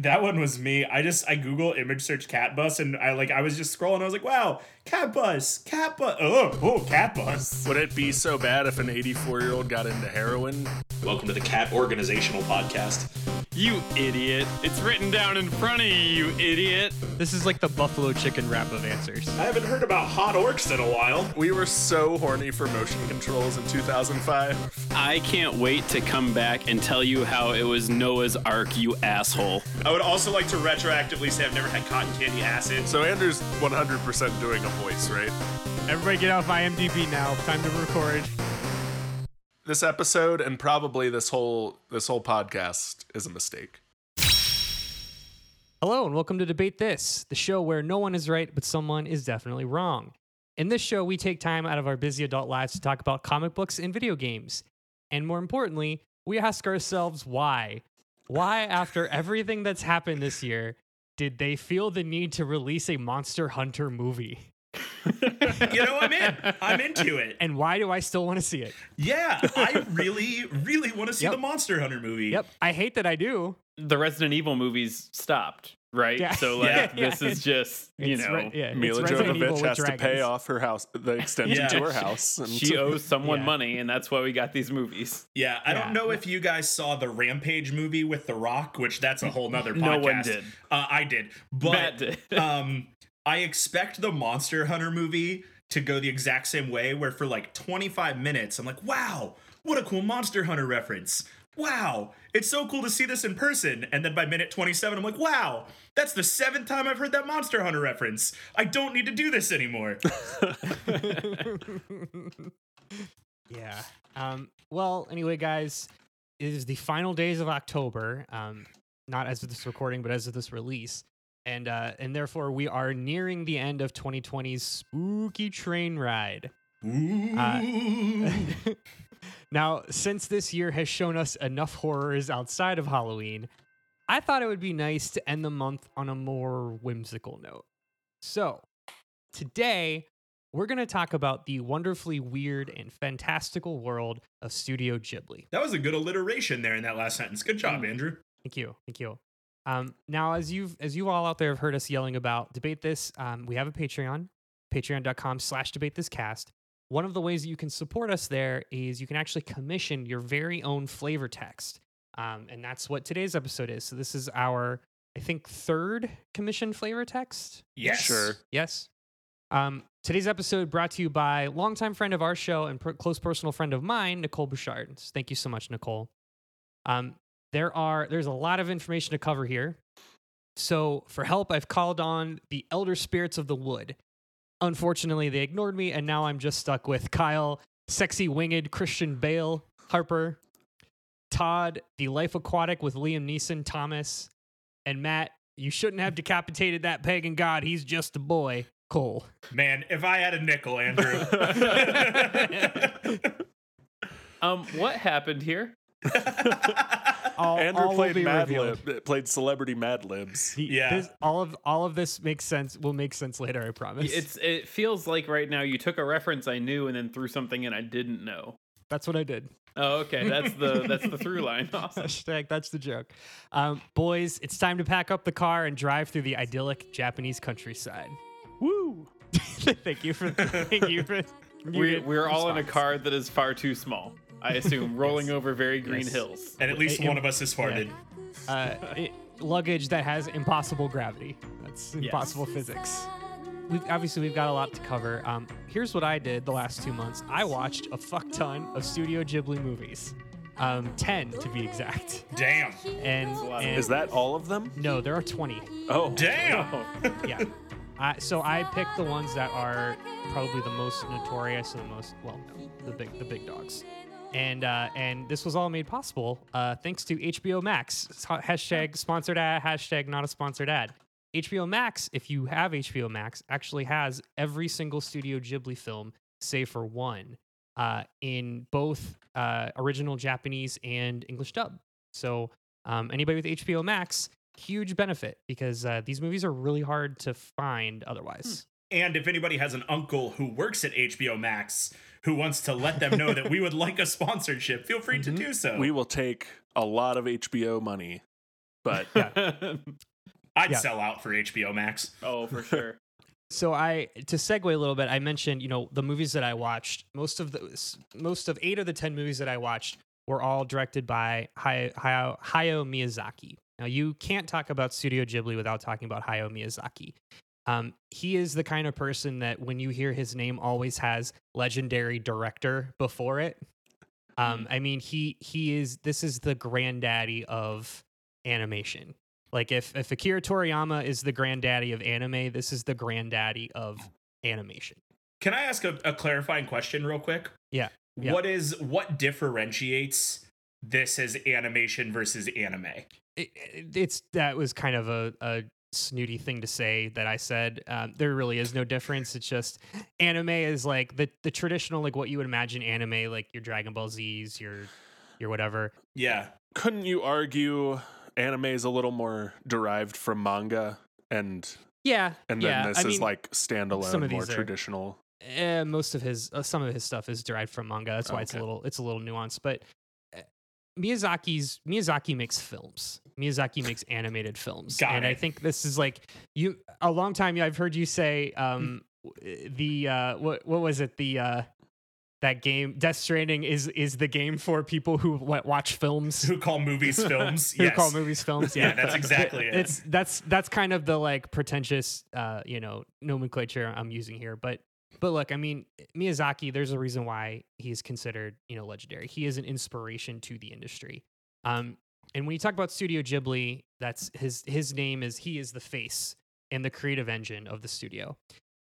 that one was me. I just I Google image search cat bus and I like I was just scrolling. I was like, wow, cat bus, cat bus. Oh, oh, cat bus. Would it be so bad if an 84 year old got into heroin? Welcome to the Cat Organizational Podcast. You idiot. It's written down in front of you, you idiot. This is like the buffalo chicken wrap of answers. I haven't heard about hot orcs in a while. We were so horny for motion controls in 2005. I can't wait to come back and tell you how it was Noah's Ark, you asshole. I would also like to retroactively say I've never had cotton candy acid. So Andrew's 100% doing a voice, right? Everybody get off IMDb now. Time to record. This episode and probably this whole this whole podcast is a mistake. Hello and welcome to Debate This, the show where no one is right, but someone is definitely wrong. In this show, we take time out of our busy adult lives to talk about comic books and video games. And more importantly, we ask ourselves why. Why, after everything that's happened this year, did they feel the need to release a Monster Hunter movie? You know, I'm in. I'm into it. And why do I still want to see it? Yeah, I really, really want to see Yep. the Monster Hunter movie. Yep, I hate that I do. The Resident Evil movies stopped, right? Yeah. So, like, Yeah. this is just, you It's know, re- yeah, it's Mila Resident Jovovich with has to pay off her house, the extension Yeah. to her house. And she owes someone Yeah. money, and that's why we got these movies. Yeah, I Yeah. don't know if you guys saw the Rampage movie with The Rock, which that's a whole nother podcast. No one did. Uh, I did, but Matt did. um, I expect the Monster Hunter movie to go the exact same way, where for like 25 minutes, I'm like, wow, what a cool Monster Hunter reference. Wow, it's so cool to see this in person. And then by minute 27, I'm like, wow, that's the seventh time I've heard that Monster Hunter reference. I don't need to do this anymore. yeah. Um, well, anyway, guys, it is the final days of October. Um, not as of this recording, but as of this release. And uh, and therefore we are nearing the end of 2020's spooky train ride. Ooh. now, since this year has shown us enough horrors outside of Halloween, I thought it would be nice to end the month on a more whimsical note. So, today we're going to talk about the wonderfully weird and fantastical world of Studio Ghibli. that was a good alliteration there in that last sentence. Good job, Mm. Andrew. Thank you. Thank you. Um, now, as you've as you all out there have heard us yelling about debate this, um, we have a Patreon, patreon.com slash debate this cast. One of the ways that you can support us there is you can actually commission your very own flavor text. Um, and that's what today's episode is. So this is our, I think, third commission flavor text. Yes. Sure. Yes. Um, today's episode brought to you by longtime friend of our show and per- close personal friend of mine, Nicole Bouchard. Thank you so much, Nicole. Um, there are there's a lot of information to cover here. So for help, I've called on the elder spirits of the wood. Unfortunately, they ignored me, and now I'm just stuck with Kyle, sexy winged Christian Bale, Harper, Todd, the life aquatic with Liam Neeson, Thomas, and Matt. You shouldn't have decapitated that pagan god. He's just a boy. Cole. Man, if I had a nickel, Andrew. Um, what happened here? All, Andrew all played Mad revealed. Lib, played Celebrity Mad Libs. The- Yeah. this- all of all of this makes sense. Will make sense later. I promise. It's It feels like right now you took a reference I knew and then threw something in I didn't know. That's what I did. Oh, okay. That's the that's the through line. Awesome. Hashtag that's the joke. Um, boys, it's time to pack up the car and drive through the idyllic Japanese countryside. Woo! thank you for thank you for. We're, we're all in a car that is far too small. I assume rolling over very green Yes. hills. and at least It- one of us is farted. uh, it- luggage that has impossible gravity. That's impossible physics. We've, obviously, we've got a lot to cover. Um, here's what I did the last two months. I watched a fuck ton of Studio Ghibli movies, um, ten to be exact. Damn. And, and Is that all of them? no? There are twenty. Oh, Damn. Yeah. I so I picked the ones that are probably the most notorious and the most well known, the big the big dogs. And uh, and this was all made possible uh, thanks to HBO Max. Hashtag sponsored ad. Hashtag not a sponsored ad. HBO Max, if you have HBO Max, actually has every single Studio Ghibli film, save for one, uh, in both uh, original Japanese and English dub. So um, anybody with HBO Max, huge benefit because uh, these movies are really hard to find otherwise. And if anybody has an uncle who works at HBO Max who wants to let them know that we would like a sponsorship, feel free to mm-hmm. do so. we will take a lot of HBO money but yeah. I'd Yeah. sell out for HBO Max. oh, for sure. So I to segue a little bit, I mentioned you know the movies that I watched. Most of the most of eight of the ten movies that I watched were all directed by Hayao, Hayao, Hayao Miyazaki. Now you can't talk about Studio Ghibli without talking about Hayao Miyazaki. Um, he is the kind of person that when you hear his name, always has legendary director before it. Um, I mean, he he is this is the granddaddy of animation. Like if if Akira Toriyama is the granddaddy of anime, this is the granddaddy of animation. Can I ask a, a clarifying question real quick? Yeah, yeah. What is what differentiates this as animation versus anime? It, it- it's that was kind of a, a snooty thing to say that I said. Um, there really is no difference. It's just anime is like the the traditional like what you would imagine anime like your Dragon Ball Z's, your your whatever. Yeah. couldn't you argue anime is a little more derived from manga and Yeah, and then yeah. this I is mean, like standalone, more traditional? eh, most of his uh, some of his stuff is derived from manga. That's why it's a little it's a little nuanced. But uh, Miyazaki's Miyazaki makes films. Miyazaki makes animated films, Got and I think this is like you a long time. I've heard you say um, the uh, what what was it the uh, that game Death Stranding is is the game for people who watch films. Who call movies films? Who yes. call movies films? Yeah, that's exactly it. It's that's that's kind of the like pretentious, uh, you know, nomenclature I'm using here. But but look, I mean, Miyazaki. There's a reason why he's considered, you know, legendary. He is an inspiration to the industry. Um, and when you talk about Studio Ghibli, that's his his name is he is the face and the creative engine of the studio.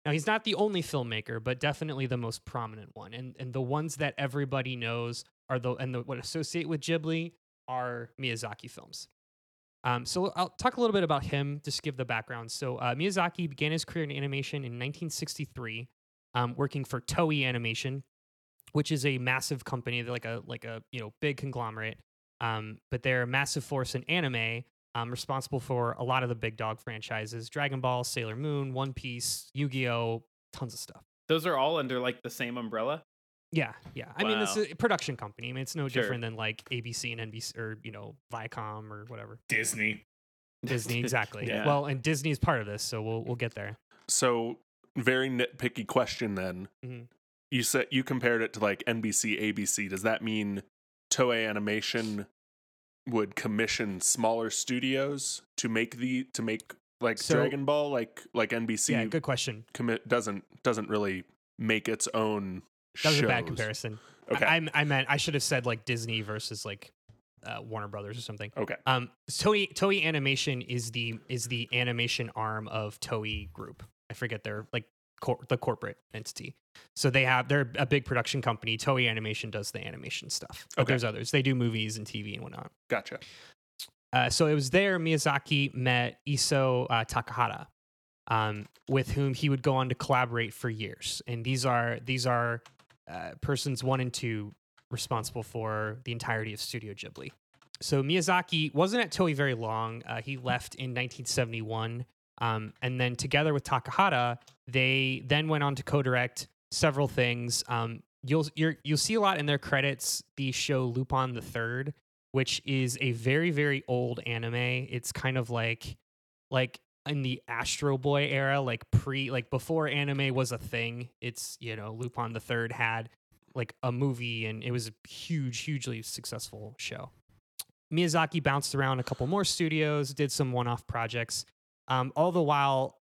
Now he's not the only filmmaker, but definitely the most prominent one. And and the ones that everybody knows are the and the what associate with Ghibli are Miyazaki films. Um, so I'll talk a little bit about him, just give the background. So uh, Miyazaki began his career in animation in 1963, um, working for Toei Animation, which is a massive company, like a like a you know big conglomerate. Um, but they're a massive force in anime, um, responsible for a lot of the big dog franchises: Dragon Ball, Sailor Moon, One Piece, Yu Gi Oh, tons of stuff. Those are all under like the same umbrella. Yeah, yeah. I mean, it's Wow. a production company. I mean, it's no Sure. different than like ABC and NBC or you know Viacom or whatever. Disney. Disney, exactly. Yeah. Well, and Disney is part of this, so we'll we'll get there. So very nitpicky question then. Mhm. You said you compared it to like NBC, ABC. Does that mean Toei Animation would commission smaller studios to make the to make like So- Dragon Ball like like NBC yeah, good question. commit doesn't doesn't really make its own That was a bad comparison. Okay. I, I, I meant I should have said like Disney versus like uh, Warner Brothers or something. okay. Um, Toei Toei Animation is the is the animation arm of Toei Group. I forget their like cor- the corporate entity. So they have they're a big production company. Toei Animation does the animation stuff. But Okay. there's others. They do movies and TV and whatnot. Gotcha. Uh, so it was there Miyazaki met Isao uh, Takahata, um, with whom he would go on to collaborate for years. And these are these are uh, persons one and two responsible for the entirety of Studio Ghibli. So Miyazaki wasn't at Toei very long. Uh, he left in 1971, um, and then together with Takahata, they then went on to co-direct several things. Um, you'll you're, you'll see a lot in their credits. The show Lupin the Third, which is a very very old anime. It's kind of like like in the Astro Boy era, like pre like before anime was a thing. It's you know Lupin the Third had like a movie and it was a huge hugely successful show. Miyazaki bounced around a couple more studios, did some one-off projects, um, all the while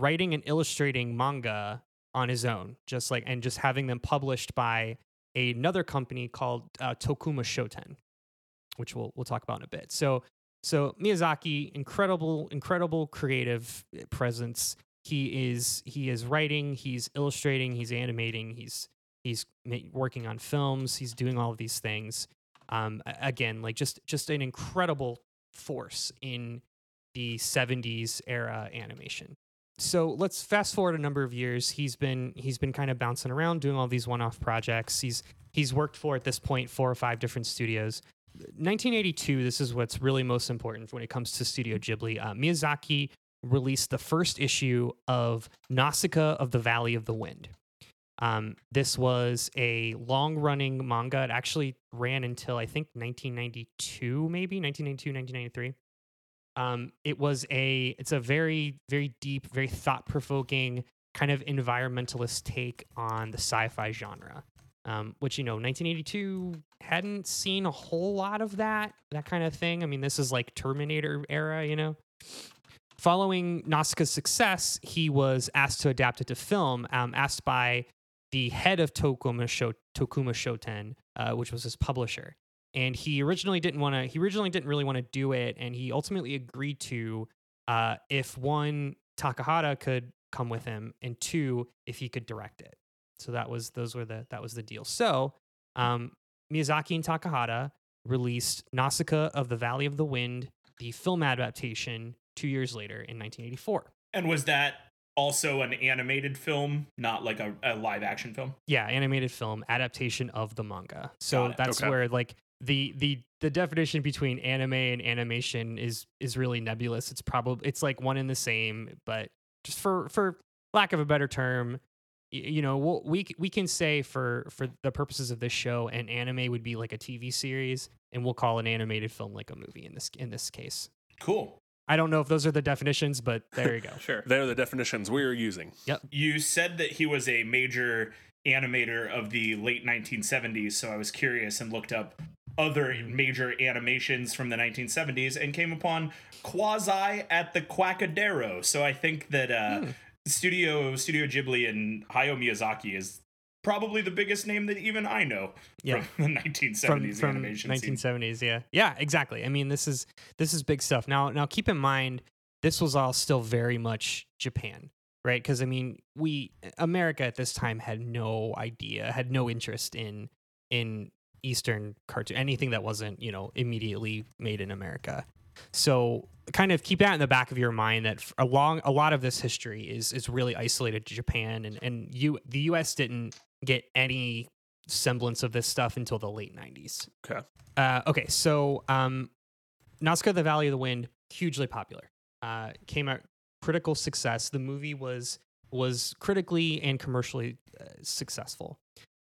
writing and illustrating manga on his own, just like and just having them published by another company called uh, Tokuma Shoten, which we'll we'll talk about in a bit. So so Miyazaki, incredible incredible creative presence. He is he is writing, he's illustrating, he's animating, he's he's working on films, he's doing all of these things. Um, again, like just just an incredible force in the 70s era animation so let's fast forward a number of years. He's been he's been kind of bouncing around doing all these one-off projects. He's he's worked for at this point four or five different studios. 1982. This is what's really most important when it comes to Studio Ghibli. Uh, Miyazaki released the first issue of Nausicaa of the Valley of the Wind. Um, this was a long-running manga. It actually ran until I think 1992, maybe 1992, 1993. Um, it was a it's a very very deep, very thought provoking kind of environmentalist take on the sci-fi genre. Um, which you know, 1982 hadn't seen a whole lot of that that kind of thing. I mean, this is like Terminator era, you know. Following Nausicaa's success, he was asked to adapt it to film. Um, asked by the head of Tokuma, Sho- Tokuma Shoten, uh, which was his publisher, and he originally didn't want to. He originally didn't really want to do it, and he ultimately agreed to uh, if one Takahata could come with him, and two if he could direct it. So that was those were the that was the deal. So um, Miyazaki and Takahata released Nausicaa of the Valley of the Wind, the film adaptation, two years later in 1984. And was that also an animated film, not like a, a live action film? Yeah, animated film adaptation of the manga. So that's Okay. where like the the the definition between anime and animation is is really nebulous. It's probably it's like one and the same, but just for for lack of a better term, you know, we'll, we we can say for for the purposes of this show, an anime would be like a TV series, and we'll call an animated film like a movie in this in this case. Cool. I don't know if those are the definitions, but there you go. Sure. They're the definitions we're using. Yep. You said that he was a major animator of the late 1970s, so I was curious and looked up other major animations from the 1970s and came upon Quasi at the Quackadero. So I think that uh, Hmm. Studio Studio Ghibli and Hayao Miyazaki is probably the biggest name that even I know Yeah. from the 1970s from, from animation scene. 1970s yeah yeah exactly i mean this is this is big stuff now now keep in mind this was all still very much japan right because i mean we america at this time had no idea had no interest in in eastern cartoon anything that wasn't you know immediately made in america so kind of keep that in the back of your mind that along a lot of this history is is really isolated to japan and and you the us didn't get any semblance of this stuff until the late 90s Okay. uh, okay, so um, Nausicaa, the Valley of the Wind, hugely popular. Uh, came out critical success. The movie was was critically and commercially uh, successful.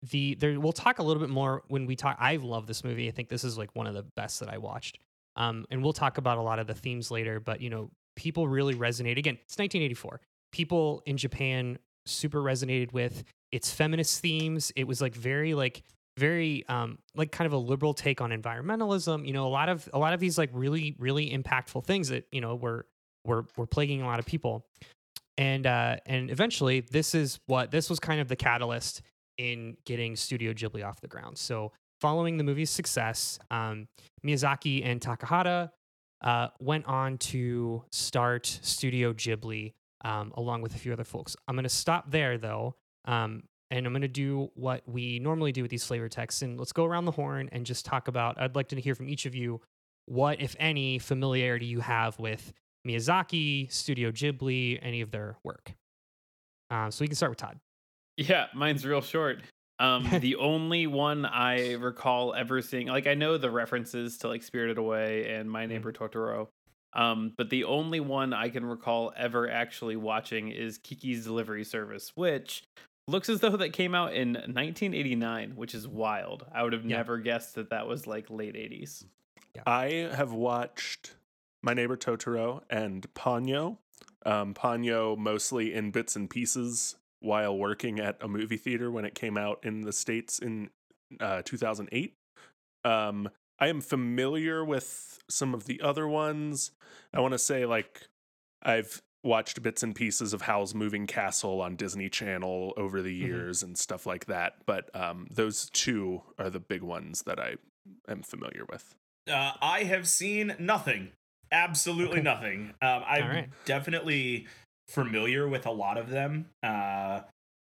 The there we'll talk a little bit more when we talk. I love this movie. I think this is like one of the best that I watched. Um, and we'll talk about a lot of the themes later. But you know, people really resonate. Again, it's 1984. People in Japan super resonated with its feminist themes. It was like very like very um like kind of a liberal take on environmentalism you know a lot of a lot of these like really really impactful things that you know were were were plaguing a lot of people and uh and eventually this is what this was kind of the catalyst in getting studio ghibli off the ground so following the movie's success um miyazaki and takahata uh, went on to start studio ghibli um, along with a few other folks i'm going to stop there though um, and I'm going to do what we normally do with these flavor texts. And let's go around the horn and just talk about. I'd like to hear from each of you what, if any, familiarity you have with Miyazaki, Studio Ghibli, any of their work. Uh, so we can start with Todd. Yeah, mine's real short. Um, the only one I recall ever seeing, like I know the references to like Spirited Away and My Neighbor Totoro, um, but the only one I can recall ever actually watching is Kiki's Delivery Service, which looks as though that came out in 1989, which is wild. I would have Yeah. never guessed that that was like late 80s. I have watched My Neighbor Totoro and Ponyo. Um, Ponyo mostly in bits and pieces while working at a movie theater when it came out in the States in uh, 2008. Um, I am familiar with some of the other ones. I want to say, like, I've watched bits and pieces of Howl's Moving Castle on Disney Channel over the Mhm. years and stuff like that. But um, those two are the big ones that I am familiar with. Uh, I have seen nothing. Absolutely Okay. nothing. Um, I'm right. definitely familiar with a lot of them. Uh,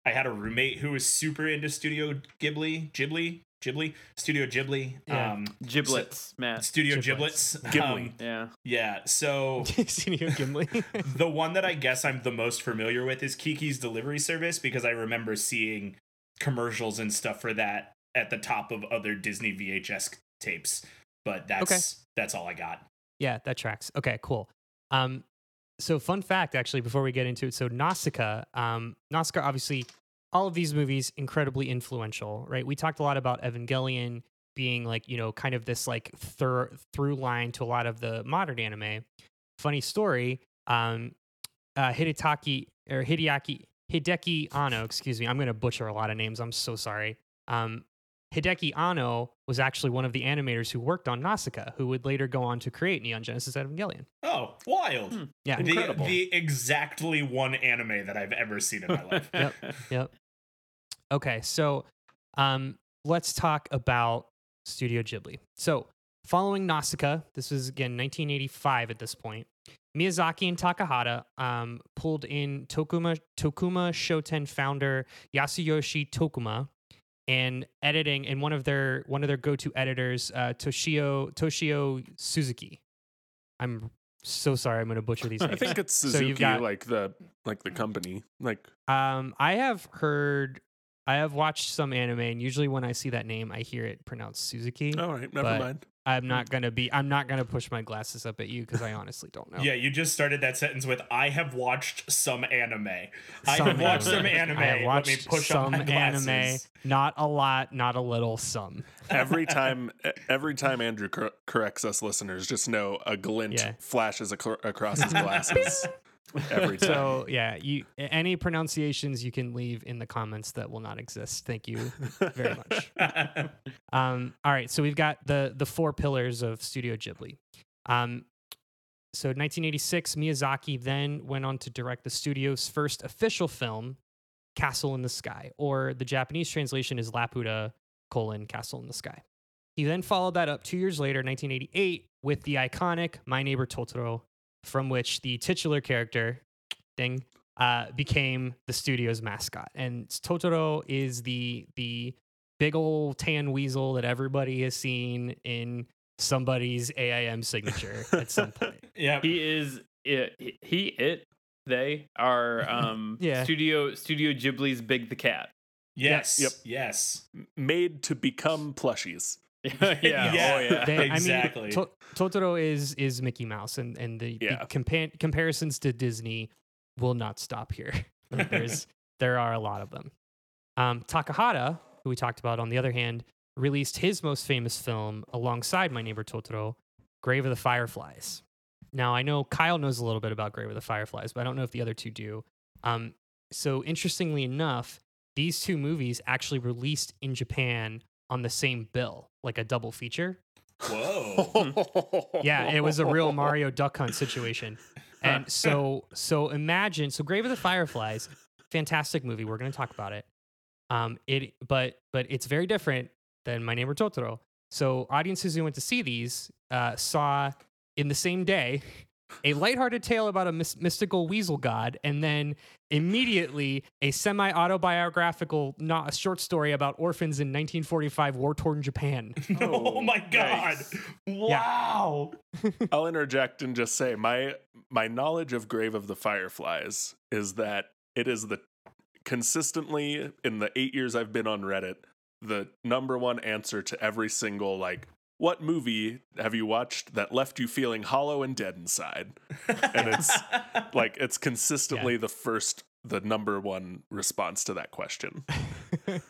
I had a roommate who was super into Studio Ghibli, Ghibli, Ghibli, Studio Ghibli, Yeah. um, Giblets, Matt. Studio Giblets. Giblets. Ghibli. Um, Yeah. yeah. So Studio Ghibli. the one that I guess I'm the most familiar with is Kiki's Delivery Service because I remember seeing commercials and stuff for that at the top of other Disney VHS tapes. But that's that's all I got. Yeah, that tracks. Okay, cool. Um, so fun fact, actually, before we get into it, so Nausicaa, um, Nausicaa, obviously, all of these movies incredibly influential, right? We talked a lot about Evangelion being like, you know, kind of this like thir- through line to a lot of the modern anime. funny story. Um, uh, Hidetaki or Hideaki Hideki Anno excuse me. I'm going to butcher a lot of names. I'm so sorry. Um, Hideki Anno was actually one of the animators who worked on Nausicaa, who would later go on to create Neon Genesis Evangelion. Oh, wild. Hmm. Yeah. The, Incredible. the exactly one anime that I've ever seen in my life. Yep. Yep. Okay, so um, let's talk about Studio Ghibli. So, following Nausicaa, this was again 1985 at this point. Miyazaki and Takahata um, pulled in Tokuma Tokuma Shoten founder Yasuyoshi Tokuma and editing and one of their one of their go-to editors uh, Toshio Toshio Suzuki. I'm so sorry I'm going to butcher these I think it's So Suzuki, you've got- like the like the company. Like Um, I have heard, I have watched some anime, and usually when I see that name, I hear it pronounced Suzuki. all right, never mind. I'm hmm. not gonna be, I'm not gonna push my glasses up at you because I honestly don't know. Yeah, you just started that sentence with "I have watched some anime." I Some have watched some anime. I have Let me watched push some up my anime, not a lot, not a little, some. Every time, every time Andrew cor- corrects us listeners, just know a glint Yeah. flashes acro- across his glasses. every time. So yeah, you any pronunciations you can leave in the comments that will not exist. Thank you very much. Um, all right, so we've got the the four pillars of Studio Ghibli. Um, so 1986, Miyazaki then went on to direct the studio's first official film, Castle in the Sky, or the Japanese translation is Laputa colon Castle in the Sky. He then followed that up two years later, 1988, with the iconic My Neighbor Totoro, from which the titular character, ding, uh, became the studio's mascot. And Totoro is the the big old tan weasel that everybody has seen in somebody's AIM signature at some point. yeah, he is it, he it they are um Yeah. studio studio Ghibli's Big the Cat. yes, Yep. yes. made to become plushies. yeah, Yeah. oh yeah. Exactly. I mean, to- Totoro is is Mickey Mouse, and and the, the compa- comparisons to Disney will not stop here. Like, There's there are a lot of them. Um, Takahata, who we talked about, on the other hand, released his most famous film alongside My Neighbor Totoro, Grave of the Fireflies. Now I know Kyle knows a little bit about Grave of the Fireflies, but I don't know if the other two do. Um, so interestingly enough, these two movies actually released in Japan on the same bill, like a double feature. Whoa. Yeah, it was a real Mario Duck Hunt situation. And so so imagine so Grave of the Fireflies, fantastic movie. We're going to talk about it. Um it but but it's very different than My Neighbor Totoro. So audiences who went to see these uh, saw in the same day a lighthearted tale about a mys- mystical weasel god, and then immediately a semi-autobiographical, not a short story about orphans in 1945 war-torn Japan. oh my oh, god! Yikes. Wow. I'll interject and just say my my knowledge of Grave of the Fireflies is that it is the consistently in the 8 years I've been on Reddit the number one answer to every single like what movie have you watched that left you feeling hollow and dead inside? And it's like it's consistently the first the number one response to that question.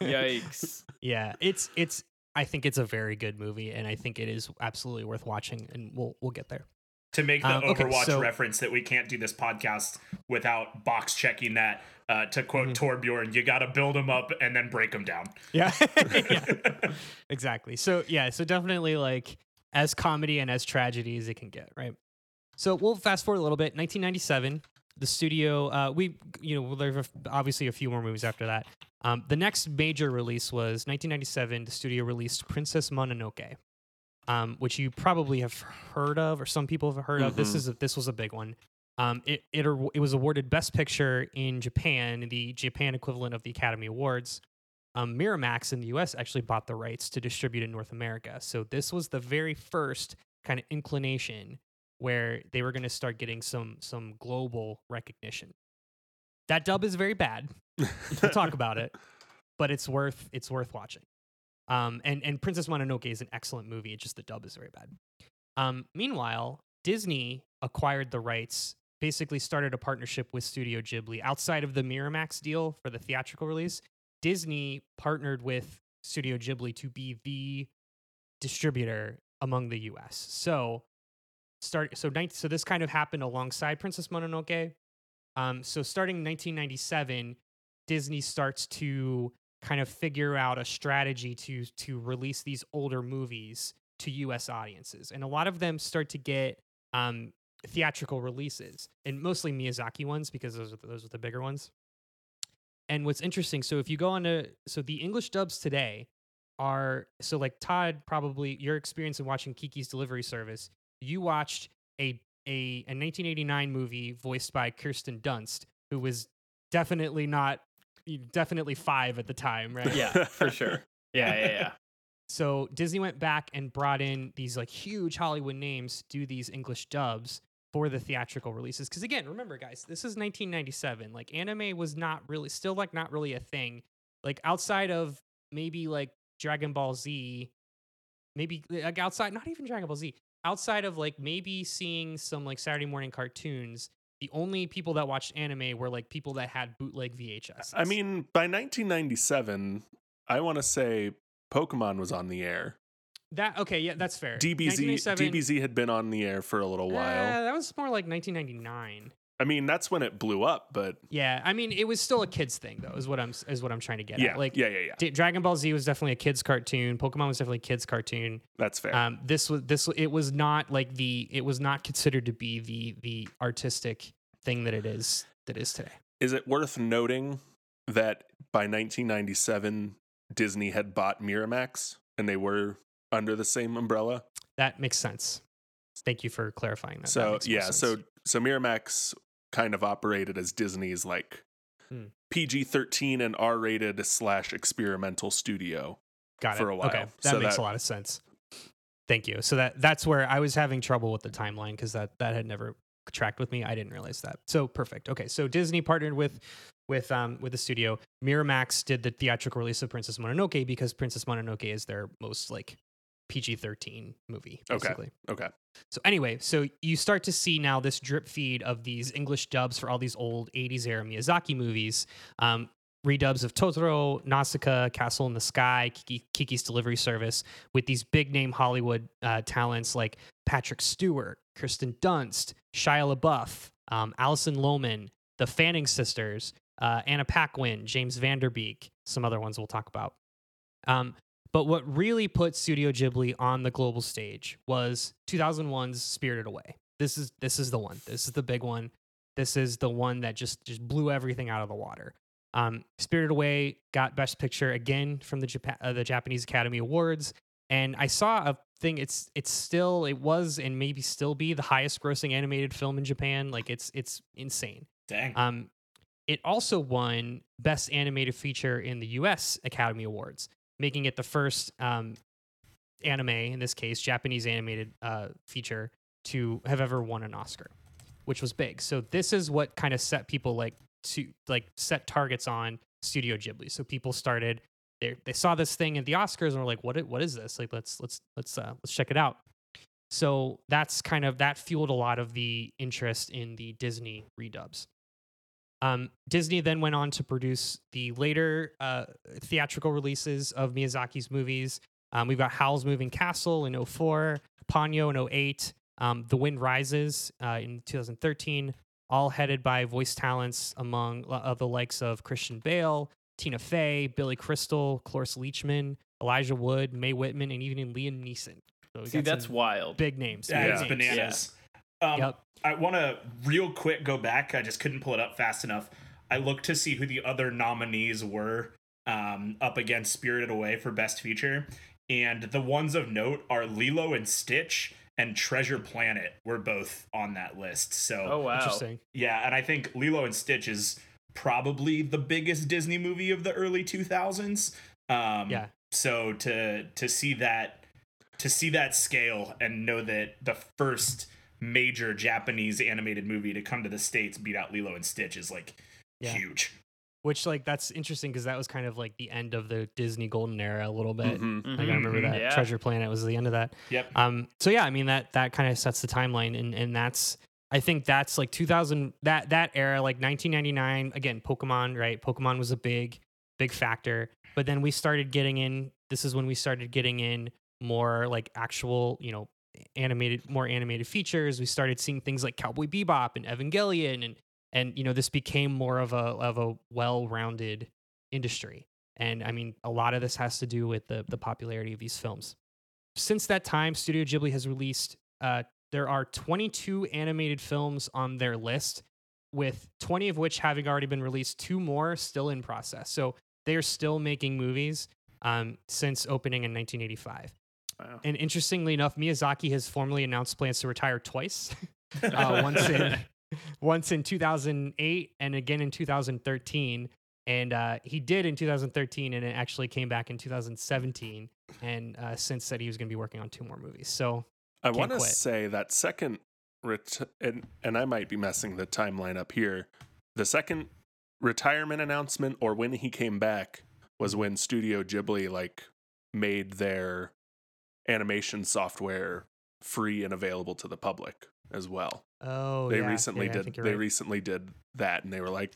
Yikes. Yeah, it's it's. I think it's a very good movie, and I think it is absolutely worth watching. And we'll we'll get there. To make the Um, okay, Overwatch so- reference that we can't do this podcast without box checking that. Uh, to quote Mhm. Torbjorn, you got to build them up and then break them down. Yeah, exactly. So yeah, so definitely like as comedy and as tragedy as it can get, right? So we'll fast forward a little bit. 1997, the studio. Uh, we you know there's obviously a few more movies after that. Um, the next major release was 1997. The studio released Princess Mononoke, um, which you probably have heard of, or some people have heard of. This Mhm. is a, this was a big one. Um, it, it it was awarded Best Picture in Japan, the Japan equivalent of the Academy Awards. Um, Miramax in the U.S. actually bought the rights to distribute in North America, so this was the very first kind of inclination where they were going to start getting some some global recognition. That dub is very bad. We'll talk about it, but it's worth it's worth watching. Um, and and Princess Mononoke is an excellent movie. It's just the dub is very bad. Um, meanwhile, Disney acquired the rights, basically started a partnership with Studio Ghibli outside of the Miramax deal for the theatrical release. Disney partnered with Studio Ghibli to be the distributor among the US. So start so 19, so this kind of happened alongside Princess Mononoke. Um, so starting in 1997, Disney starts to kind of figure out a strategy to to release these older movies to U.S. audiences, and a lot of them start to get um, theatrical releases, and mostly Miyazaki ones because those are the, those are the bigger ones. And what's interesting, so if you go on to so the English dubs today are so like Todd probably your experience in watching Kiki's Delivery Service, you watched a a, a 1989 movie voiced by Kirsten Dunst, who was definitely not definitely five at the time, right? Yeah, for sure. Yeah, yeah, yeah. So Disney went back and brought in these like huge Hollywood names to do these English dubs for the theatrical releases. Because again, remember guys, this is 1997. Like anime was not really still like not really a thing. Like outside of maybe like Dragon Ball Z, maybe like outside not even Dragon Ball Z, outside of like maybe seeing some like Saturday morning cartoons. The only people that watched anime were like people that had bootleg VHS. I mean, by 1997, I want to say Pokemon was on the air. that okay, yeah, that's fair. DBZ DBZ had been on the air for a little while. Uh, that was more like 1999. I mean, that's when it blew up, but Yeah, I mean, it was still a kids thing though. Is what I'm is what I'm trying to get yeah, at. Like, yeah, yeah, yeah. D- Dragon Ball Z was definitely a kids cartoon. Pokemon was definitely a kids cartoon. That's fair. Um, this was this it was not like the it was not considered to be the the artistic thing that it is that is today. Is it worth noting that by 1997, Disney had bought Miramax and they were under the same umbrella? That makes sense. Thank you for clarifying that. That So more yeah, so so Miramax kind of operated as Disney's like Hmm. PG thirteen and R rated slash experimental studio. got for it. a while. Okay, that So makes that- a lot of sense. Thank you. So that that's where I was having trouble with the timeline because that that had never tracked with me. I didn't realize that. So perfect. Okay, so Disney partnered with with um with the studio. Miramax did the theatrical release of Princess Mononoke because Princess Mononoke is their most like PG thirteen movie. Okay. Okay. So anyway, so you start to see now this drip feed of these English dubs for all these old 80s era Miyazaki movies. Um, redubs of Totoro, Nausicaa, Castle in the Sky, Kiki, Kiki's Delivery Service, with these big name Hollywood uh, talents like Patrick Stewart, Kristen Dunst, Shia LaBeouf, um, Alison Lohman, the Fanning sisters, uh, Anna Paquin, James Van Der Beek, some other ones we'll talk about. Um, but what really put Studio Ghibli on the global stage was 2001's Spirited Away. This is this is the one. This is the big one. This is the one that just just blew everything out of the water. Um, Spirited Away got Best Picture again from the Japa- uh, the Japanese Academy Awards, and I saw a thing. It's it's still it was and maybe still be the highest grossing animated film in Japan. Like it's it's insane. Dang. Um, it also won Best Animated Feature in the U.S. Academy Awards, making it the first um, anime, in this case, Japanese animated uh, feature, to have ever won an Oscar, which was big. So this is what kind of set people like to like set targets on Studio Ghibli. So people started they they saw this thing at the Oscars and were like, what what is this? Like let's let's let's uh, let's check it out. So that's kind of that fueled a lot of the interest in the Disney redubs. Um, Disney then went on to produce the later uh, theatrical releases of Miyazaki's movies. Um, we've got Howl's Moving Castle in 04, Ponyo in 08, um, The Wind Rises uh, in 2013, all headed by voice talents among uh, the likes of Christian Bale, Tina Fey, Billy Crystal, Cloris Leachman, Elijah Wood, Mae Whitman, and even Liam Neeson. So See, that's wild. big names. That big is names. bananas. Um, Yep. I want to real quick go back. I just couldn't pull it up fast enough. I looked to see who the other nominees were um, up against Spirited Away for Best Feature, and the ones of note are Lilo and Stitch and Treasure Planet were both on that list. So Oh wow. Interesting. yeah, and I think Lilo and Stitch is probably the biggest Disney movie of the early 2000s. Um, Yeah. So to to see that to see that scale and know that the first major Japanese animated movie to come to the states beat out Lilo and Stitch is like Yeah. huge. Which like that's interesting because that was kind of like the end of the Disney golden era a little bit. Mhm. Like I remember Mhm. that Yeah. Treasure Planet was the end of that. Yep. Um. So yeah, I mean that that kind of sets the timeline, and and that's I think that's like 2000 that that era like 1999 again Pokemon right Pokemon was a big big factor, but then we started getting in. This is when we started getting in more like actual you know animated more animated features. We started seeing things like Cowboy Bebop and Evangelion, and and you know this became more of a of a well rounded industry. And I mean, a lot of this has to do with the the popularity of these films. Since that time, Studio Ghibli has released. Uh, there are 22 animated films on their list, with 20 of which having already been released. Two more still in process. So they are still making movies um, since opening in 1985. Wow. And interestingly enough, Miyazaki has formally announced plans to retire twice. uh, once in once in 2008 and again in 2013. And uh, he did in 2013, and it actually came back in 2017. And uh, since said he was going to be working on two more movies. So I want to say that second, ret- and, and I might be messing the timeline up here. The second retirement announcement, or when he came back, was when Studio Ghibli like made their animation software free and available to the public as well. oh, they yeah, recently yeah, did. They right. recently did that, and they were like,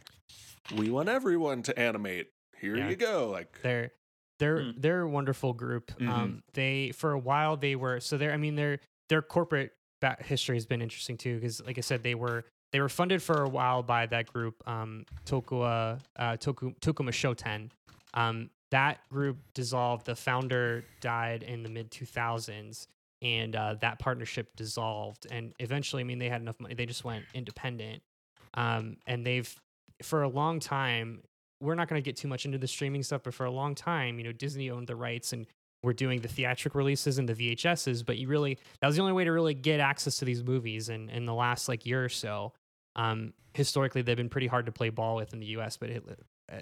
"We want everyone to animate. Here Yeah. you go." Like, they're they're Hmm. they're a wonderful group. Mhm. Um, they for a while they were so they're I mean their their corporate ba- history has been interesting too because like I said they were they were funded for a while by that group um Tokua uh Toku Tokuma Shoten. Um, that group dissolved. The founder died in the mid two thousands. And uh, that partnership dissolved, and eventually, I mean, they had enough money. They just went independent, um, and they've for a long time we're not going to get too much into the streaming stuff, but for a long time, you know, Disney owned the rights and we're doing the theatric releases and the VHSs, but you really that was the only way to really get access to these movies. And in the last like year or so, um, historically they've been pretty hard to play ball with in the U.S., but it,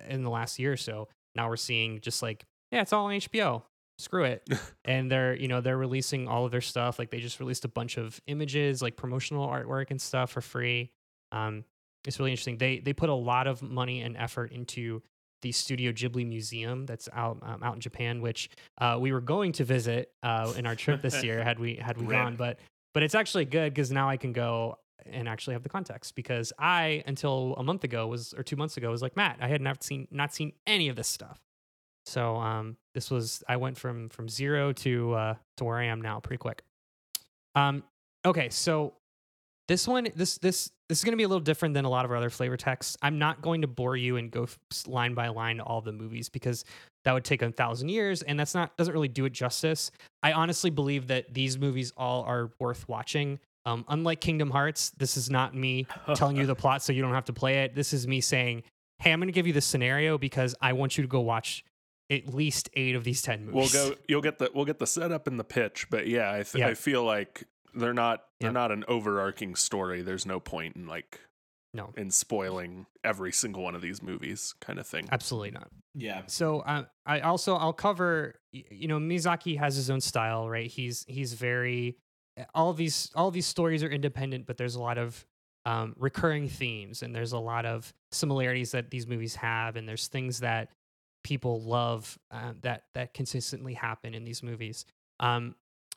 in the last year or so, now we're seeing just like yeah, it's all on HBO. Screw it. and they're you know they're releasing all of their stuff. Like they just released a bunch of images, like promotional artwork and stuff for free. Um, it's really interesting. They they put a lot of money and effort into the Studio Ghibli Museum that's out um, out in Japan, which uh, we were going to visit uh, in our trip this year had we had we gone. But but it's actually good because now I can go and actually have the context because I until a month ago was or two months ago was like Matt, I had not seen not seen any of this stuff. So um, this was I went from from zero to uh, to where I am now pretty quick. Um, okay, so this one this this this is going to be a little different than a lot of our other flavor texts. I'm not going to bore you and go line by line to all the movies because that would take a thousand years, and that's not doesn't really do it justice. I honestly believe that these movies all are worth watching. Um, unlike Kingdom Hearts, this is not me telling you the plot so you don't have to play it. This is me saying, "Hey, I'm going to give you the scenario because I want you to go watch at least eight of these ten movies. we'll movies." go. You'll get the we'll get the setup and the pitch, but yeah, I th- Yeah. I feel like they're not they're Yeah. not an overarching story. There's no point in like No. in spoiling every single one of these movies, kind of thing. Absolutely not. Yeah. So uh, I also I'll cover you know Miyazaki has his own style, right? He's he's very all these all these stories are independent, but there's a lot of um, recurring themes and there's a lot of similarities that these movies have, and there's things that people love uh, that that consistently happen in these movies. Um,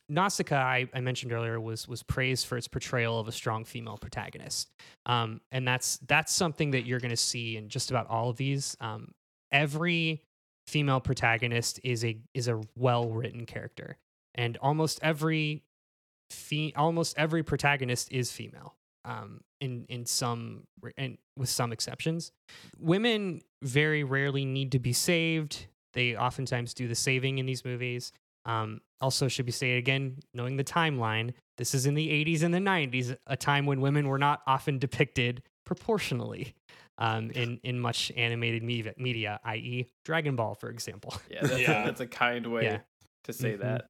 Nausicaa, I, I mentioned earlier, was was praised for its portrayal of a strong female protagonist, um, and that's that's something that you're going to see in just about all of these. Um, every female protagonist is a is a well written character, and almost every fe- almost every protagonist is female. Um, in in some and with some exceptions, women very rarely need to be saved. They oftentimes do the saving in these movies. Um, also, should be stated again, knowing the timeline, this is in the 80s and the 90s, a time when women were not often depicted proportionally um, in in much animated media, media i.e., Dragon Ball, for example. Yeah, that's, Yeah. A, that's a kind way Yeah. to say Mhm. that.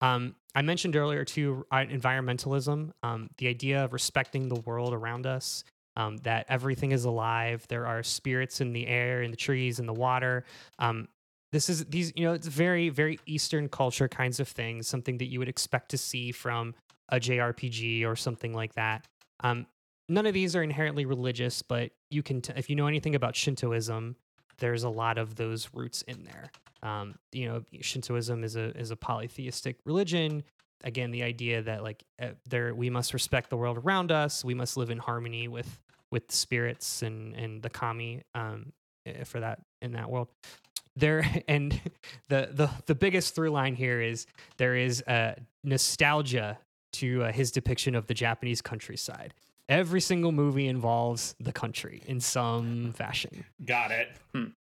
Um, I mentioned earlier too environmentalism, um, the idea of respecting the world around us, um, that everything is alive. There are spirits in the air, in the trees, in the water. Um, this is these, you know, it's very, very Eastern culture kinds of things, something that you would expect to see from a JRPG or something like that. Um, none of these are inherently religious, but you can, t- if you know anything about Shintoism, there's a lot of those roots in there. Um, you know, Shintoism is a is a polytheistic religion. Again, the idea that like uh, there we must respect the world around us. We must live in harmony with with spirits and and the kami um, eh, for that in that world. there and the the the biggest through line here is there is a nostalgia to uh, his depiction of the Japanese countryside. Every single movie involves the country in some fashion. Got it.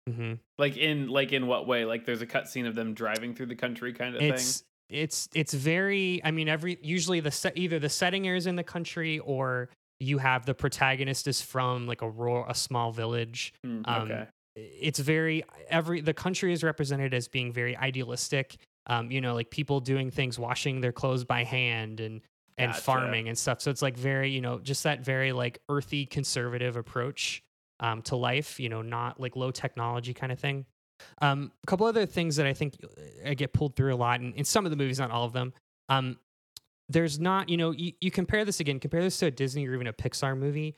hmm Like in like in what way? Like there's a cutscene of them driving through the country kind of thing. It's it's it's very. I mean, every usually the set either the setting is in the country or you have the protagonist is from like a rural, a small village. Um, okay. it's very every the country is represented as being very idealistic um you know like people doing things washing their clothes by hand and and Gotcha. farming and stuff so it's like very you know just that very like earthy conservative approach um to life you know not like low technology kind of thing um a couple other things that i think uh, i get pulled through a lot in, in some of the movies not all of them um there's not you know you, you compare this again compare this to a disney or even a pixar movie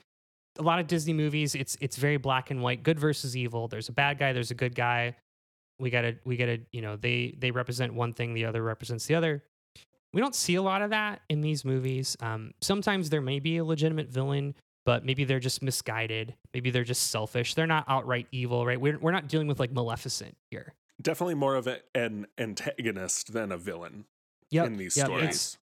a lot of Disney movies, it's it's very black and white, good versus evil. There's a bad guy, there's a good guy. We gotta we gotta you know they they represent one thing, the other represents the other. We don't see a lot of that in these movies. Um, sometimes there may be a legitimate villain, but maybe they're just misguided. Maybe they're just selfish. They're not outright evil, right? We're we're not dealing with like Maleficent here. Definitely more of a, an antagonist than a villain in these yep, stories. it's-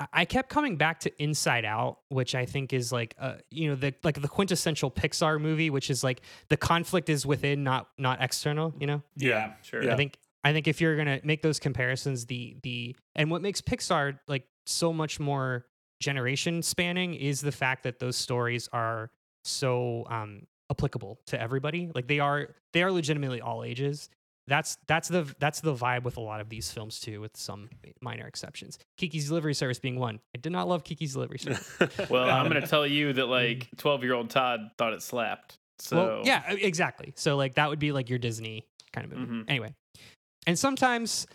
I- I kept coming back to Inside Out, which I think is like uh you know the like the quintessential Pixar movie, which is like the conflict is within, not not external. You know, Yeah. Sure. Yeah. I think I think if you're gonna make those comparisons, the the and what makes Pixar like so much more generation spanning is the fact that those stories are so um applicable to everybody. Like they are they are legitimately all ages. That's that's the that's the vibe with a lot of these films too, with some minor exceptions. Kiki's Delivery Service being one. I did not love Kiki's Delivery Service. Well, I'm gonna tell you that like 12 year old Todd thought it slapped. So Well, yeah, exactly. So like that would be like your Disney kind of movie. Mhm. Anyway, and sometimes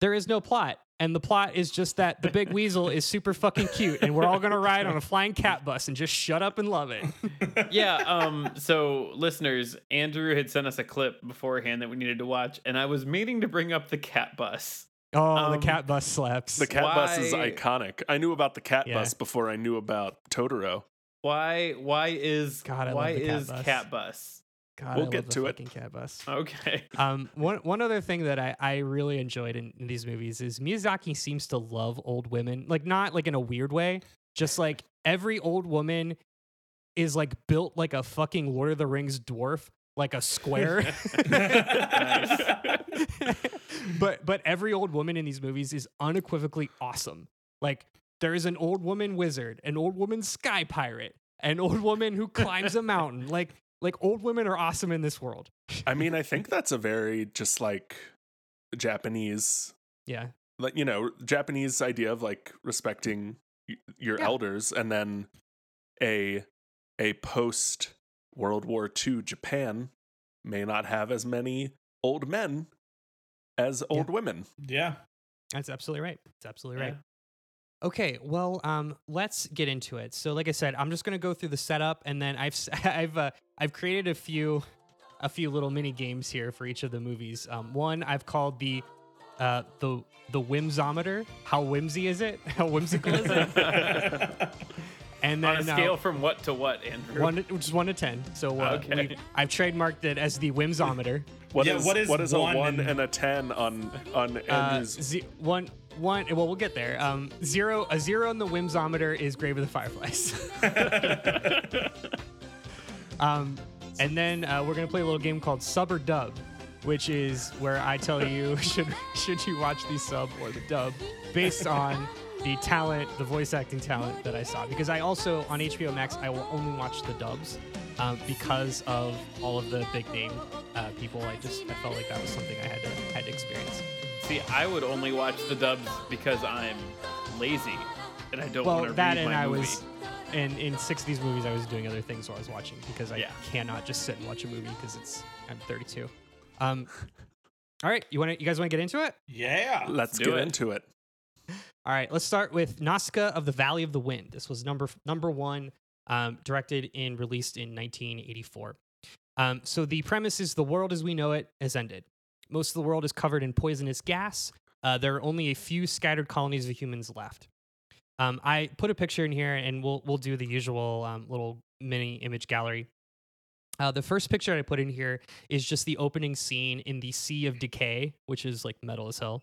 there is no plot, and the plot is just that the big weasel is super fucking cute, and we're all gonna ride on a flying cat bus and just shut up and love it. yeah. Um. So, listeners, Andrew had sent us a clip beforehand that we needed to watch, and I was meaning to bring up the cat bus. Oh, Um, the cat bus slaps. the cat bus is iconic. I knew about the cat Yeah. bus before I knew about Totoro. Why? Why is God, why the cat is bus. cat bus? God, we'll I get love the to it. Cat bus. Okay. Um, one one other thing that I, I really enjoyed in, in these movies is Miyazaki seems to love old women, like not like in a weird way, just like every old woman is like built like a fucking Lord of the Rings dwarf, like a square. but but every old woman in these movies is unequivocally awesome. Like there is an old woman wizard, an old woman sky pirate, an old woman who climbs a mountain. Like like old women are awesome in this world. I mean, I think that's a very just like Japanese, Yeah. like you know, Japanese idea of like respecting y- your Yeah. elders, and then a a post World War II Japan may not have as many old men as old women. yeah. That's absolutely right. That's absolutely right. Yeah. Okay, well, um, let's get into it. So, like I said, I'm just gonna go through the setup, and then I've s- I've uh, I've created a few a few little mini games here for each of the movies. Um, one I've called the uh, the the whimsometer. How whimsy is it? How whimsical is it? And then On a uh, scale from what to what, Andrew? one, to, which is one to ten. So uh, Okay. we- I've trademarked it as the whimsometer. What Yeah, is what is what is one a one and- and a ten on on Uh, Andrew's? one one. Well, we'll get there. Um, zero a zero in the whimsometer is Grave of the Fireflies. Um, and then uh, we're gonna play a little game called Sub or Dub, which is where I tell you should should you watch the sub or the dub based on the talent, the voice acting talent that I saw. Because I also on HBO Max I will only watch the dubs um, because of all of the big name uh, people. I just I felt like that was something I had to had to experience. See, I would only watch the dubs because I'm lazy and I don't want Well, to that read and my I movie. was. And in six of these movies, I was doing other things while I was watching because I Yeah. cannot just sit and watch a movie because it's I'm 32. Um, all right, you want to you guys want to get into it? yeah. Let's do get it. into it. All right, let's start with Nausicaa of the Valley of the Wind. This was number number one, um, directed and released in 1984. Um, so the premise is the world as we know it has ended. Most of the world is covered in poisonous gas. Uh, there are only a few scattered colonies of humans left. Um, I put a picture in here, and we'll we'll do the usual um, little mini image gallery. Uh, the first picture I put in here is just the opening scene in the Sea of Decay, which is like metal as hell.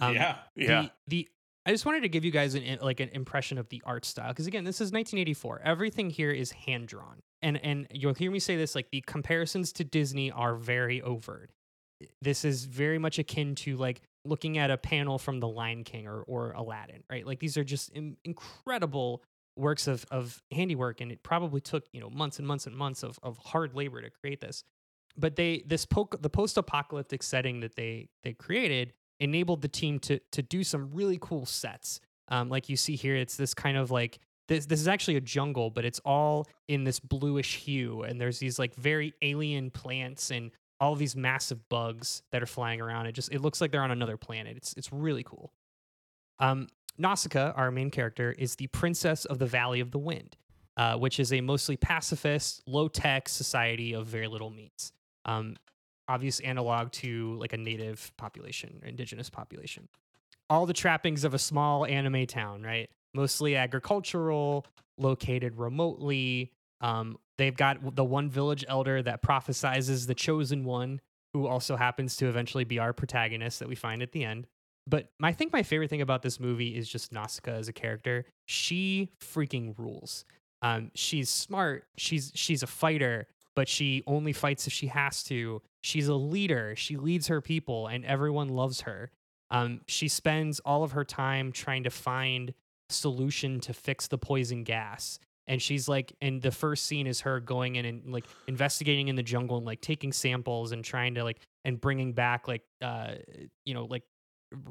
Um, yeah. Yeah. The, the I just wanted to give you guys an like an impression of the art style because again, this is 1984. Everything here is hand drawn, and and you'll hear me say this like the comparisons to Disney are very overt. This is very much akin to like looking at a panel from The Lion King or or Aladdin, right? Like these are just Im- incredible works of of handiwork, and it probably took you know months and months and months of of hard labor to create this. But they this po- the post apocalyptic setting that they they created enabled the team to to do some really cool sets. Um, like you see here, it's this kind of like this. This is actually a jungle, but it's all in this bluish hue, and there's these like very alien plants and all these massive bugs that are flying around. It just it looks like they're on another planet. It's it's really cool. Um, Nausicaa, our main character, is the princess of the Valley of the Wind, uh, which is a mostly pacifist, low tech society of very little means. Um, obvious analog to like a native population, indigenous population. All the trappings of a small anime town, right? Mostly agricultural, located remotely. Um, they've got the one village elder that prophesizes the chosen one, who also happens to eventually be our protagonist that we find at the end. But I think my favorite thing about this movie is just Nausicaa as a character. She freaking rules. Um, she's smart. She's she's a fighter, but she only fights if she has to. She's a leader. She leads her people, and everyone loves her. Um, she spends all of her time trying to find solution to fix the poison gas. And she's like, and the first scene is her going in and like investigating in the jungle and like taking samples and trying to like and bringing back like uh you know like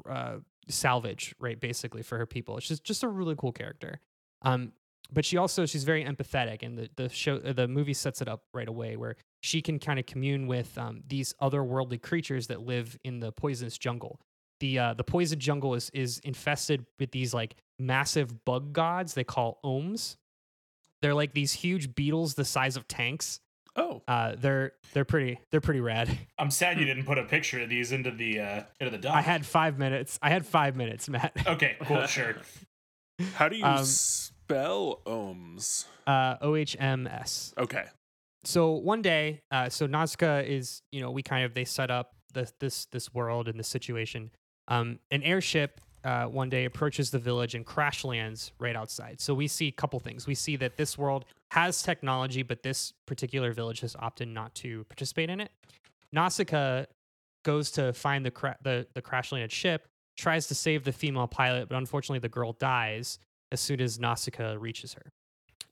uh salvage right basically for her people. she's just a really cool character. Um, but she also she's very empathetic and the the show uh, the movie sets it up right away where she can kind of commune with um, these otherworldly creatures that live in the poisonous jungle the uh, the poison jungle is is infested with these like massive bug gods they call ohms they're like these huge beetles the size of tanks Oh, uh, they're they're pretty they're pretty rad I'm sad you didn't put a picture of these into the uh into the doc. i had five minutes i had five minutes matt Okay, cool, sure. how do you Um, spell ohms? uh, ohms Okay. so one day, uh, so Nausicaa is, you know, we kind of they set up this this this world and this situation. Um, an airship uh, one day approaches the village and crash lands right outside. So we see a couple things. We see that this world has technology, but this particular village has opted not to participate in it. Nausicaa goes to find the cra- the the crash landed ship, tries to save the female pilot, but unfortunately the girl dies as soon as Nausicaa reaches her.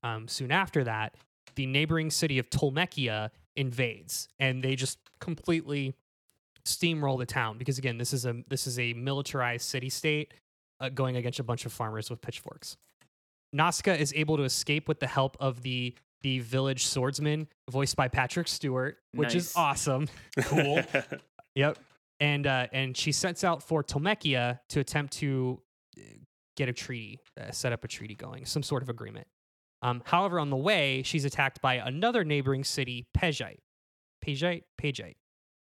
Um, soon after that, the neighboring city of Tolmekia invades, and they just completely steamroll the town because again, this is a this is a militarized city state uh, going against a bunch of farmers with pitchforks. Nausicaa is able to escape with the help of the the village swordsman, voiced by Patrick Stewart, which is awesome. Cool. Yep. And uh, and she sets out for Tolmekia to attempt to uh, get a treaty, uh, set up a treaty going, some sort of agreement. Um, however, on the way, she's attacked by another neighboring city, Pejite. Pejite? Pejite.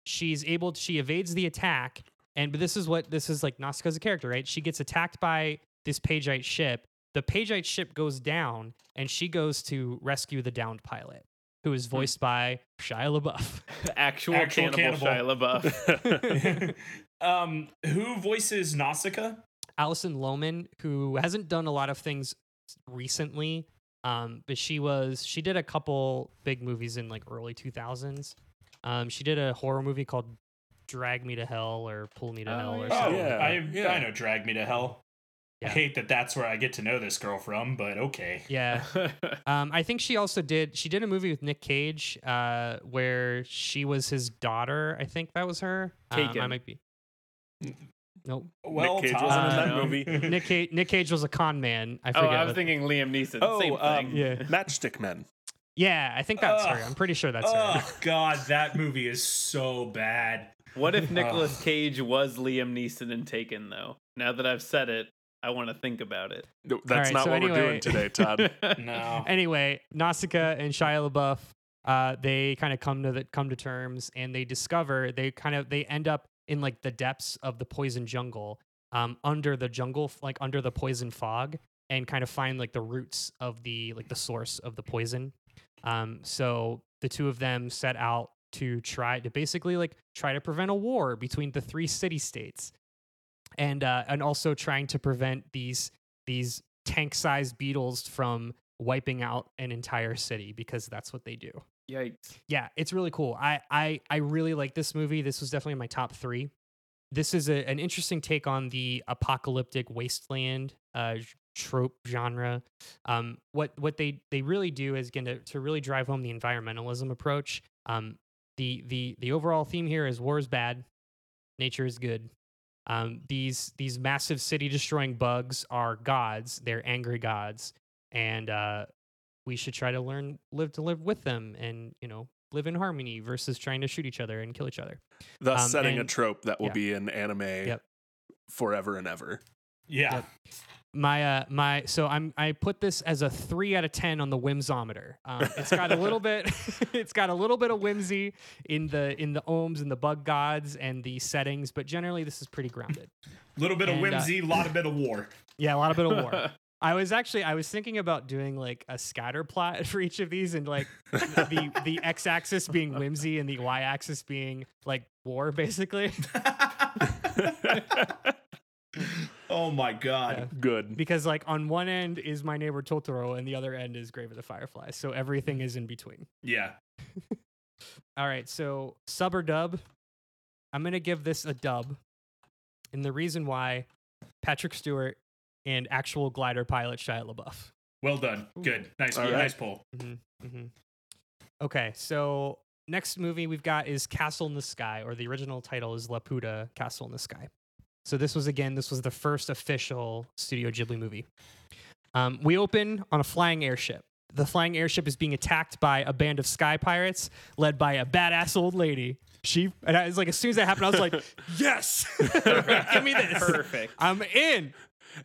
She's able to, she evades the attack. And but this is what this is like Nausicaa's a character, right? She gets attacked by this Pejite ship. The Pejite ship goes down, and she goes to rescue the downed pilot, who is voiced by Shia LaBeouf. Actual, Actual cannibal, cannibal. Shia LaBeouf. um, who voices Nausicaa? Alison Lohman, who hasn't done a lot of things recently, um, but she was she did a couple big movies in like early 2000s. Um, she did a horror movie called Drag Me to Hell or Pull Me to Oh, Hell or yeah. Oh, something. Yeah, I yeah. I know Drag Me to Hell. Yeah. I hate that that's where I get to know this girl from, but okay. Yeah. Um, I think she also did. She did a movie with Nick Cage, uh, where she was his daughter. I think that was her. Um, I might be. Nope. Well, Cage Todd- wasn't in that Uh, movie. Nick Cage. Nick Cage was a con man. I forget. oh, forget. I was thinking Liam Neeson. oh, Same um. Yeah. Matchstick Men. Yeah, I think that's her. I'm pretty sure that's her. Oh God, that movie is so bad. What if Nicolas Ugh. Cage was Liam Neeson in Taken, though? Now that I've said it, I want to think about it. No, That's right, not so what we're doing today, Todd. No. anyway, Nausicaa and Shia LaBeouf, uh, they kind of come to the, come to terms, and they discover they kind of they end up in like the depths of the poison jungle, um, under the jungle, like under the poison fog, and kind of find like the roots of the like the source of the poison. Um, so the two of them set out to try to basically like try to prevent a war between the three city states, and uh, and also trying to prevent these these tank-sized beetles from wiping out an entire city because that's what they do. Yikes. Yeah, it's really cool. I I I really like this movie. This was definitely my top three. This is a, an interesting take on the apocalyptic wasteland uh, trope genre. Um, what what they they really do is again to, to really drive home the environmentalism approach. Um, the the the overall theme here is war is bad, nature is good. Um, these these massive city destroying bugs are gods. They're angry gods, and uh, we should try to learn live to live with them and you know live in harmony versus trying to shoot each other and kill each other Thus Um, setting a trope that will yeah. be in anime Yep. forever and ever. Yeah. Yep. my uh my so i'm i put this as a three out of ten on the whimsometer um it's got a little bit it's got a little bit of whimsy in the in the ohms and the bug gods and the settings but generally this is pretty grounded A Little bit of And, uh, whimsy, a lot of bit of war. yeah a lot of bit of war I was actually I was thinking about doing like a scatter plot for each of these and like the the x axis being whimsy and the y axis being like war basically oh my god. Yeah. Good. because like on one end is my neighbor Totoro and the other end is Grave of the Fireflies so everything is in between. Yeah. All right, so sub or dub? I'm gonna give this a dub, and the reason why Patrick Stewart and actual glider pilot Shia LaBeouf. Well done. Good. Nice. All right. Nice pull. Mm-hmm, mm-hmm. Okay, so next movie we've got is Castle in the Sky, or the original title is Laputa Castle in the Sky. So this was again, this was the first official Studio Ghibli movie. Um, we open on a flying airship. The flying airship is being attacked by a band of sky pirates led by a badass old lady. She and I was like, as soon as that happened, I was like, yes, give me this. Perfect. I'm in.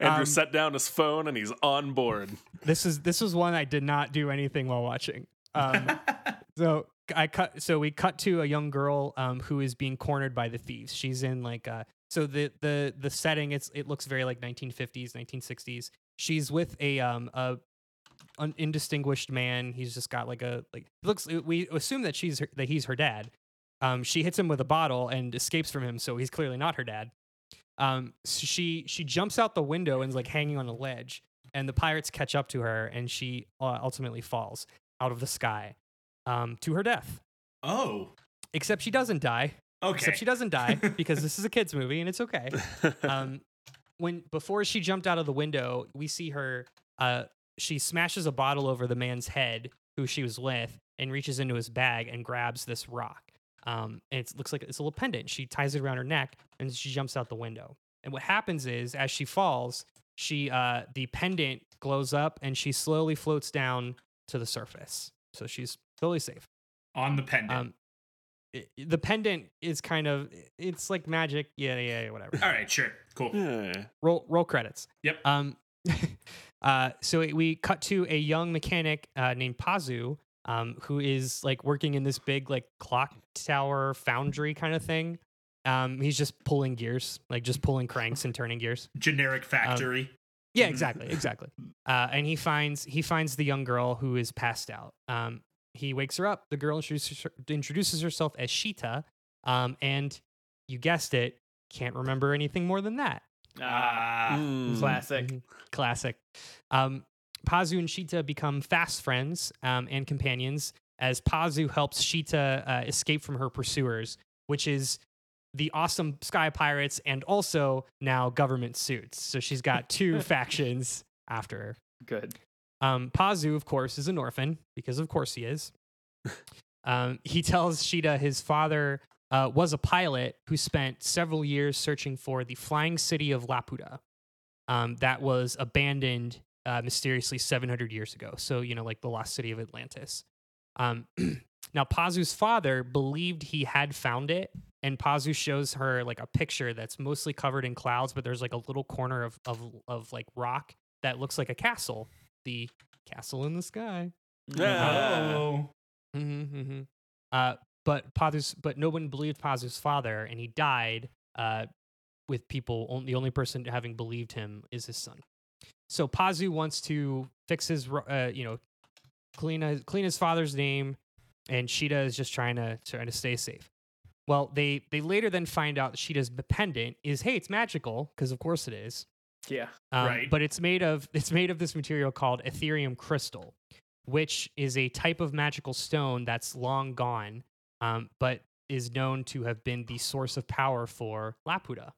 Andrew Um, set down his phone and he's on board. this is this was one I did not do anything while watching. Um, so I cut. So we cut to a young girl um, who is being cornered by the thieves. She's in like uh So the the the setting it's it looks very like 1950s, 1960s. She's with a um a an indistinguished man. He's just got like a like looks. We assume that she's her, that he's her dad. Um, she hits him with a bottle and escapes from him, so he's clearly not her dad. Um, so she she jumps out the window and is like hanging on a ledge, and the pirates catch up to her, and she uh, ultimately falls out of the sky, um, to her death. Oh. Except she doesn't die. Okay. Except she doesn't die because this is a kids movie and it's okay. Um, when before she jumped out of the window, we see her. Uh, she smashes a bottle over the man's head who she was with, and reaches into his bag and grabs this rock. Um, and it looks like it's a little pendant. She ties it around her neck and she jumps out the window. And what happens is, as she falls, she uh, the pendant glows up and she slowly floats down to the surface. So she's totally safe. On the pendant. Um, i- the pendant is kind of it's like magic. Yeah, yeah, yeah whatever. All right, sure. Cool. yeah. roll roll credits. Yep. Um, uh, so we cut to a young mechanic uh, named Pazu, um, who is like working in this big like clock tower foundry kind of thing. Um, he's just pulling gears, like just pulling cranks and turning gears. Generic factory. Yeah, Mhm. exactly, exactly. Uh, and he finds he finds the young girl who is passed out. Um, he wakes her up. The girl introduces, her, introduces herself as Sheeta, um, and you guessed it, can't remember anything more than that. Ah, Mm. classic. Mhm. Classic. Um, Pazu and Sheeta become fast friends um, and companions as Pazu helps Sheeta uh, escape from her pursuers, which is the awesome Sky Pirates and also now government suits. So she's got two factions after her. Good. Um, Pazu, of course, is an orphan because, of course, he is. Um, he tells Sheeta his father uh, was a pilot who spent several years searching for the flying city of Laputa um, that was abandoned uh, mysteriously 700 years ago. So, you know, like the lost city of Atlantis. Um, now, Pazu's father believed he had found it, and Pazu shows her like a picture that's mostly covered in clouds, but there's like a little corner of, of, of like rock that looks like a castle. The castle in the sky. Yeah. Oh. Mm-hmm, mm-hmm. Uh, but Pazu's, but no one believed Pazu's father, and he died. Uh, with people, on, the only person having believed him is his son. So Pazu wants to fix his, uh, you know, clean his, clean his father's name, and Sheeta is just trying to trying to stay safe. Well, they they later then find out that Sheeta's pendant is hey, it's magical because of course it is. Yeah. Um, Right. But it's made of it's made of this material called Aetherium crystal, which is a type of magical stone that's long gone, um, but is known to have been the source of power for Laputa.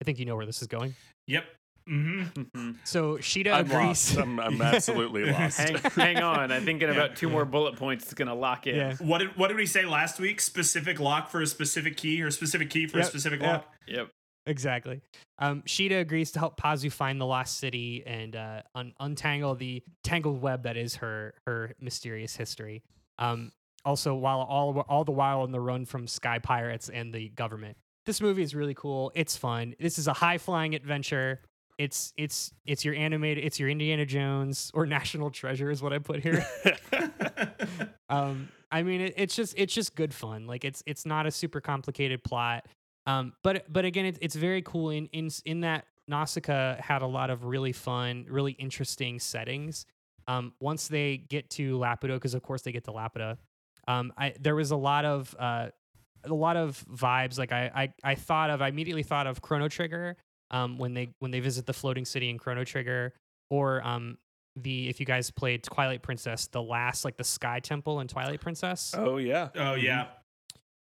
I think you know where this is going. Yep. hmm Mhm. So Sheeta I'm agrees. lost. I'm, I'm absolutely lost. hang, hang on. I think in about two more bullet points, it's gonna lock in. Yeah. What did what did we say last week? Specific lock for a specific key, or specific key for Yep, a specific yep. lock? Yep. Exactly. Um, Sheeta agrees to help Pazu find the lost city and uh, un- untangle the tangled web that is her her mysterious history. Um, also, while all all the while on the run from sky pirates and the government. This movie is really cool. It's fun. This is a high flying adventure. It's it's it's your animated. It's your Indiana Jones or National Treasure is what I put here. um i mean it, it's just it's just good fun like it's it's not a super complicated plot um but but again it's it's very cool in in in that nausicaa had a lot of really fun really interesting settings um once they get to laputa because of course they get to laputa um i there was a lot of uh a lot of vibes like i i, I thought of i immediately thought of chrono trigger um when they when they visit the floating city in chrono trigger or um the if you guys played Twilight Princess, the last like the Sky Temple in Twilight Princess, oh yeah. Oh yeah.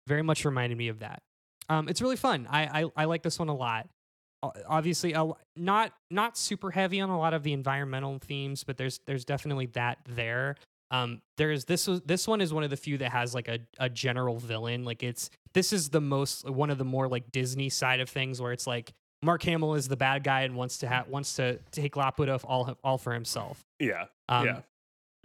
very much reminded me of that. Um, it's really fun. I, I I like this one a lot. Obviously, a not not super heavy on a lot of the environmental themes, but there's there's definitely that there. Um, there's this was this one is one of the few that has like a, a general villain. Like it's this is the most one of the more like Disney side of things where it's like Mark Hamill is the bad guy and wants to have wants to take Laputa all all for himself. Yeah. Um, yeah.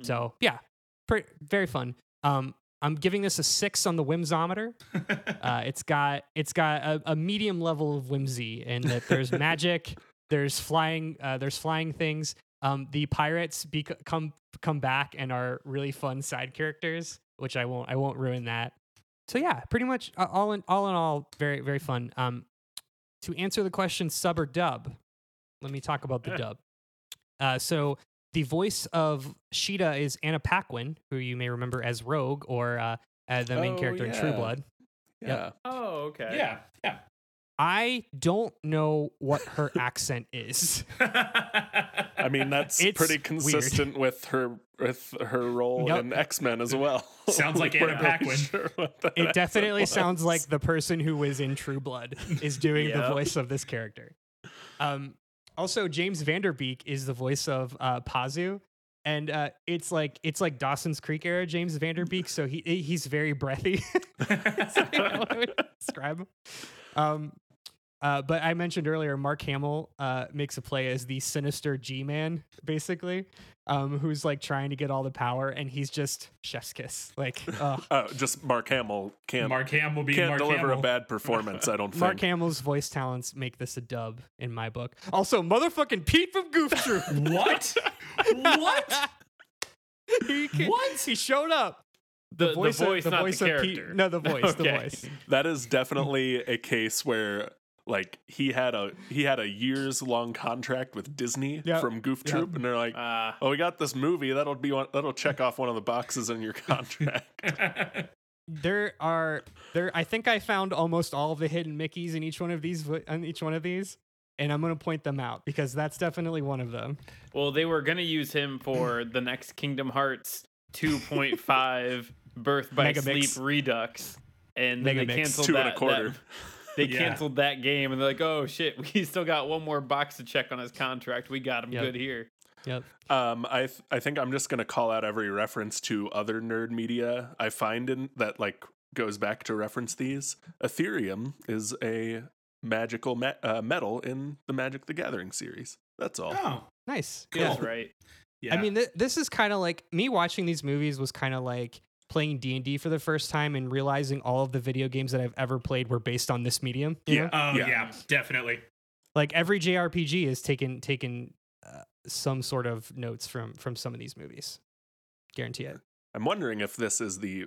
So yeah, pretty, very fun. Um, I'm giving this a six on the whimsometer. Uh, it's got it's got a, a medium level of whimsy in that there's magic, there's flying, uh, there's flying things. Um, the pirates bec- come come back and are really fun side characters, which I won't I won't ruin that. So yeah, pretty much uh, all in all in all, very very fun. Um, to answer the question, sub or dub, let me talk about the Yeah. dub. Uh, so the voice of Sheeta is Anna Paquin, who you may remember as Rogue or uh, uh, the main Oh, character in True. Blood. Yeah. Oh, okay. yeah. Yeah. I don't know what her accent is. I mean, that's It's pretty weird. consistent with her with her role Yep. in X Men as well. Sounds like Anna Paquin. sure It definitely was. sounds like the person who was in True Blood is doing the voice of this character. Um, also, James Van Der Beek is the voice of uh, Pazu, and uh, it's like it's like Dawson's Creek era James Van Der Beek. So he he's very breathy. How I describe him. Um, uh, but I mentioned earlier, Mark Hamill uh, makes a play as the sinister G Man, basically, um, who's like trying to get all the power, and he's just chef's kiss. Like, uh, Oh, just Mark Hamill can't Mark Hamill being can't Mark deliver Hamill. a bad performance. I don't think. Mark think. Hamill's voice talents make this a dub in my book. Also, motherfucking Pete from Goof Troop. What? what? he, ca- What? He showed up. The, the voice, of, the not voice the of Pete. character. No, the voice. The voice. that is definitely a case where like he had a he had a years long contract with Disney Yep. from Goof Yep. Troop, and they're like, Uh, "Oh, we got this movie that'll be one, that'll check off one of the boxes in your contract." There are there. I think I found almost all of the hidden Mickey's in each one of these. vo- On each one of these. And I'm gonna point them out because that's definitely one of them. well, they were gonna use him for the next Kingdom Hearts 2.5 Birth by Megamix. Sleep Redux, and then they Megamix. canceled Two that. and a quarter. that- they Yeah. canceled that game, and they're like, "Oh shit, we still got one more box to check on his contract. We got him Yep. good here." Yep. Um, I th- I think I'm just gonna call out every reference to other nerd media I find in that like goes back to reference these. Aetherium is a magical me- uh, metal in the Magic the Gathering series. That's all. oh, Nice. Cool. Yeah. That's right. yeah. I mean, th- this is kind of like me watching these movies was kind of like playing D and D for the first time and realizing all of the video games that I've ever played were based on this medium. Yeah. know? oh yeah. yeah. definitely. like every JRPG has taken taken uh, some sort of notes from from some of these movies. Guarantee it. I'm wondering if this is the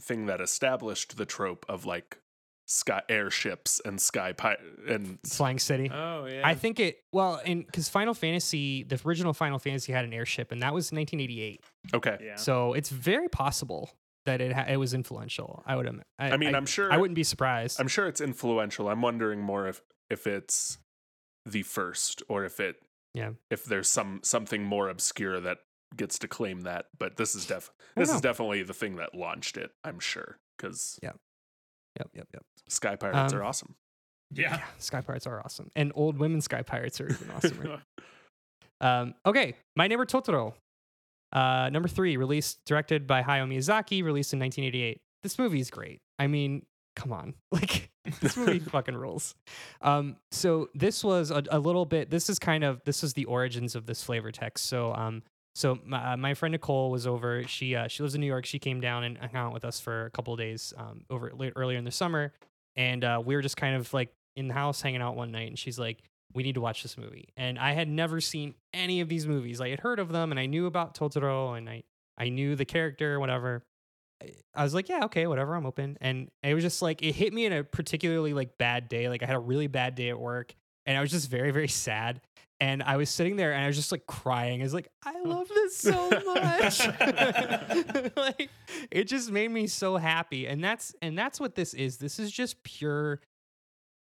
thing that established the trope of like sky airships and sky pi- and Flying City. Oh yeah. I think it well, and because Final Fantasy, the original Final Fantasy had an airship, and that was 1988. okay. yeah. So it's very possible that it ha- it was influential. I would. im- I, I mean, I, am sure I wouldn't be surprised. I'm sure it's influential. I'm wondering more if if it's the first or if it Yeah. if there's some something more obscure that gets to claim that. But this is def this don't is definitely the thing that launched it. I'm sure because yeah, Yep, yep, yep. Sky Pirates Um, are awesome. Yeah. Sky Pirates are awesome, and old women Sky Pirates are even awesomer. Um, okay, My Neighbor Totoro. Uh, number three, released, directed by Hayao Miyazaki, released in 1988. This movie is great. I mean, come on, like this movie fucking rules. Um, so this was a, a little bit. This is kind of this is the origins of this flavor text. So um, so my, uh, my friend Nicole was over. She uh, she lives in New York. She came down and hung out with us for a couple of days um, over late, earlier in the summer, and uh, we were just kind of like in the house hanging out one night. And she's like, "We need to watch this movie." And I had never seen any of these movies. I had heard of them, and I knew about Totoro, and I I knew the character, whatever. I- I was like, yeah, okay, whatever, I'm open. And it was just like it hit me in a particularly like bad day. Like I had a really bad day at work, and I was just very very sad. And I was sitting there, and I was just like crying. I was like, I love this so much. like it just made me so happy. And that's and that's what this is. This is just pure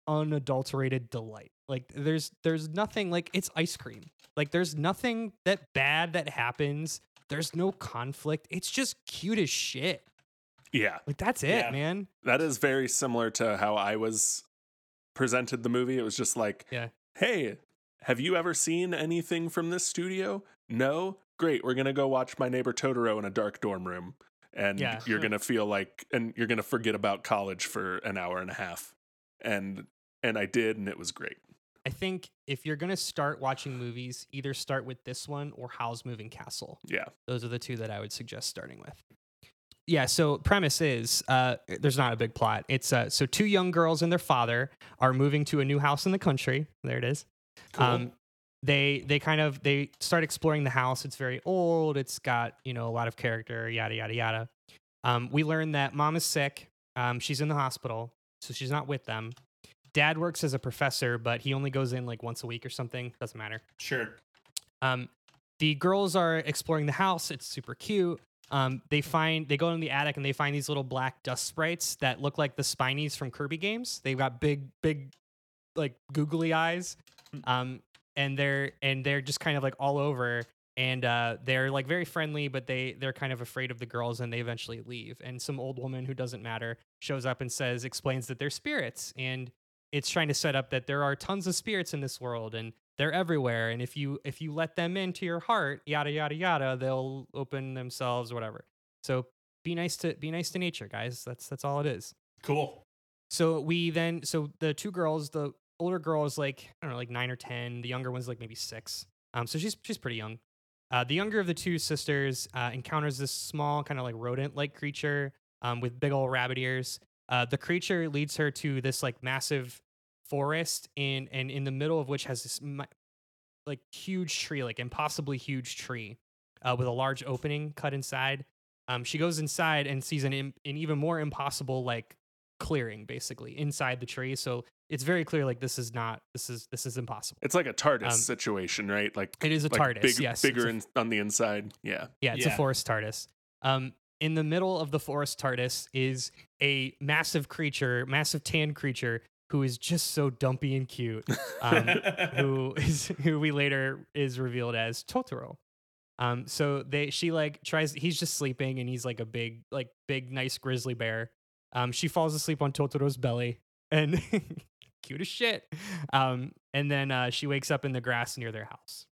unadulterated delight. Like there's there's nothing like it's ice cream. Like there's nothing that bad that happens. There's no conflict. It's just cute as shit. Yeah, Like that's it, Yeah. man. that is very similar to how I was presented the movie. It was just like, Yeah. hey, have you ever seen anything from this studio? No? Great. We're going to go watch My Neighbor Totoro in a dark dorm room. And Yeah. you're going to feel like, and you're going to forget about college for an hour and a half. And, and I did, and it was great. I think if you're gonna start watching movies, either start with this one or Howl's Moving Castle. Yeah. Those are the two that I would suggest starting with. Yeah, so premise is uh, there's not a big plot. It's uh, so two young girls and their father are moving to a new house in the country. There it is. Um, they they kind of they start exploring the house. It's very old. It's got you know a lot of character. Yada yada yada. Um, we learn that mom is sick. Um, she's in the hospital, so she's not with them. Dad works as a professor, but he only goes in like once a week or something. Doesn't matter. Sure. Um, the girls are exploring the house. It's super cute. Um, they find they go in the attic and they find these little black dust sprites that look like the Spinies from Kirby games. They've got big, big, like googly eyes. Um, and they're and they're just kind of like all over. And uh, they're like very friendly, but they they're kind of afraid of the girls, and they eventually leave. And some old woman who doesn't matter shows up and says, explains that they're spirits, and it's trying to set up that there are tons of spirits in this world, and they're everywhere. And if you if you let them into your heart yada yada yada they'll open themselves whatever. So be nice to be nice to nature guys. That's that's all it is. Cool. so we then so the two girls the older girl is like i don't know like nine or ten. The younger one's like maybe six. Um so she's she's pretty young. Uh, the younger of the two sisters uh, encounters this small kind of like rodent like creature um, with big old rabbit ears uh, the creature leads her to this like massive forest in and in the middle of which has this like huge tree like impossibly huge tree uh, with a large opening cut inside um, she goes inside and sees an, an even more impossible like clearing basically inside the tree so it's very clear like this is not this is this is impossible It's like a TARDIS Um, situation, right? Like, it is a like tardis big, yes bigger a- in, on the inside. Yeah. yeah, it's Yeah. a forest TARDIS. Um, in the middle of the forest TARDIS is a massive creature, massive tan creature who is just so dumpy and cute. Um, who is who we later is revealed as Totoro. Um, so they she like tries. He's just sleeping, and he's like a big, like big, nice grizzly bear. Um, she falls asleep on Totoro's belly, and cute as shit. Um, and then uh, she wakes up in the grass near their house.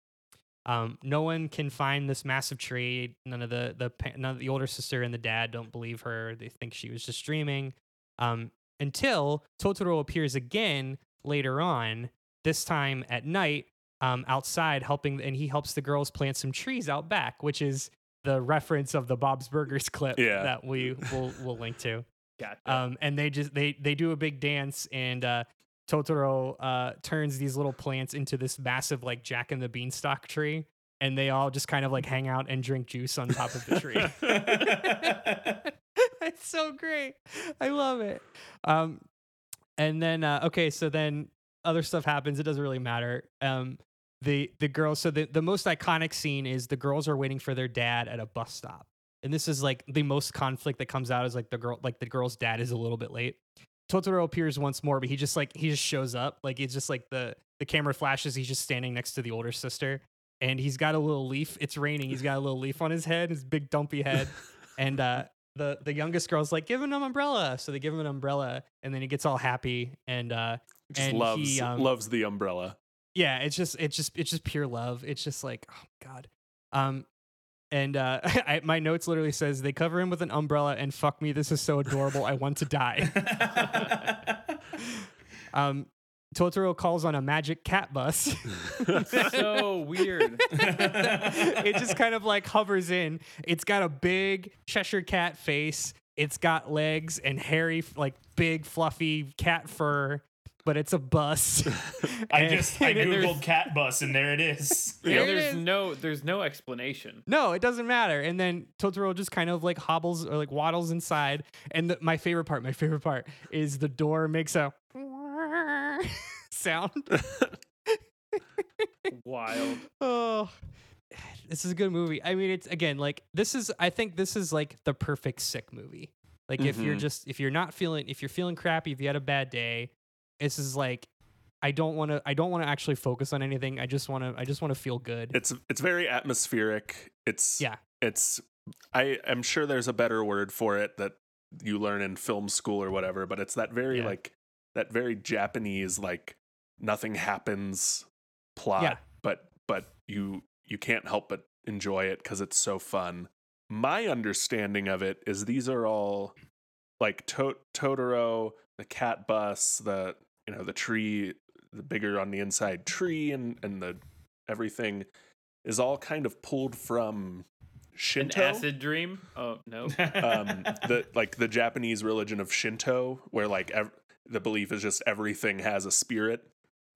Um, no one can find this massive tree. None of the the none of the older sister and the dad don't believe her. They think she was just dreaming. Um, until Totoro appears again later on. This time at night, um, outside helping, and he helps the girls plant some trees out back, which is the reference of the Bob's Burgers clip Yeah. that we will will link to. Gotcha. Um, and they just they they do a big dance, and uh, Totoro uh, turns these little plants into this massive like Jack and the Beanstalk tree, and they all just kind of like hang out and drink juice on top of the tree. it's so great. I love it. Um, and then uh, okay, so then other stuff happens. It doesn't really matter. Um, the the girls. So the the most iconic scene is the girls are waiting for their dad at a bus stop. and this is like the most conflict that comes out is like the girl like the girl's dad is a little bit late. Totoro appears once more, but he just like he just shows up. Like it's just like the the camera flashes, he's just standing next to the older sister. And he's got a little leaf. It's raining. He's got a little leaf on his head, his big dumpy head. and uh the the youngest girl's like, give him an umbrella. So they give him an umbrella, and then he gets all happy. And uh Just And loves he, um, loves the umbrella. yeah it's just it's just it's just pure love it's just like oh god um and uh I, my notes literally says they cover him with an umbrella and fuck me. This is so adorable. I want to die. Um totoro calls on a magic cat bus. So weird. it just kind of like hovers in. It's got a big cheshire cat face. It's got legs and hairy like big fluffy cat fur but it's a bus I And- just I googled cat bus and there it is. Yeah, There it there's is. no there's no explanation. No, it doesn't matter. And then Totoro just kind of like hobbles or like waddles inside. And the, my favorite part, my favorite part is the door makes a sound. Wild. oh, this is a good movie. I mean, it's again like this is. I think this is like the perfect sick movie. Like if you're Mhm. just if you're not feeling if you're feeling crappy, if you had a bad day, this is like. I don't want to. I don't want to actually focus on anything. I just want to. I just want to feel good. It's it's very atmospheric. It's Yeah. It's I am sure there's a better word for it that you learn in film school or whatever, but it's that very Yeah. like that very Japanese like nothing happens plot, Yeah. but but you you can't help but enjoy it because it's so fun. My understanding of it is these are all like to- Totoro, the cat bus, the you know the tree, the bigger on the inside tree, and and the everything is all kind of pulled from Shinto. An Shinto. acid dream? Oh no. um, the like the Japanese religion of Shinto, where like ev- the belief is just everything has a spirit,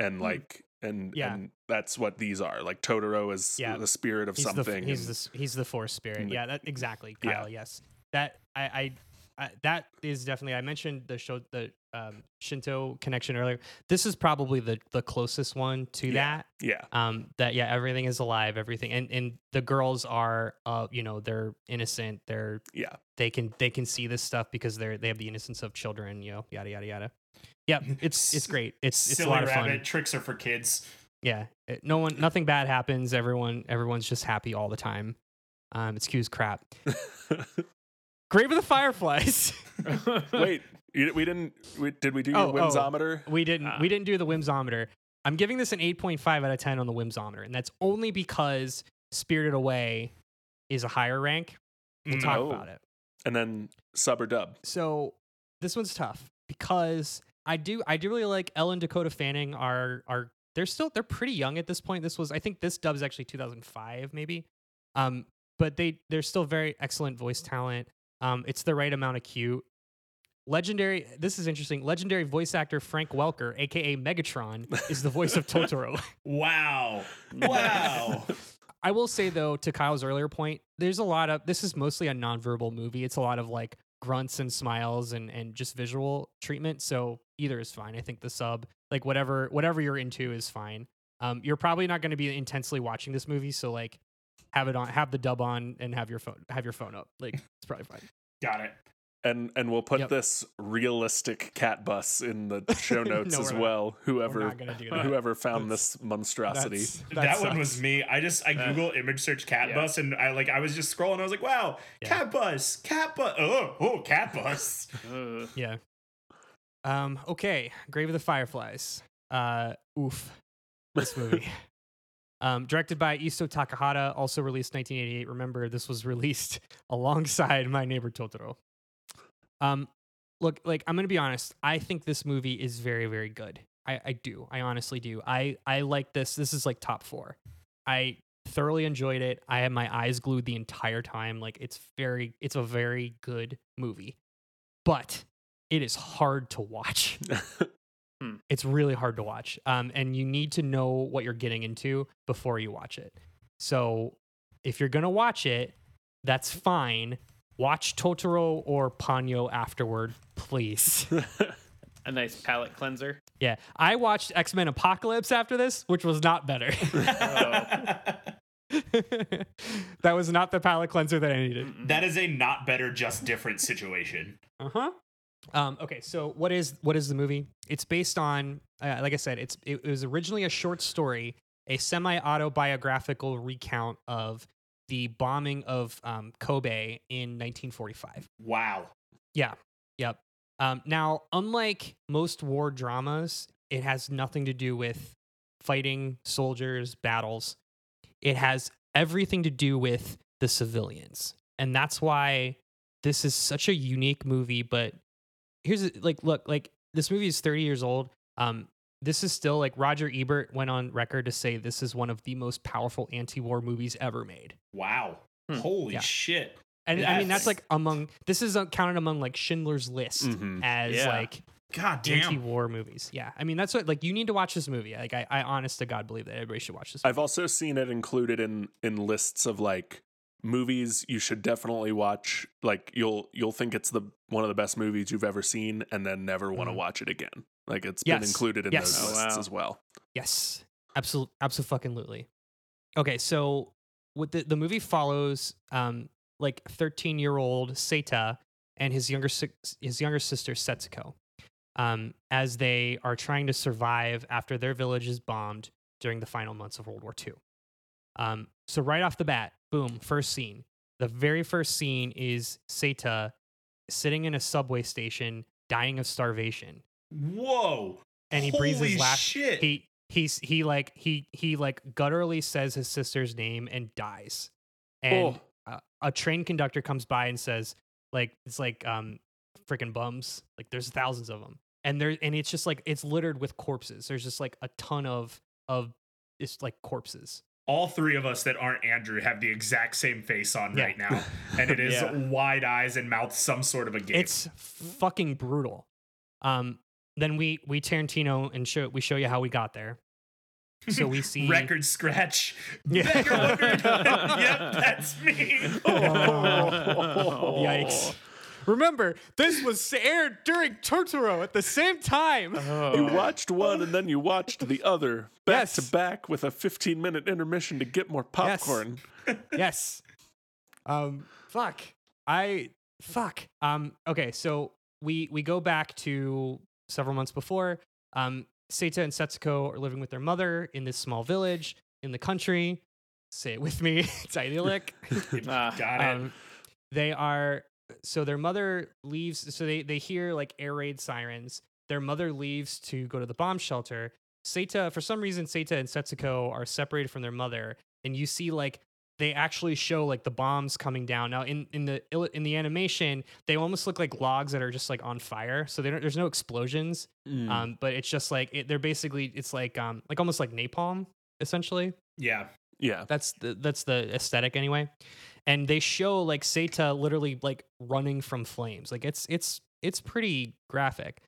and like and Hmm. Yeah. and that's what these are. Like Totoro is Yeah. the spirit of he's something. The, he's and- the he's the force spirit. the- Yeah, that exactly, Yeah. Kyle. Yes, that I, I, I that is definitely. I mentioned the show the um, Shinto connection earlier. This is probably the the closest one to Yeah. that. yeah, Um, that yeah, everything is alive, everything, and and the girls are, uh, you know, they're innocent. They're yeah. they can they can see this stuff because they're they have the innocence of children. You know, yada yada yada. Yep, it's it's great. It's it's a Silly lot of fun. tricks are for kids. Yeah, it- no one, nothing bad happens. Everyone, everyone's just happy all the time. Um, excuse crap. Grave of the Fireflies. Wait, you, we didn't. We, did we do Oh, your oh. whimsometer? we didn't, Ah. we didn't do the whimsometer. I'm giving this an 8.5 out of 10 on the whimsometer, and that's only because Spirited Away is a higher rank. We'll talk Oh. about it. And then sub or dub. So this one's tough because I do, I do really like Ellen Dakota Fanning. Are are they're still they're pretty young at this point. This was I think this dub's actually 2005 maybe. Um, but they they're still very excellent voice talent. Um, it's the right amount of cute. Legendary. This is interesting. Legendary voice actor Frank Welker, aka Megatron, is the voice of Totoro. Wow. Wow. I will say though, to Kyle's earlier point, there's a lot of this is mostly a nonverbal movie. It's a lot of like grunts and smiles and and just visual treatment. So either is fine. I think the sub, like whatever whatever you're into, is fine. Um, you're probably not going to be intensely watching this movie, so like have it on, have the dub on, and have your phone have your phone up. Like it's probably fine. Got it. And and we'll put Yep. this realistic cat bus in the show notes No, as we're not. well. Whoever gonna do whoever found That's- this monstrosity. That's- That, one sucks. was me. I just I Uh, Google image search cat yeah. bus and I like I was just scrolling. I was like, wow, Yeah. cat bus, cat bus. Oh, oh, cat bus. Ugh. Yeah. Um. Okay. Grave of the Fireflies. Uh. Oof. This movie. Um. Directed by Isao Takahata. Also released 1988. Remember, this was released alongside My Neighbor Totoro. Um. Look, like I'm gonna be honest. I think this movie is very, very good. I, I do. I honestly do. I I like this. This is like top four. I thoroughly enjoyed it. I had my eyes glued the entire time. Like it's very, it's a very good movie, but it is hard to watch. it's really hard to watch. Um, and you need to know what you're getting into before you watch it. So if you're gonna watch it, that's fine. Watch Totoro or Ponyo afterward, please. A nice palate cleanser. yeah, I watched X Men Apocalypse after this, which was not better. that was not the palate cleanser that I needed. That is a not better, just different situation. Uh huh. Um, okay, so what is what is the movie? It's based on, uh, like I said, it's it, it was originally a short story, a semi autobiographical recount of the bombing of um, Kobe in 1945. Wow. Yeah. Yep. Um, now, unlike most war dramas, it has nothing to do with fighting soldiers, battles. It has everything to do with the civilians. And that's why this is such a unique movie. But here's the- like, look, like this movie is 30 years old. Um, this is still like Roger Ebert went on record to say this is one of the most powerful anti war movies ever made. Wow. Hmm. Holy Yeah. shit. And I mean, That's- that's like among, this is uh, counted among like Schindler's List Mhm. as Yeah. like God damn. anti-war movies. Yeah, I mean that's what like you need to watch this movie. Like I, I honest to God believe that everybody should watch this. I've also seen it included in in lists of like movies you should definitely watch. Like you'll you'll think it's the one of the best movies you've ever seen, and then never want to Mhm. watch it again. Like it's been included in Yes. those Oh, lists wow. as well. Yes, absolutely, absolutely. Okay, so what the the movie follows, um, like thirteen year old Seita and his younger his younger sister Setsuko, um, as they are trying to survive after their village is bombed during the final months of World War II. Um, so right off the bat, boom, first scene. The very first scene is Seita sitting in a subway station, dying of starvation. Whoa. and he breathes his last shit. he he's he like he he like gutturally says his sister's name and dies. And uh, a train conductor comes by and says like it's like um freaking bums. Like there's thousands of them and there and it's just like it's littered with corpses. There's just like a ton of of it's like corpses All three of us that aren't Andrew have the exact same face on Yeah. right now. And it is Yeah. wide eyes and mouth some sort of a game. it's fucking brutal um then we we tarantino and show we show you how we got there so we see record scratch. Yeah. Bet yep, that's me. Oh. Yikes. Remember, this was aired during Totoro at the same time. Oh. You watched one and then you watched the other back Yes. to back with a 15 minute intermission to get more popcorn. yes. Um fuck. I fuck. Um okay, so we we go back to several months before. Um Seita and Setsuko are living with their mother in this small village in the country. Say it with me. it's idyllic. Ah. Got it. um, they are so their mother leaves so they they hear like air raid sirens their mother leaves to go to the bomb shelter Seita, for some reason Seita and Setsuko are separated from their mother and you see like they actually show like the bombs coming down now in in the in the animation they almost look like logs that are just like on fire so they don't, there's no explosions Mm. um but it's just like it, they're basically it's like um like almost like napalm essentially yeah. yeah. that's the that's the aesthetic anyway. And they show like Seita literally like running from flames. Like it's it's it's pretty graphic.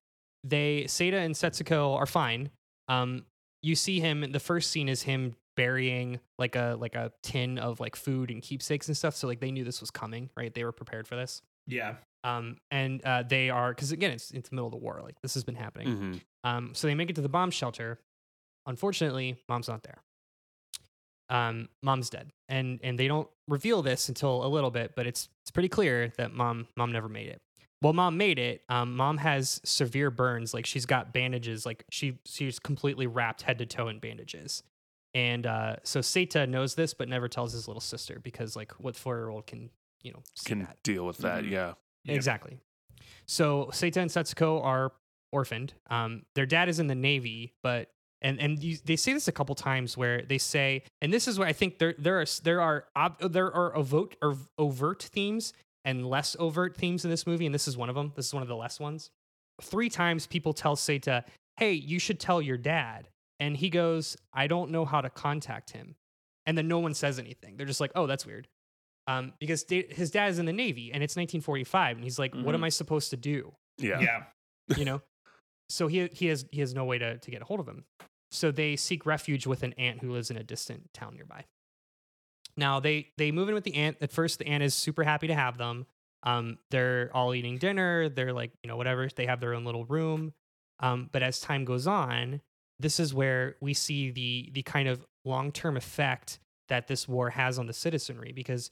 They Seita and Setsuko are fine. Um you see him the first scene is him burying like a like a tin of like food and keepsakes and stuff. So like they knew this was coming, right? They were prepared for this. Yeah. Um and uh they are because again it's it's the middle of the war. Like this has been happening. Mhm. Um, so they make it to the bomb shelter. Unfortunately, mom's not there. Um, mom's dead, and and they don't reveal this until a little bit, but it's it's pretty clear that mom mom never made it. Well, mom made it. Um, mom has severe burns, like she's got bandages, like she she's completely wrapped head to toe in bandages. And uh, so Seita knows this, but never tells his little sister because, like, what four year old can you know see Can that? deal with that. Mhm. Yeah. Exactly. So Seita and Setsuko are orphaned. Um, their dad is in the Navy, but and and you, they say this a couple times where they say, and this is where I think there there are there are ob, there are overt or overt themes and less overt themes in this movie, and this is one of them. This is one of the less ones. Three times people tell Seita, "Hey, you should tell your dad," and he goes, "I don't know how to contact him," and then no one says anything. They're just like, "Oh, that's weird." um, because da- his dad is in the Navy and it's 1945, and he's like, "What am Mhm. I supposed to do?" Yeah. Yeah. You know, so he he has he has no way to to get a hold of him. So they seek refuge with an aunt who lives in a distant town nearby. Now they they move in with the aunt. At first, the aunt is super happy to have them. Um, they're all eating dinner. They're like, you know, whatever. They have their own little room. Um, but as time goes on, this is where we see the the kind of long term effect that this war has on the citizenry because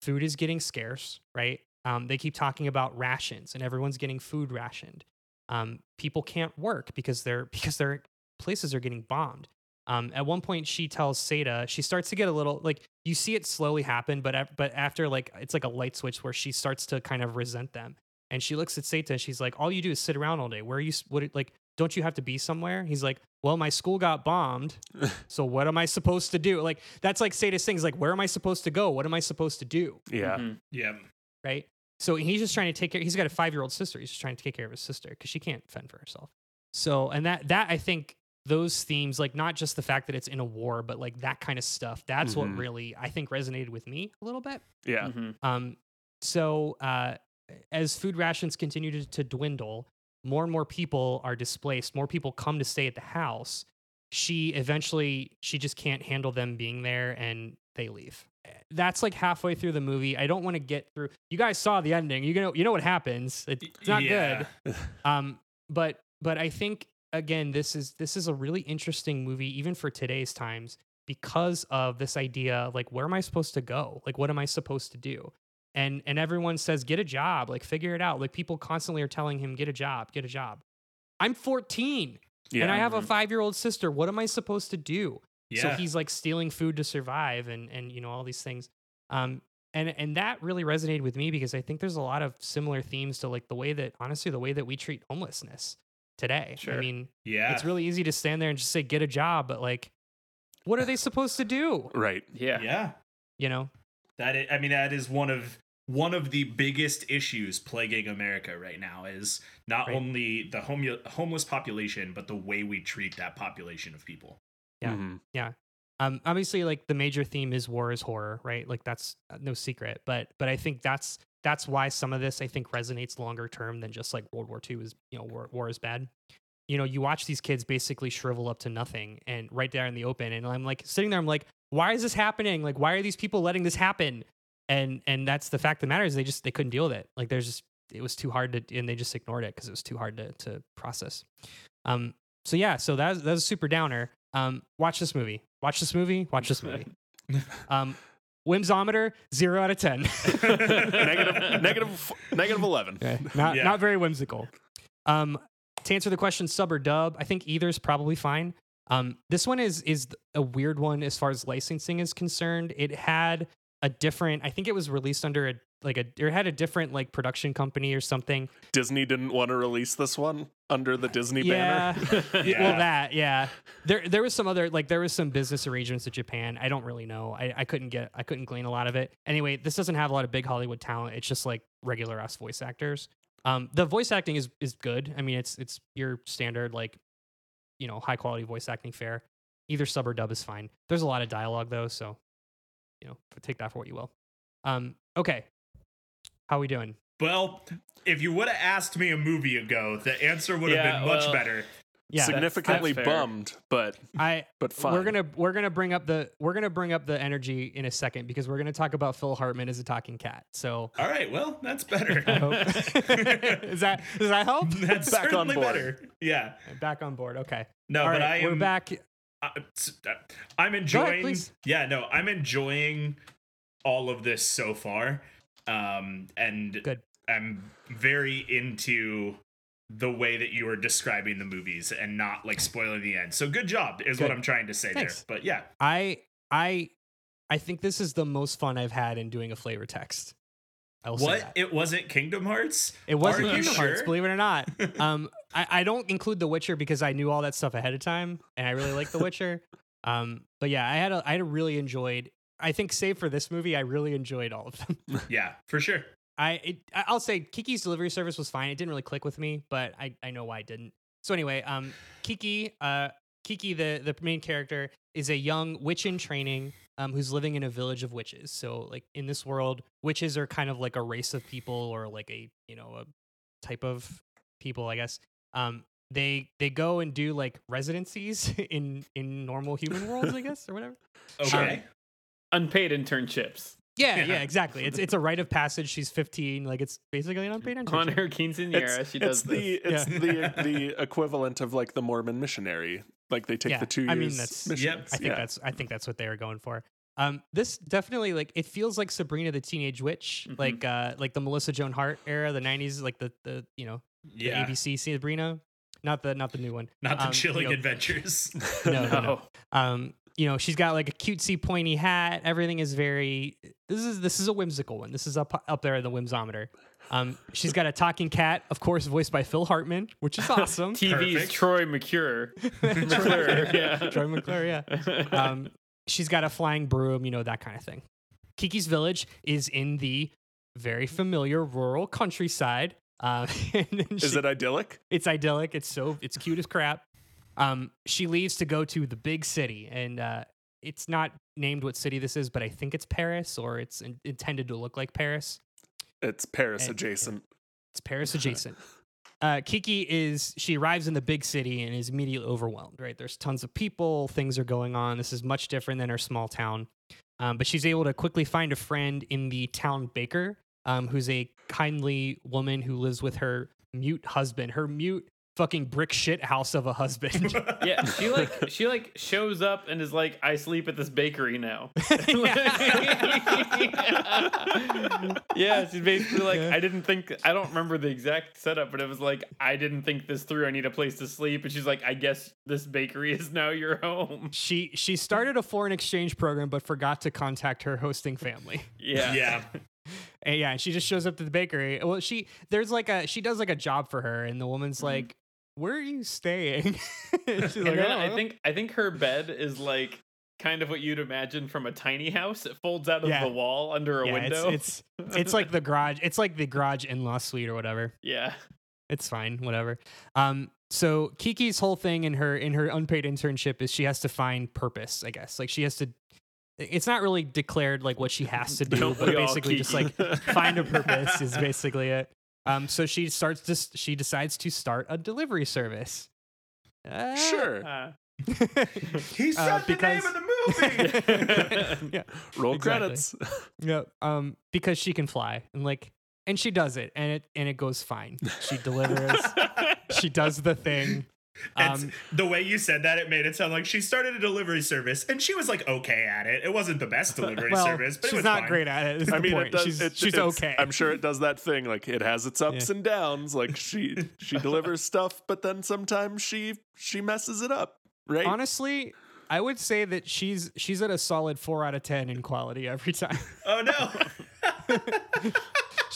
food is getting scarce, right? Um, they keep talking about rations, and everyone's getting food rationed. Um, people can't work because their because their places are getting bombed. Um, at one point, she tells Seita she starts to get a little like you see it slowly happen, but but after like it's like a light switch where she starts to kind of resent them, and she looks at Seita and she's like, "All you do is sit around all day. Where are you? s- What like? Don't you have to be somewhere?" He's like, "Well, my school got bombed, so what am I supposed to do?" Like that's like Seita's thing. Is like, "Where am I supposed to go? What am I supposed to do?" Yeah. Mhm. Yeah. right? So he's just trying to take care. He's got a five year old sister. He's just trying to take care of his sister because she can't fend for herself. So and that that I think those themes, like not just the fact that it's in a war, but like that kind of stuff. That's Mhm. what really I think resonated with me a little bit. Yeah. Mhm. Um, so uh, as food rations continue to, to dwindle, more and more people are displaced. More people come to stay at the house. She eventually she just can't handle them being there, and they leave. That's like halfway through the movie. I don't want to get through. You guys saw the ending. You know you know what happens. It's not Yeah. good. Um, but but I think again, this is this is a really interesting movie, even for today's times, because of this idea of like, where am I supposed to go? Like, what am I supposed to do? And and everyone says, get a job, like figure it out. Like people constantly are telling him, get a job, get a job. I'm 14 Yeah. and I have a Mhm. five year old sister. What am I supposed to do? Yeah. So he's like stealing food to survive and and you know all these things. Um and and that really resonated with me because I think there's a lot of similar themes to like the way that honestly the way that we treat homelessness today. Sure. I mean, yeah. it's really easy to stand there and just say get a job, but like what are they supposed to do? right. Yeah. yeah. You know? That i I mean that is one of one of the biggest issues plaguing America right now is not Right. only the home, homeless population but the way we treat that population of people. Yeah. Mhm. Um obviously like the major theme is war is horror, right? Like that's uh, no secret, but but I think that's that's why some of this I think resonates longer term than just like World War II is, you know, war, war is bad. You know, you watch these kids basically shrivel up to nothing and right there in the open and I'm like sitting there I'm like why is this happening? Like why are these people letting this happen? And and that's the fact of the matter is they just they couldn't deal with it. Like there's just it was too hard to and they just ignored it because it was too hard to to process. Um so yeah, so that was, that was a super downer. Um watch this movie. Watch this movie. Watch this movie. Um whimsometer 0 out of 10. negative, negative, negative eleven. Okay. Not Yeah. not very whimsical. Um, to answer the question, sub or dub, I think either is probably fine. Um, this one is is a weird one as far as licensing is concerned. It had a different. I think it was released under a like a or it had a different like production company or something. Disney didn't want to release this one under the Disney yeah. banner. Yeah. Well, that yeah. There there was some other like there was some business arrangements with Japan. I don't really know. I, I couldn't get I couldn't glean a lot of it. Anyway, this doesn't have a lot of big Hollywood talent. It's just like regular ass voice actors. Um, the voice acting is is good. I mean, it's it's your standard like, you know, high quality voice acting fare. Either sub or dub is fine. There's a lot of dialogue though, so you know, take that for what you will. Um, okay, how are we doing? Well, if you would have asked me a movie ago, the answer would have Yeah, been much well- better. Yeah, Significantly that's fair. bummed, but I but fine. We're gonna we're gonna bring up the we're gonna bring up the energy in a second because we're gonna talk about Phil Hartman as a talking cat. So All right, well, that's better. Is that does that help? that's Back on certainly board. better. Yeah. Back on board. Okay. No, All but right, I am we're back. I- s- uh, I'm enjoying. please. yeah, no, I'm enjoying all of this so far, um, and Good. I'm very into the way that you are describing the movies and not like spoiling the end. So good job is what I'm trying to say Thanks. there. But yeah, I I I think this is the most fun I've had in doing a flavor text. I will say what it wasn't Kingdom Hearts. It wasn't Kingdom Hearts, believe it or not. Um, I, I don't include The Witcher because I knew all that stuff ahead of time, and I really like The Witcher. Um, but yeah, I had a, I really enjoyed. I think, save for this movie, I really enjoyed all of them. Yeah, for sure. I it, I- I'll say Kiki's delivery service was fine. It didn't really click with me, but I, I know why it didn't. So anyway, um, Kiki, uh, Kiki, the the main character, is a young witch in training, um, who's living in a village of witches. So like in this world, witches are kind of like a race of people, or like a you know a type of people, I guess. Um, they they go and do like residencies in in normal human worlds, I guess, or whatever. Okay. Unpaid internships Yeah, Yeah. yeah, exactly. It's it's a rite of passage. She's 15. Like it's basically an unpaid internship. on her quinceanera. it's, she does it's the this. it's Yeah. the the equivalent of like the Mormon missionary. Like they take Yeah, the two years. I mean, that's- mission. Yep. I think yeah. that's I think that's what they were going for. Um, this definitely like it feels like Sabrina the Teenage Witch, Mhm. like uh, like the Melissa Joan Hart era, the '90s, like the the you know the Yeah. ABC Sabrina, not the not the new one. Not the Um, you chilling know, adventures. No, no, no. No. Um, you know, she's got like a cutesy pointy hat. Everything is very. This is this is a whimsical one. This is up up there in the whimsometer. Um, she's got a talking cat, of course, voiced by Phil Hartman, which is awesome. TV's Perfect. Troy McClure. McClure, yeah. Troy McClure, yeah. Um, she's got a flying broom, you know that kind of thing. Kiki's village is in the very familiar rural countryside. Uh, and then Is she- it idyllic? it's idyllic. It's so it's cute as crap. Um, she leaves to go to the big city, and uh, it's not named what city this is, but I think it's Paris, or it's in- intended to look like Paris. It's Paris And- adjacent. It's Paris adjacent. Uh, Kiki is she arrives in the big city and is immediately overwhelmed. Right, there's tons of people, things are going on. This is much different than her small town, um, but she's able to quickly find a friend in the town baker, um, who's a kindly woman who lives with her mute husband, her mute fucking brick shit house of a husband. Yeah, she like she like shows up and is like, I sleep at this bakery now. yeah, she's basically like, Yeah. I didn't think I don't remember the exact setup, but it was like, I didn't think this through. I need a place to sleep. And she's like, I guess this bakery is now your home. she she started a foreign exchange program but forgot to contact her hosting family. Yeah. yeah. And yeah, and she just shows up to the bakery. Well, she there's like a she does like a job for her, and the woman's mm-hmm. like, "Where are you staying?" And like, then "Oh, I think I think her bed is like kind of what you'd imagine from a tiny house. It folds out of Yeah. the wall under a yeah, window. It's, it's it's like the garage. It's like the garage in-law suite or whatever. yeah. It's fine, whatever. Um, so Kiki's whole thing in her in her unpaid internship is she has to find purpose. I guess like she has to. It's not really declared like what she has to do, but basically just like find a purpose is basically it. Um, so she starts to she decides to start a delivery service. Uh, Sure. Uh, He said Uh, the name of the movie. yeah, Roll Exactly. credits. yeah. Um, because she can fly and like, and she does it, and it and it goes fine. She delivers. she does the thing. It's- Um, the way you said that, it made it sound like she started a delivery service and she was like okay at it. It wasn't the best delivery well, service, but she's it was not fine. great at it. I mean, it does. she's it, she's okay. I'm sure it does that thing. Like it has its ups and downs. Like she she delivers stuff, but then sometimes she she messes it up. Right? Honestly, I would say that she's she's at a solid four out of ten in quality every time. Oh no.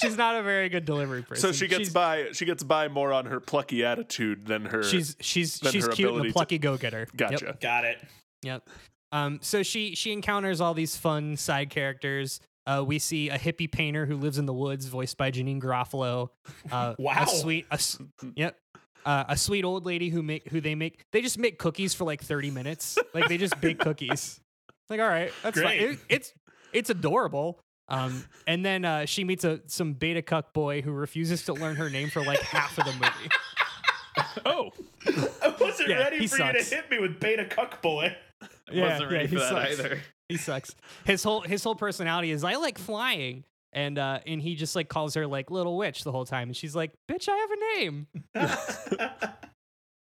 she's not a very good delivery person. so she gets she's, by. She gets by more on her plucky attitude than her. She's she's she's her cute and ability a to- plucky go getter. gotcha. Got it. Yep. Um, so she she encounters all these fun side characters. Uh, we see a hippie painter who lives in the woods, voiced by Janeane Garofalo. Uh, Wow. A sweet, a, s- yep. Uh, a sweet old lady who make who they make they just make cookies for like thirty minutes. Like they just bake cookies. Like all right, that's fine. Great. It- it's it's adorable. Um, and then uh, she meets a some beta cuck boy who refuses to learn her name for like half of the movie. Oh, I wasn't Yeah, ready he for you to hit me with beta cuck boy. I wasn't ready he for that sucks. either. He sucks. His whole his whole personality is I like flying. And uh and he just like calls her like little witch the whole time. And she's like, bitch, I have a name.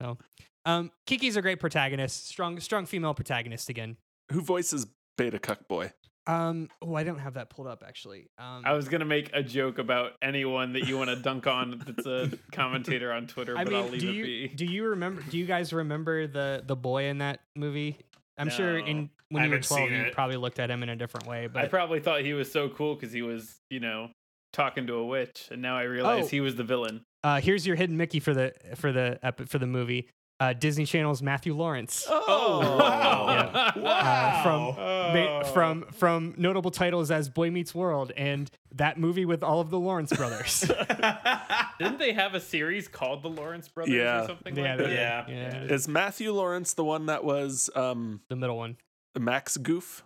So um Kiki's a great protagonist. Strong strong female protagonist again. who voices Beta Cuck Boy? Um oh I don't have that pulled up actually. Um I was gonna make a joke about anyone that you want to dunk on that's a commentator on Twitter, I but I'll mean, leave do it you be. do you remember do you guys remember the the boy in that movie? I'm sure No, in I when you were 12 you probably looked at him in a different way, But I probably thought he was so cool because he was, you know, talking to a witch, and now I realize Oh. he was the villain. uh here's your hidden Mickey for the for the epi- for the movie. Uh Disney Channel's Matthew Lawrence. Oh, wow. Yeah. Wow. from- Ma- Oh. from from notable titles as Boy Meets World and that movie with all of the Lawrence brothers. Didn't they have a series called The Lawrence Brothers Yeah. or something yeah, like that? did. Yeah. yeah, Is Matthew Lawrence the one that was um, the middle one. Max Goof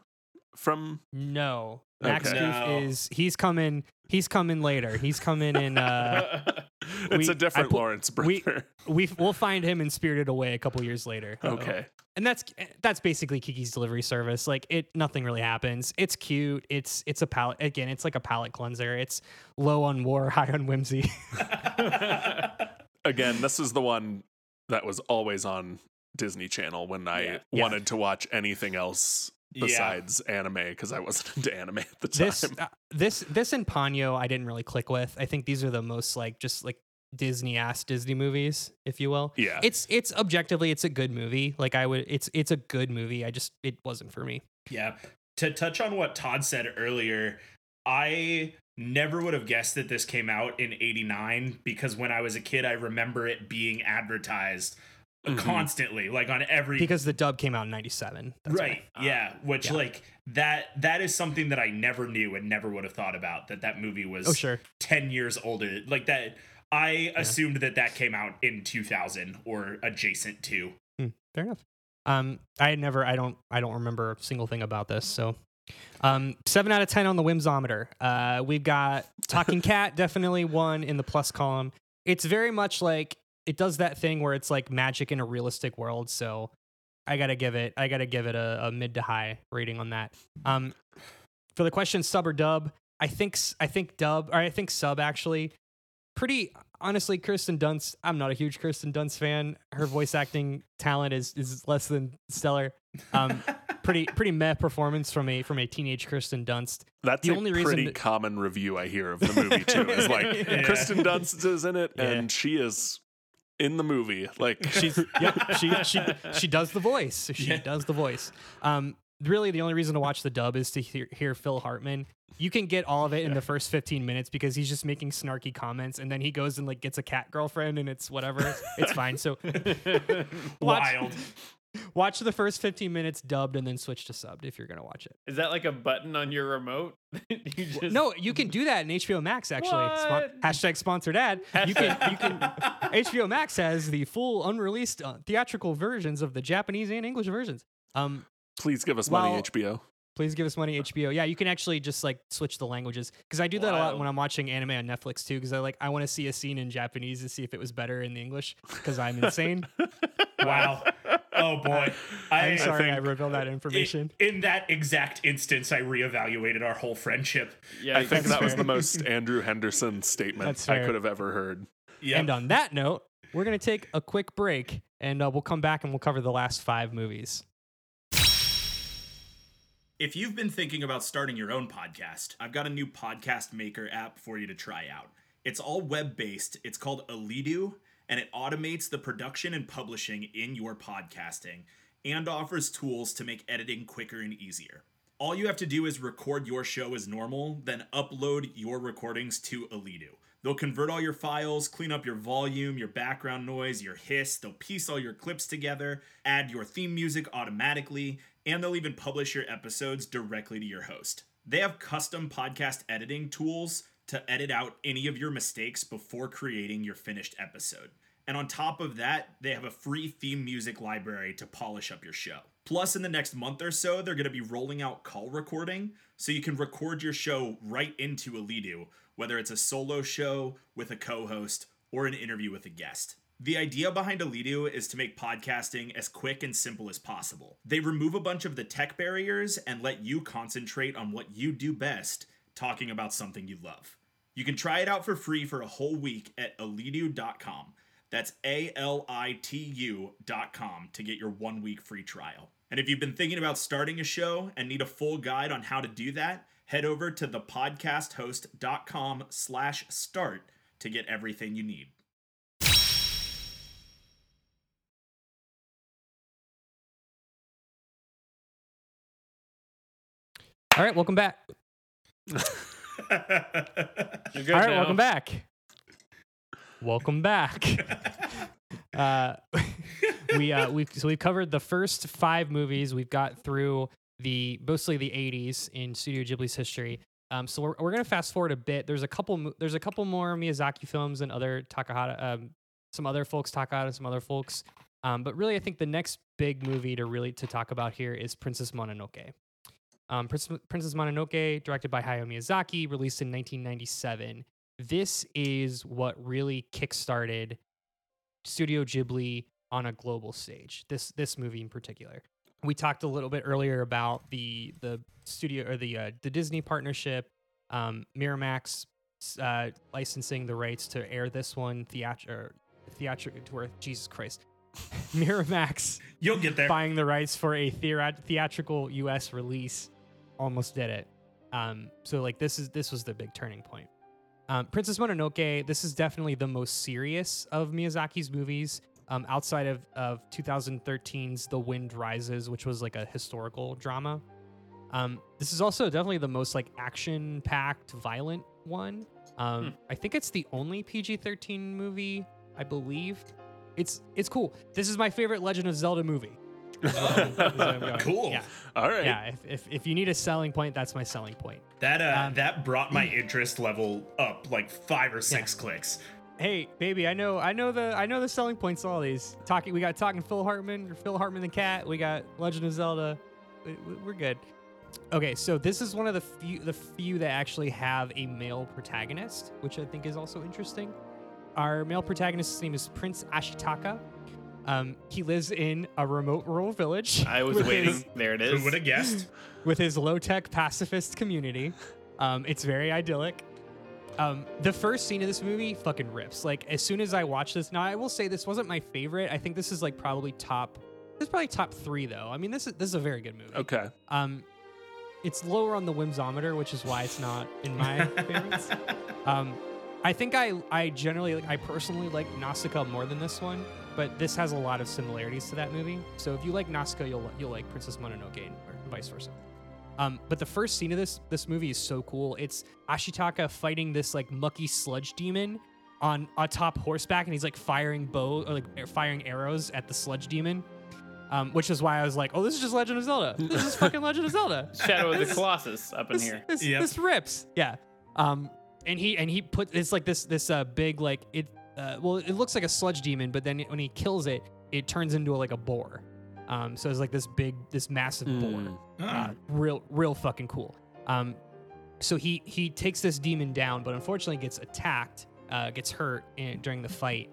from? No, Max Okay. Goof No. is he's coming. He's coming later. He's coming in. Uh, It's We- a different I pu- Lawrence we- brother. we we'll find him in Spirited Away a couple years later. okay. and that's that's basically Kiki's delivery service. Like it, nothing really happens. It's cute. It's it's a palette again. It's like a palate cleanser. It's low on war, high on whimsy. Again, this is the one that was always on Disney Channel when I Yeah. Yeah. wanted to watch anything else Yeah. besides anime because I wasn't into anime at the time. This uh, this this and Ponyo I didn't really click with. I think these are the most like just like Disney ass Disney movies, if you will. yeah, It's it's objectively it's a good movie. Like I would it's it's a good movie. I just it wasn't for me. Yeah. To touch on what Todd said earlier, I never would have guessed that this came out in 89 because when I was a kid, I remember it being advertised Mhm. constantly, like on every. Because the dub came out in 97. That's why. right. yeah. Which, yeah. like, that that is something that I never knew and never would have thought about that that movie was Oh sure. 10 years older. Like, that. I assumed that that came out in 2000 or adjacent to. Hmm, fair enough. Um, I had never, I don't, I don't remember a single thing about this. So, um, seven out of ten on the whimsometer. Uh, we've got Talking Cat, definitely one in the plus column. It's very much like it does that thing where it's like magic in a realistic world. So, I gotta give it, I gotta give it a, a mid to high rating on that. Um, for the question, sub or dub, I think, s- I think dub, or I think sub actually. Pretty honestly, Kirsten Dunst. I'm not a huge Kirsten Dunst fan. Her voice acting talent is is less than stellar. Um, pretty pretty meh performance from a from a teenage Kirsten Dunst. That's the a only pretty that- common review I hear of the movie too. Is like Yeah. Kristen Dunst is in it, Yeah. and she is in the movie. Like She's yep. She she she does the voice. She Yeah. does the voice. Um, really, the only reason to watch the dub is to hear, hear Phil Hartman. You can get all of it in the first 15 minutes because he's just making snarky comments, and then he goes and like gets a cat girlfriend, and it's whatever. it's fine. So watch, Wild. Watch the first 15 minutes dubbed, and then switch to subbed if you're gonna watch it. Is that like a button on your remote? you just, No, you can do that in HBO Max actually. Spon- hashtag sponsored ad. You can you can HBO Max has the full unreleased uh, theatrical versions of the Japanese and English versions. Um, please give us Well- money, HBO. please give us money, HBO. Yeah, you can actually just like switch the languages because I do that a lot when I'm watching anime on Netflix too. Because I like I want to see a scene in Japanese to see if it was better in the English because I'm insane. Wow. Oh boy. I, I'm sorry I, think- revealed that information. In, in that exact instance, I reevaluated our whole friendship. Yeah, I think That's that was the most Andrew Henderson statement I could have ever heard. Yeah. And on that note, we're gonna take a quick break and uh, we'll come back and we'll cover the last five movies. If you've been thinking about starting your own podcast, I've got a new podcast maker app for you to try out. It's all web based, it's called Alitu, and it automates the production and publishing in your podcasting and offers tools to make editing quicker and easier. All you have to do is record your show as normal, then upload your recordings to Alitu. They'll convert all your files, clean up your volume, your background noise, your hiss, they'll piece all your clips together, add your theme music automatically, and they'll even publish your episodes directly to your host. They have custom podcast editing tools to edit out any of your mistakes before creating your finished episode. And on top of that, they have a free theme music library to polish up your show. Plus, in the next month or so, they're going to be rolling out call recording so you can record your show right into Alitu, whether it's a solo show with a co host or an interview with a guest. The idea behind Alitu is to make podcasting as quick and simple as possible. They remove a bunch of the tech barriers and let you concentrate on what you do best, talking about something you love. You can try it out for free for a whole week at alitu.com. That's A L I T U.com to get your one week free trial. And if you've been thinking about starting a show and need a full guide on how to do that, head over to thepodcasthost.com slash start to get everything you need. All right, welcome back. You're good All right, now. welcome back. Welcome back. uh, we uh, we so we've covered the first five movies. We've got through the mostly the '80s in Studio Ghibli's history. Um, so we're, we're gonna fast forward a bit. There's a couple there's a couple more Miyazaki films and other Takahata, um, some other folks Takahata, some other folks. Um, but really, I think the next big movie to really to talk about here is Princess Mononoke. Um, Prince, Princess Mononoke, directed by Hayao Miyazaki, released in 1997. This is what really kickstarted Studio Ghibli on a global stage. This this movie in particular. We talked a little bit earlier about the the studio or the uh, the Disney partnership, um, Miramax uh, licensing the rights to air this one theatrical to where Jesus Christ Miramax You'll get there. buying the rights for a theat- theatrical U.S. release almost did it. Um, so like this is this was the big turning point. Um, Princess Mononoke. This is definitely the most serious of Miyazaki's movies. Um, outside of, of 2013's The Wind Rises, which was like a historical drama. Um, this is also definitely the most like action-packed, violent one. Um, Hmm. I think it's the only PG-13 movie, I believe. It's it's cool. This is my favorite Legend of Zelda movie. Is what I'm- is what I'm going. Cool. Yeah, All right. yeah. If, if if you need a selling point, that's my selling point. That uh, Um, that brought my interest level up like five or six clicks. Hey, baby, I know, I know the, I know the selling points. All these talking, we got talking Phil Hartman or Phil Hartman the cat. We got Legend of Zelda. We- we- We're good. Okay, so this is one of the few, the few that actually have a male protagonist, which I think is also interesting. Our male protagonist's name is Prince Ashitaka. Um, he lives in a remote rural village. I was waiting. his- there it is. Who is. would have guessed? with his low tech pacifist community. Um, it's very idyllic. Um, the first scene of this movie fucking rips. Like as soon as I watch this, now I will say this wasn't my favorite. I think this is like probably top. This is probably top three though. I mean, this is this is a very good movie. Okay. Um, it's lower on the whimsometer, which is why it's not in my favorites. Um, I think I I generally like I personally like Nausicaa more than this one, but this has a lot of similarities to that movie. So if you like Nausicaa, you'll you'll like Princess Mononoke and- or vice versa. Um, but the first scene of this this movie is so cool. It's Ashitaka fighting this like mucky sludge demon on atop horseback, and he's like firing bow or like firing arrows at the sludge demon. Um, which is why I was like, oh, this is just Legend of Zelda. This is fucking Legend of Zelda Shadow of the Colossus up in this, here. This, Yep. this rips. Yeah. Um, and he and he put it's like this this uh big like it uh well it looks like a sludge demon, but then when he kills it, it turns into like a boar. Um, so it's like this big this massive boar. Mm. Ah, Uh, real real fucking cool. Um, so he he takes this demon down, but unfortunately gets attacked, uh, gets hurt in, during the fight.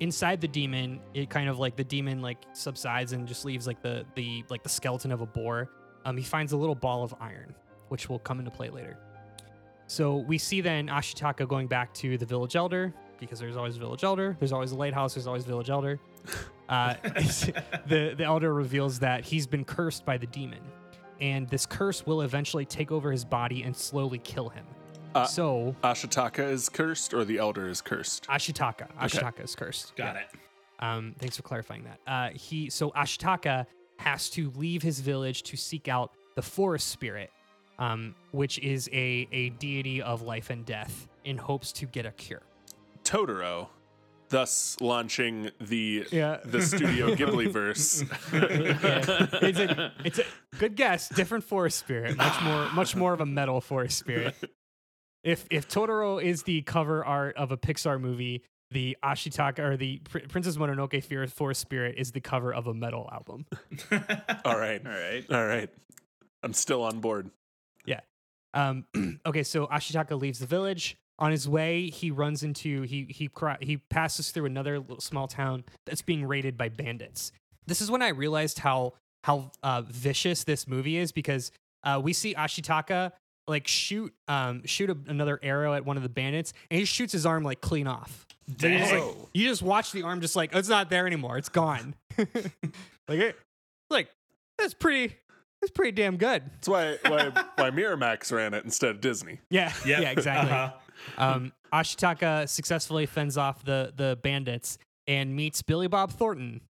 Inside the demon, it kind of like the demon like subsides and just leaves like the the like the skeleton of a boar. Um, he finds a little ball of iron, which will come into play later. So we see then Ashitaka going back to the village elder because there's always village elder. There's always a lighthouse. There's always village elder. Uh, the the elder reveals that he's been cursed by the demon, and this curse will eventually take over his body and slowly kill him. Uh, so Ashitaka is cursed or the elder is cursed? Ashitaka, Ashitaka is cursed. got Yeah. it. Um, thanks for clarifying that. Uh, he so Ashitaka has to leave his village to seek out the forest spirit, um, which is a a deity of life and death, in hopes to get a cure. Totoro, thus launching the Yeah. the Studio Ghibli verse. it's a it's a good guess. Different forest spirit, much more much more of a metal forest spirit. If if Totoro is the cover art of a Pixar movie, the Ashitaka or the Pr- Princess Mononoke Fear Forest Spirit is the cover of a metal album. All right. All right. All right. I'm still on board. Yeah. Um, okay, so Ashitaka leaves the village. On his way, he runs into he he he passes through another little small town that's being raided by bandits. This is when I realized how how uh, vicious this movie is because uh, we see Ashitaka like shoot um shoot a, another arrow at one of the bandits, and he shoots his arm like clean off. So you, just, like, you just watch the arm just like it's not there anymore. It's gone. like it, like that's pretty. That's pretty damn good. That's why why why Miramax ran it instead of Disney. Yeah. Yep. Yeah. Exactly. Uh-huh. Um, Ashitaka successfully fends off the the bandits and meets Billy Bob Thornton.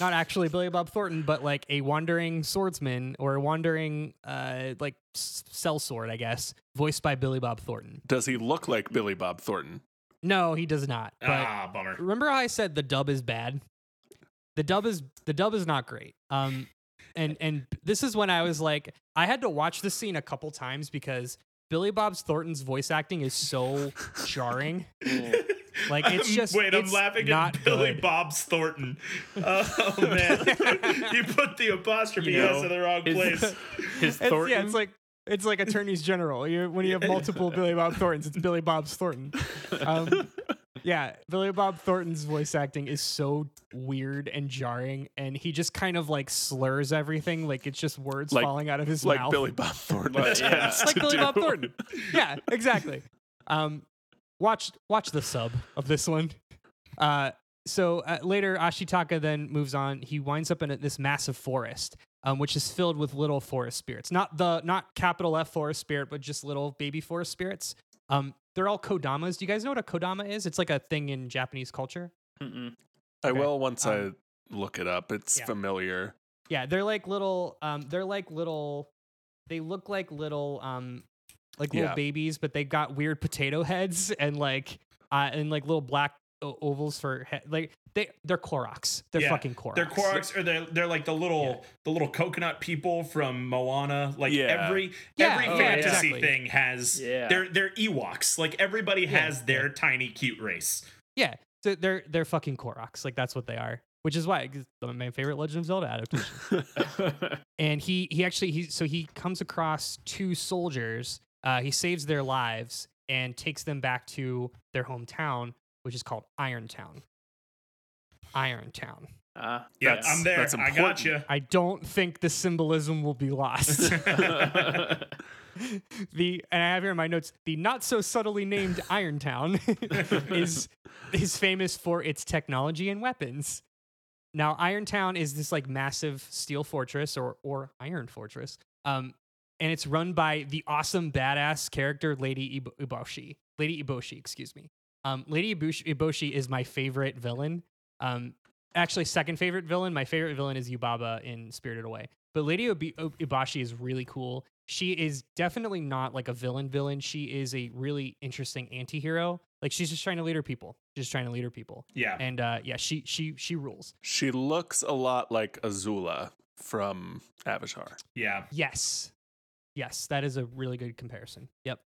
Not actually Billy Bob Thornton, but like a wandering swordsman or a wandering uh like sellsword, I guess, voiced by Billy Bob Thornton. Does he look like Billy Bob Thornton? No, he does not. But ah, bummer. remember how I said the dub is bad? The dub is the dub is not great. Um and and this is when I was like I had to watch this scene a couple times because Billy Bob Thornton's voice acting is so jarring. Like it's I'm- just wait. I'm laughing not at Billy good. Bob's Thornton. Oh man, you put the apostrophe You know, s in the wrong his- place. His It's, yeah, it's like it's like attorneys general. You when you have multiple Billy Bob Thorntons, it's Billy Bob's Thornton. Um, yeah, Billy Bob Thornton's voice acting is so weird and jarring, and he just kind of like slurs everything, like it's just words Like- falling out of his Like mouth. Billy Bob Thornton Like, yeah. tends like to Billy do. Bob Thornton. Yeah, exactly. Um, watch watch the sub of this one. Uh, so uh, later, Ashitaka then moves on. He winds up in a, this massive forest, um, which is filled with little forest spirits. Not the not capital F forest spirit, but just little baby forest spirits. Um, they're all kodamas. Do you guys know what a kodama is? It's like a thing in Japanese culture. Mm-mm. I will once Um, I look it up. It's yeah. familiar. Yeah, they're like little. Um, they're like little. They look like little. Um, like little Yeah. babies, but they got weird potato heads and like uh, and like little black o- ovals for head. Like they they're Koroks. They're Yeah, fucking Koroks. They're Koroks, or they're they're like the little the little coconut people from Moana. Like Yeah. every Yeah, every oh, fantasy exactly. thing has Yeah. they're they're Ewoks. Like everybody Yeah, has their tiny cute race. Yeah, so they're they're fucking Koroks. Like that's what they are. Which is why 'cause my favorite Legend of Zelda adaptation. and he he actually he so he comes across two soldiers. Uh, he saves their lives and takes them back to their hometown, which is called Irontown. Irontown. Ah. Yeah, That's- I'm there. that's I got you. I don't think the symbolism will be lost. the and I have here in my notes the not so subtly named Irontown is is famous for its technology and weapons. Now Irontown is this like massive steel fortress or or iron fortress. Um and it's run by the awesome badass character Lady Ibo- Eboshi. Lady Eboshi, excuse me. Um Lady Eboshi, Eboshi is my favorite villain. Um actually second favorite villain. My favorite villain is Yubaba in Spirited Away. But Lady Obi- O- Eboshi is really cool. She is definitely not like a villain villain. She is a really interesting anti-hero. Like she's just trying to lead her people. Just trying to lead her people. Yeah. And uh yeah, she she she rules. she looks a lot like Azula from Avatar. Yeah. Yes. Yes, that is a really good comparison. Yep.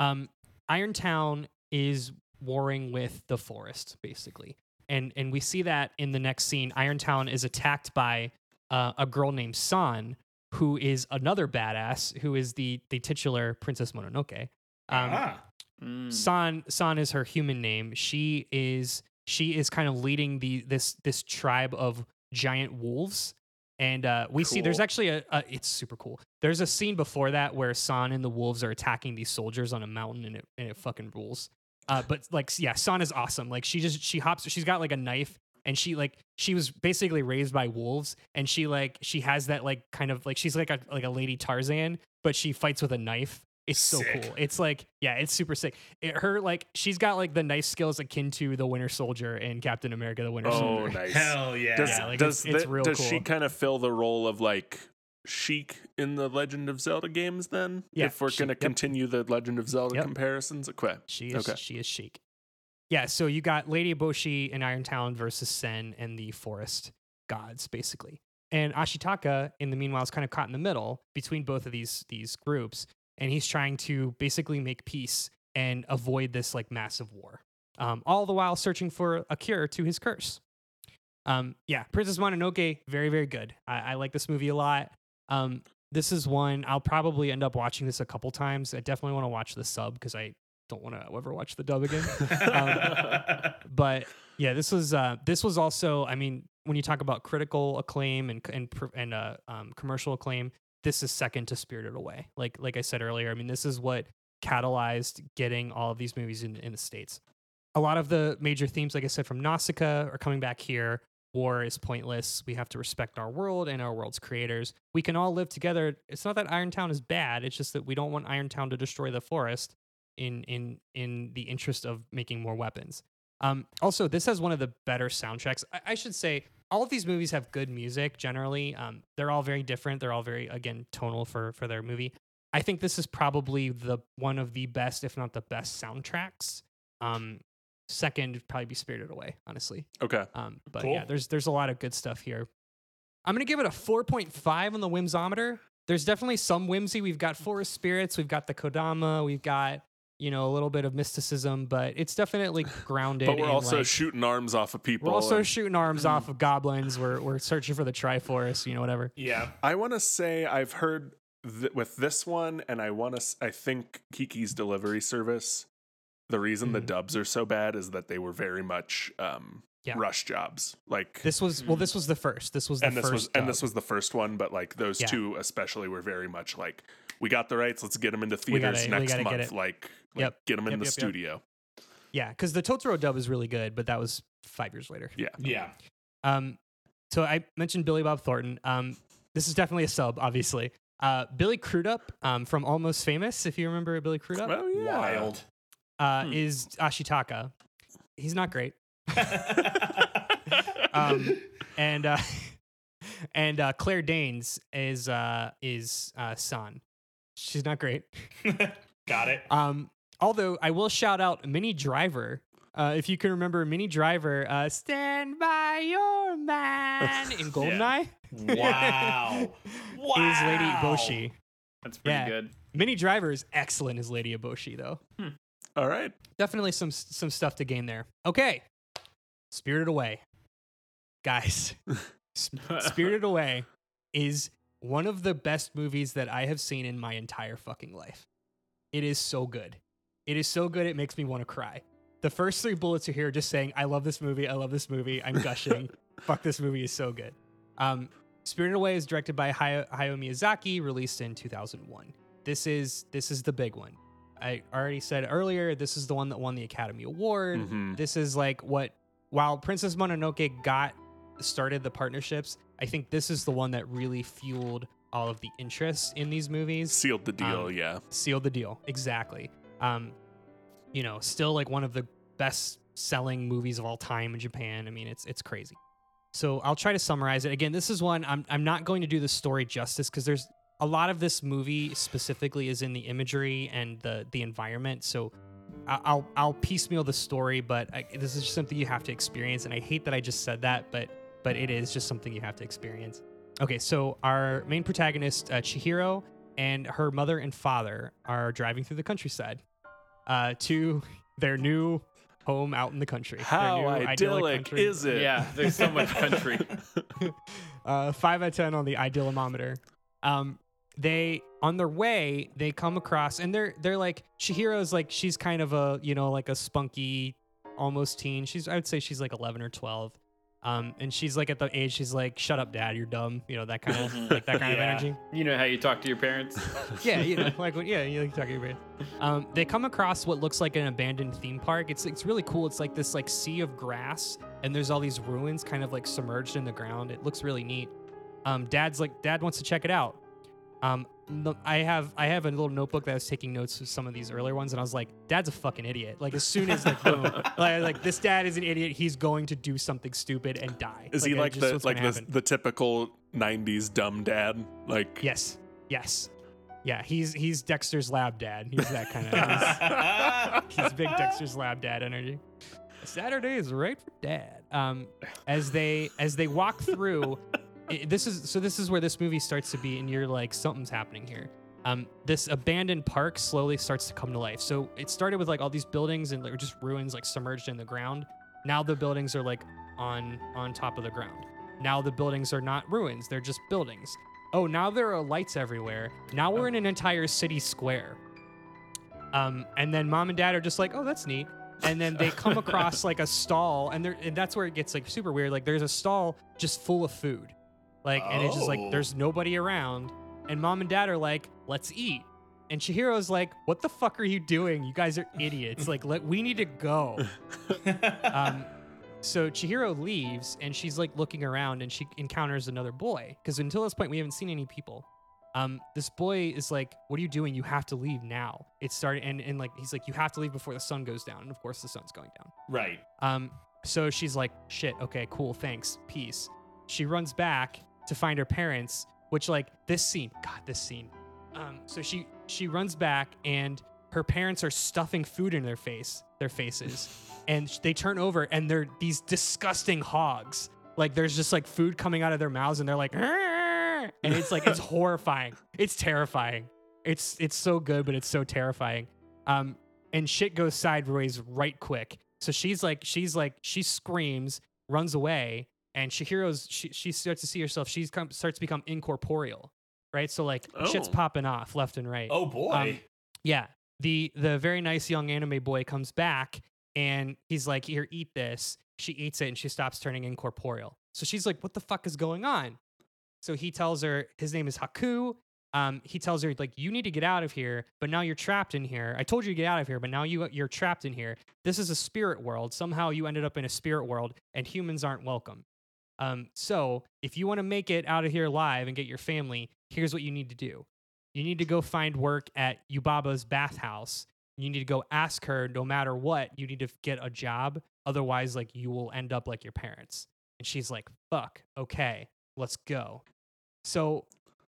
Um Iron Town is warring with the forest basically. And and we see that in the next scene Irontown is attacked by uh, a girl named San who is another badass who is the the titular Princess Mononoke. Um ah. Mm. San San is her human name. She is she is kind of leading the this this tribe of giant wolves. And uh, we see there's actually a, a it's super cool. There's a scene before that where San and the wolves are attacking these soldiers on a mountain and it and it fucking rules. Uh, but like yeah, San is awesome. Like she just she hops she's got like a knife and she like she was basically raised by wolves and she like she has that like kind of like she's like a like a lady Tarzan, but she fights with a knife. It's so Sick. cool. It's like yeah, it's super sick. It, her like she's got like the knife skills akin to the Winter Soldier and Captain America: The Winter Oh, Soldier. nice. Hell yeah. Does, Yeah, like, does, it's- it's the- real does she kind of fill the role of like Sheik in the Legend of Zelda games then? Yeah, If we're going to yep. continue the Legend of Zelda Yep. comparisons? Okay. She is Okay. she is Sheik. Yeah, so you got Lady Boshi in Iron Town versus Sen and the forest gods, basically. And Ashitaka, in the meanwhile, is kind of caught in the middle between both of these these groups, and he's trying to basically make peace and avoid this like massive war. Um, all the while searching for a cure to his curse. Um, yeah, Princess Mononoke, very very good. I, I like this movie a lot. Um, this is one I'll probably end up watching this a couple times. I definitely want to watch the sub because I don't want to ever watch the dub again. Um, but yeah, this was uh, this was also. I mean, when you talk about critical acclaim and and and uh, um, commercial acclaim, this is second to Spirited Away. Like like I said earlier, I mean, this is what catalyzed getting all of these movies in in the states. A lot of the major themes, like I said, from Nausicaa are coming back here. War is pointless. We have to respect our world and our world's creators. We can all live together. It's not that Irontown is bad. It's just that we don't want Irontown to destroy the forest in in in the interest of making more weapons. Um, also, this has one of the better soundtracks. I, I should say all of these movies have good music generally. Um, they're all very different. They're all very again tonal for for their movie. I think this is probably the one of the best, if not the best, soundtracks. Um, second would probably be Spirited Away, honestly. Okay. Um, but Cool. yeah, there's there's a lot of good stuff here. I'm gonna give it a 4.5 on the whimsometer. There's definitely some whimsy. We've got forest spirits, we've got the Kodama, we've got you know a little bit of mysticism, but it's definitely grounded. But we're in, also like- shooting arms off of people. we're also and- shooting arms off of goblins. We're we're searching for the Triforce, you know, whatever. yeah. I want to say I've heard th- with this one, and I want to. I think Kiki's Delivery Service. The reason the Mhm. dubs are so bad is that they were very much um, Yeah. rush jobs. Like This was well, this was the first. This was the and this first. was and this was the first one, but like those Yeah. two especially were very much like we got the rights. Let's get them into We gotta- theaters next gotta get month. Like, like Yep. get them in Yep, the yep, yep. studio. Yeah, because the Totoro dub is really good, but that was five years later. Yeah. Yeah. Um, so I mentioned Billy Bob Thornton. Um, this is definitely a sub, obviously. Uh, Billy Crudup um, from Almost Famous, if you remember Billy Crudup, Oh yeah. Wild. Uh, Hmm. is Ashitaka. He's not great. Um, and uh, and uh, Claire Danes is uh, is uh, San. She's not great. Got it. Um, although I will shout out Minnie Driver. Uh, if you can remember Minnie Driver, uh, stand by your man in Goldeneye Wow. wow. is Lady Eboshi. That's pretty Yeah. good. Minnie Driver is excellent as Lady Eboshi, though. All right. Definitely some some stuff to gain there. Okay, Spirited Away, guys. Sp- Spirited Away is one of the best movies that I have seen in my entire fucking life. It is so good. It is so good. It makes me want to cry. The first three bullets are here just saying, I love this movie. I love this movie. I'm gushing. Fuck, this movie is so good. Um, Spirited Away is directed by Hayao, Hayao Miyazaki, released in 2001. This is this is the big one. I already said earlier, this is the one that won the Academy Award. Mhm. This is like what while Princess Mononoke got started the partnerships, I think this is the one that really fueled all of the interest in these movies Sealed the deal. Um, yeah. sealed the deal exactly um you know still like one of the best selling movies of all time in japan i mean it's it's crazy so i'll try to summarize it again this is one i'm, I'm not going to do the story justice because there's a lot of this movie specifically is in the imagery and the the environment so I'll I'll piecemeal the story, but I, this is just something you have to experience. And I hate that I just said that, but but it is just something you have to experience. Okay, so our main protagonist, uh, Chihiro, and her mother and father are driving through the countryside uh, to their new home out in the country. How new idyllic, country. is it? Yeah, there's so much country. uh, five out of ten on the idealometer. Um, they on their way they come across and they're they're like Chihiro's like she's kind of a you know like a spunky almost teen. She's I would say she's like eleven or twelve. Um, and she's like at the age she's like shut up dad you're dumb you know that kind of like that kind of energy You know how you talk to your parents? yeah, you know, like yeah, you like talking about. Um, they come across what looks like an abandoned theme park. It's it's really cool. It's like this like sea of grass, and there's all these ruins kind of like submerged in the ground. It looks really neat. Um, Dad's like, Dad wants to check it out. Um, I have I have a little notebook that I was taking notes of some of these earlier ones, and I was like, Dad's a fucking idiot. Like as soon as like boom, like, like this dad is an idiot. He's going to do something stupid and die. Is he like the like the, the typical '90s dumb dad? Like Yes. Yes. Yeah, he's he's Dexter's lab dad. He's that kind of he's, he's big Dexter's lab dad energy. Saturday is right for dad. Um, as they as they walk through, this is so this is where this movie starts to be, and you're like something's happening here. Um, this abandoned park slowly starts to come to life. So it started with like all these buildings and like just ruins like submerged in the ground. Now the buildings are like on on top of the ground. Now the buildings are not ruins; they're just buildings. Oh, now there are lights everywhere. Now we're in an entire city square. Um, and then mom and dad are just like, oh, that's neat. And then they come across like a stall, and there, and that's where it gets like super weird. Like there's a stall just full of food, like, and it's just like Oh. there's nobody around. And mom and dad are like, let's eat. And Chihiro's like, what the fuck are you doing? You guys are idiots. Like, let we need to go. Um, so Chihiro leaves and she's like looking around and she encounters another boy because until this point we haven't seen any people. Um, this boy is like, "What are you doing? You have to leave now." It's started, and and like he's like, "You have to leave before the sun goes down." And of course, the sun's going down. right. Um, so she's like, "Shit, okay, cool, thanks, peace." She runs back to find her parents, which like this scene, God, this scene. Um, so she she runs back and her parents are stuffing food in their face, their faces, and they turn over and they're these disgusting hogs. Like there's just like food coming out of their mouths and they're like, "Arr!" and it's like it's horrifying. It's terrifying. It's it's so good, but it's so terrifying. Um, and shit goes sideways right quick. So she's like, she's like, she screams, runs away, and Chihiro's she she starts to see herself. She's come starts to become incorporeal, right? So like shit's Oh. popping off left and right. Oh boy. Um, Yeah. The the very nice young anime boy comes back and he's like, Here, eat this. She eats it and she stops turning incorporeal. So she's like, What the fuck is going on? So he tells her his name is Haku um, he tells her like, "You need to get out of here, but now you're trapped in here. I told you to get out of here, but now you you're trapped in here. This is a spirit world. Somehow you ended up in a spirit world, and humans aren't welcome. Um, so if you want to make it out of here alive and get your family, here's what you need to do. You need to go find work at Yubaba's bathhouse. You need to go ask her, no matter what, you need to get a job. Otherwise, like you will end up like your parents. And she's like, fuck, okay, let's go. So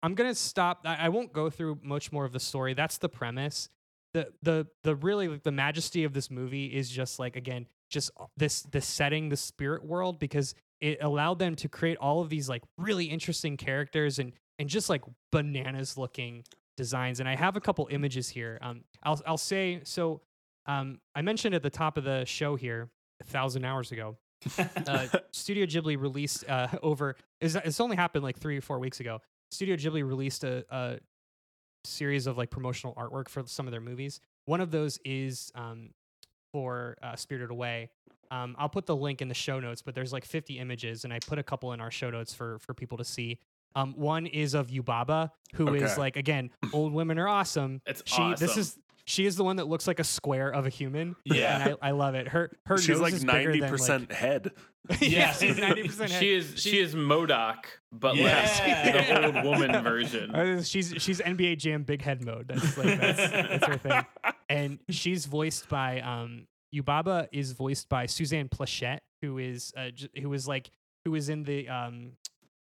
I'm gonna stop. I, I won't go through much more of the story. That's the premise. The the the really like, the majesty of this movie is just like again, just this this setting, the spirit world, because it allowed them to create all of these like really interesting characters and and just like bananas looking designs. And I have a couple images here. Um, I'll I'll say so. Um, I mentioned at the top of the show here a thousand hours ago. uh, Studio Ghibli released uh, over. It's, it's only happened like three or four weeks ago. Studio Ghibli released a, a series of like promotional artwork for some of their movies. One of those is um, for uh, Spirited Away. Um, I'll put the link in the show notes, but there's like 50 images, and I put a couple in our show notes for for people to see. Um, one is of Yubaba, who is Okay. like again, old women are awesome. It's she this is she is the one that looks like a square of a human. Yeah. and I, I love it. Her her She's nose like is bigger than, ninety percent head. Like, yeah, Yeah. she's ninety percent. Head. She is she is MODOK, but Yeah. like the old woman version. She's she's NBA Jam big head mode. That's like that's, that's her thing. And she's voiced by um Yubaba is voiced by Suzanne Pleshette, who is uh, j- who was like who was in the um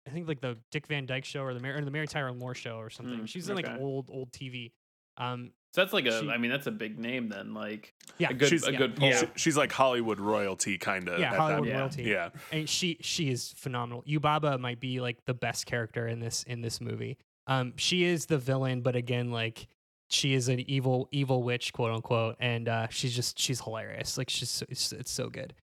I think like the Dick Van Dyke show or the Mary, or the Mary Tyler Moore show or something. Mm, she's in like old old TV. Um So that's like a. I She- mean, that's a big name then. Like yeah, a good She's- a yeah. good pull. She- She's like Hollywood royalty, kind of. yeah, Hollywood yeah. royalty. Yeah. and she she is phenomenal. Yubaba might be like the best character in this in this movie. Um, she is the villain, but again, like she is an evil evil witch, quote unquote, and uh, she's just she's hilarious. Like she's so, it's, it's so good.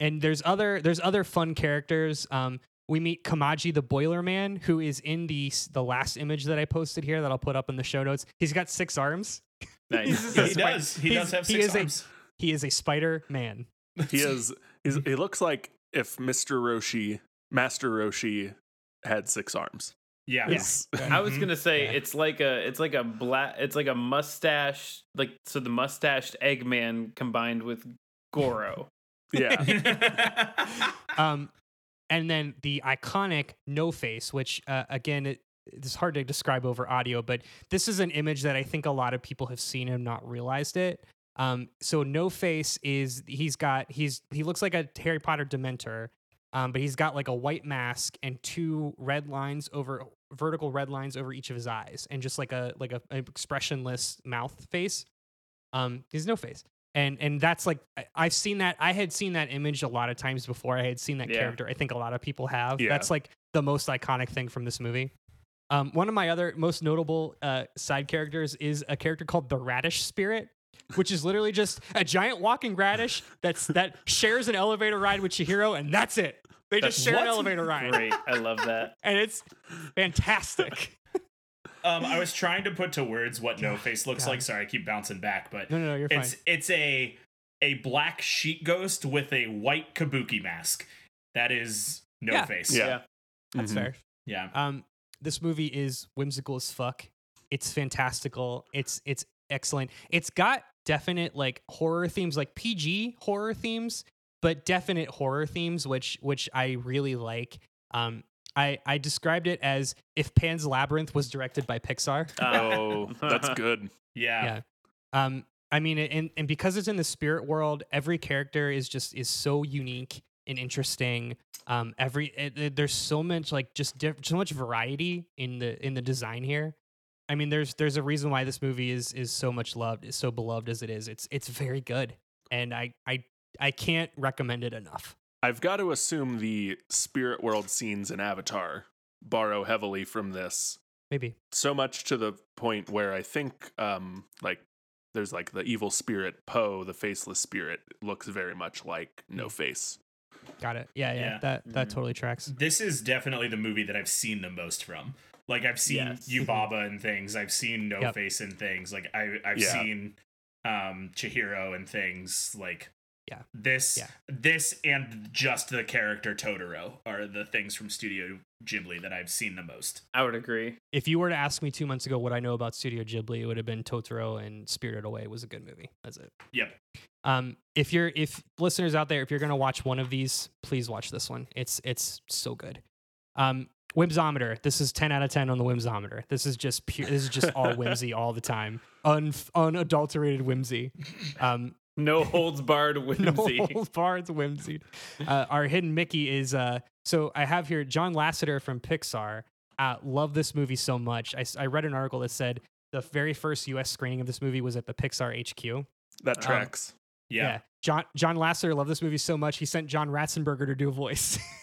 And there's other there's other fun characters. Um, we meet Kamaji the Boiler Man, who is in the the last image that I posted here that I'll put up in the show notes. He's got six arms. Nice. He's he spider- does. He he's- does have six he six is a- He is a Spider Man. He is. He's, he looks like if Mr. Roshi, Master Roshi, had six arms. yeah. Yeah. Is- I was Mhm. gonna say Yeah. it's like a it's like a black it's like a mustache like so the mustached Eggman combined with Goro. yeah. um, and then the iconic no face, which uh, again, it, it's hard to describe over audio, but this is an image that I think a lot of people have seen and not realized it. Um, so no face is he's got he's he looks like a Harry Potter Dementor, um, but he's got like a white mask and two red lines over vertical red lines over each of his eyes, and just like a like a, an expressionless mouth face. Um, he's no face and and that's like I've seen that I had seen that image a lot of times before. I had seen that Yeah. character. I think a lot of people have. Yeah. That's like the most iconic thing from this movie. Um, one of my other most notable uh, side characters is a character called the Radish Spirit, which is literally just a giant walking radish that's that shares an elevator ride with Chihiro, and that's it. They just share an elevator ride, Great, I love that. and it's fantastic. Um, I was trying to put to words what No Face looks God. like. Sorry, I keep bouncing back, but No, no, no, you're fine. it's it's a a black sheet ghost with a white kabuki mask. That is No Yeah. Face. Yeah. That's Mhm. fair. Yeah. Um, this movie is whimsical as fuck. It's fantastical. It's it's excellent. It's got definite like horror themes, like PG horror themes, but definite horror themes, which which I really like. Um, I I described it as if Pan's Labyrinth was directed by Pixar. Oh, that's good. Yeah. Yeah. Um, I mean, and and because it's in the spirit world, every character is just is so unique and interesting. Um, every it, it- there's so much like just diff- so much variety in the in the design here. I mean, there's there's a reason why this movie is is so much loved, is so beloved as it is. It's it's very good, and I I I can't recommend it enough. I've got to assume the spirit world scenes in Avatar borrow heavily from this. Maybe. So much to the point where I think um like there's like the evil spirit Poe, the faceless spirit, looks very much like No Face. Got it. Yeah, yeah. Yeah. That that Mhm. totally tracks. This is definitely the movie that I've seen the most from. Like I've seen Yes. Yubaba and things. I've seen No Yep. Face and things. Like I I've Yeah. seen um Chihiro and things. Like Yeah. This Yeah. this and just the character Totoro are the things from Studio Ghibli that I've seen the most. I would agree. If you were to ask me two months ago what I know about Studio Ghibli, it would have been Totoro and Spirited Away was a good movie. That's it. Yep. Um, if you're if listeners out there, if you're gonna watch one of these, please watch this one. It's it's so good. Um, Whimsometer. This is ten out of ten on the Whimsometer. This is just pure. This is just all whimsy all the time. Un, unadulterated whimsy. Um, No holds barred whimsy. no holds barred whimsy. Uh, our hidden Mickey is uh. So I have here John Lasseter from Pixar. Uh, love this movie so much. I, I read an article that said the very first U.S. screening of this movie was at the Pixar HQ. That Um, tracks. Yeah. John John Lasseter loved this movie so much he sent John Ratzenberger to do a voice.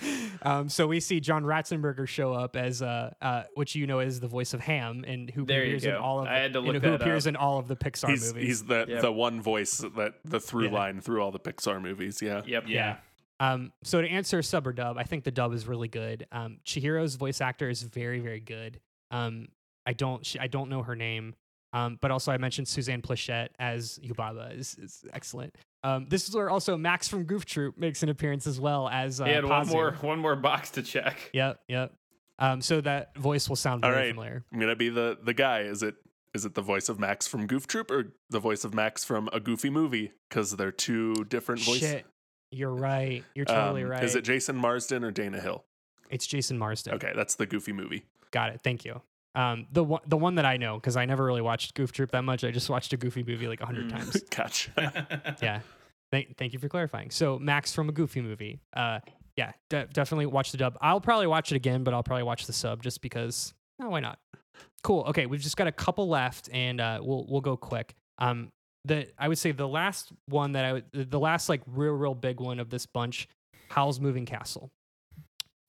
Is what I said. um, so we see John Ratzenberger show up as uh, uh, which you know is the voice of Ham and who There appears in all of I the, had to you know, look who appears up. in all of the Pixar He's movies. he's the Yep. the one voice that the through Yeah. line through all the Pixar movies. Yeah. Yep. yeah. Um, so to answer sub or dub, I think the dub is really good. Um, Chihiro's voice actor is very, very good. Um, I don't, she, I don't know her name. Um, but also I mentioned Suzanne Pleshette as Yubaba is, is excellent. Um, this is where also Max from Goof Troop makes an appearance as well as uh, He had one more one more box to check. Yep, yep. Um, so that voice will sound All very right. familiar. I'm gonna be the the guy. Is it is it the voice of Max from Goof Troop or the voice of Max from a Goofy movie? Because they're two different voices. Shit, you're right. You're totally Um, right. Is it Jason Marsden or Dana Hill? It's Jason Marsden. Okay, that's the Goofy movie. Got it. Thank you. Um, the one, the one that I know because I never really watched Goof Troop that much. I just watched a Goofy movie like a hundred Mm. times. gotcha. yeah. Thank, thank you for clarifying. So Max from a Goofy movie. Uh, yeah, de- definitely watch the dub. I'll probably watch it again, but I'll probably watch the sub just because. Oh, why not? Cool. Okay, we've just got a couple left, and uh, we'll we'll go quick. Um, the I would say the last one that I would the last like real real big one of this bunch, Howl's Moving Castle.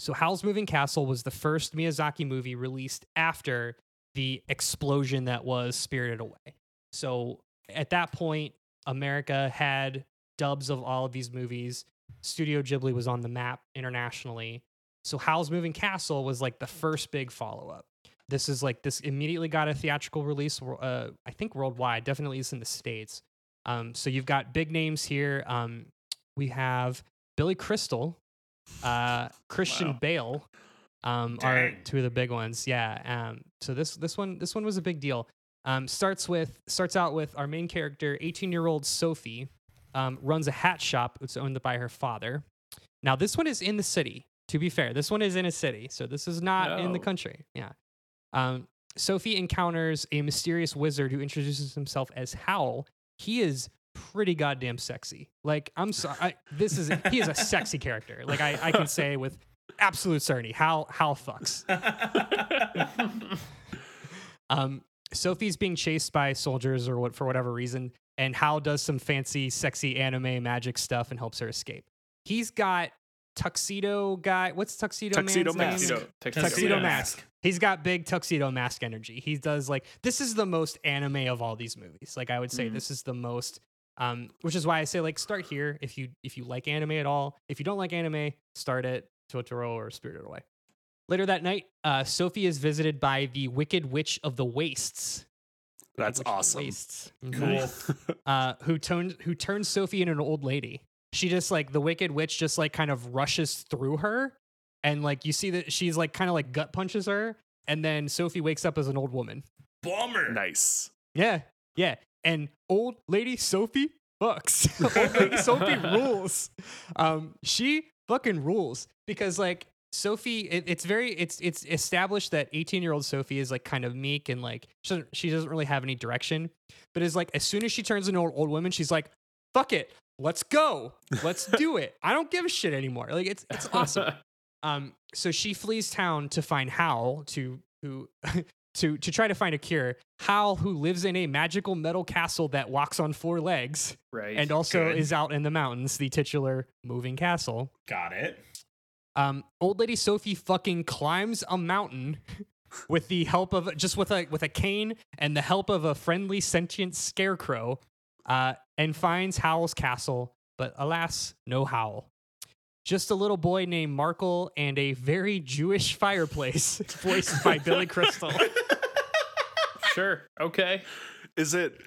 So Howl's Moving Castle was the first Miyazaki movie released after the explosion that was Spirited Away. So at that point, America had dubs of all of these movies. Studio Ghibli was on the map internationally. So Howl's Moving Castle was like the first big follow up. This is like this immediately got a theatrical release. Uh, I think worldwide, definitely is in the states. Um, so you've got big names here. Um, we have Billy Crystal, uh, Christian Wow. Bale, um, are two of the big ones. Yeah. Um, so this this one this one was a big deal. Um, starts with starts out with our main character, 18 year old Sophie, um, runs a hat shop. It's owned by her father. Now this one is in the city. To be fair, this one is in a city, so this is not in the country. Yeah. Um, Sophie encounters a mysterious wizard who introduces himself as Howl. He is pretty goddamn sexy. Like I'm sorry, I, this is he is a sexy character. Like I, I can say with absolute certainty, Howl Howl fucks. Um, Sophie's being chased by soldiers or what for whatever reason, and Hal does some fancy, sexy anime magic stuff and helps her escape. He's got tuxedo guy. What's tuxedo, Tuxedo man's name? Mask. Tuxedo, Tuxedo Yeah. mask. He's got big tuxedo mask energy. He does like this is the most anime of all these movies. Like I would say Mhm. this is the most um which is why I say like start here if you if you like anime at all. If you don't like anime, start at Totoro or Spirited Away. Later that night, uh, Sophie is visited by the Wicked Witch of the Wastes. That's Witch of the awesome. Wastes. Cool. Uh, who turns who turns Sophie into an old lady. She just like the Wicked Witch just like kind of rushes through her, and like you see that she's like kind of like gut punches her, and then Sophie wakes up as an old woman. Bummer. nice. Yeah, yeah, and old lady Sophie fucks. old lady Sophie rules. Um, she fucking rules because like Sophie, it, it's very it's it's established that 18 year old Sophie is like kind of meek and like she doesn't, she doesn't really have any direction, but is like as soon as she turns into an old, old woman, she's like, fuck it, let's go, let's do it. I don't give a shit anymore. Like it's it's awesome. Um, so she flees town to find Howl to who to to try to find a cure. Howl, who lives in a magical metal castle that walks on four legs right. and also Good. is out in the mountains, the titular moving castle. Got it. Um, old lady Sophie fucking climbs a mountain with the help of just with a with a cane and the help of a friendly sentient scarecrow, uh, and finds Howl's castle. But alas, no Howl. Just a little boy named Markl and a very Jewish fireplace, voiced by Billy Crystal. sure. Okay. Is it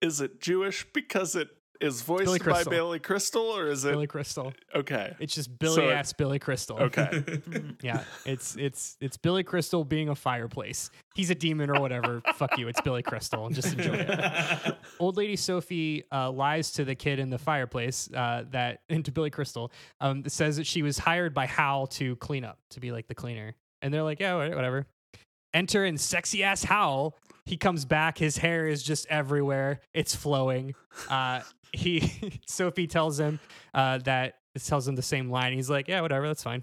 is it Jewish because it is voiced Billy by Billy Crystal or is it Billy Crystal. okay? It's just Billy So- ass Billy Crystal. Okay. Yeah, it's it's it's Billy Crystal being a fireplace. He's a demon or whatever. Fuck you. It's Billy Crystal. Just enjoy it. Old lady Sophie uh, lies to the kid in the fireplace uh, that into Billy Crystal um, says that she was hired by Hal to clean up to be like the cleaner, and they're like, yeah, whatever. Enter in sexy ass Hal. He comes back. His hair is just everywhere. It's flowing. Uh, he Sophie tells him uh, that tells him the same line. He's like, yeah, whatever, that's fine.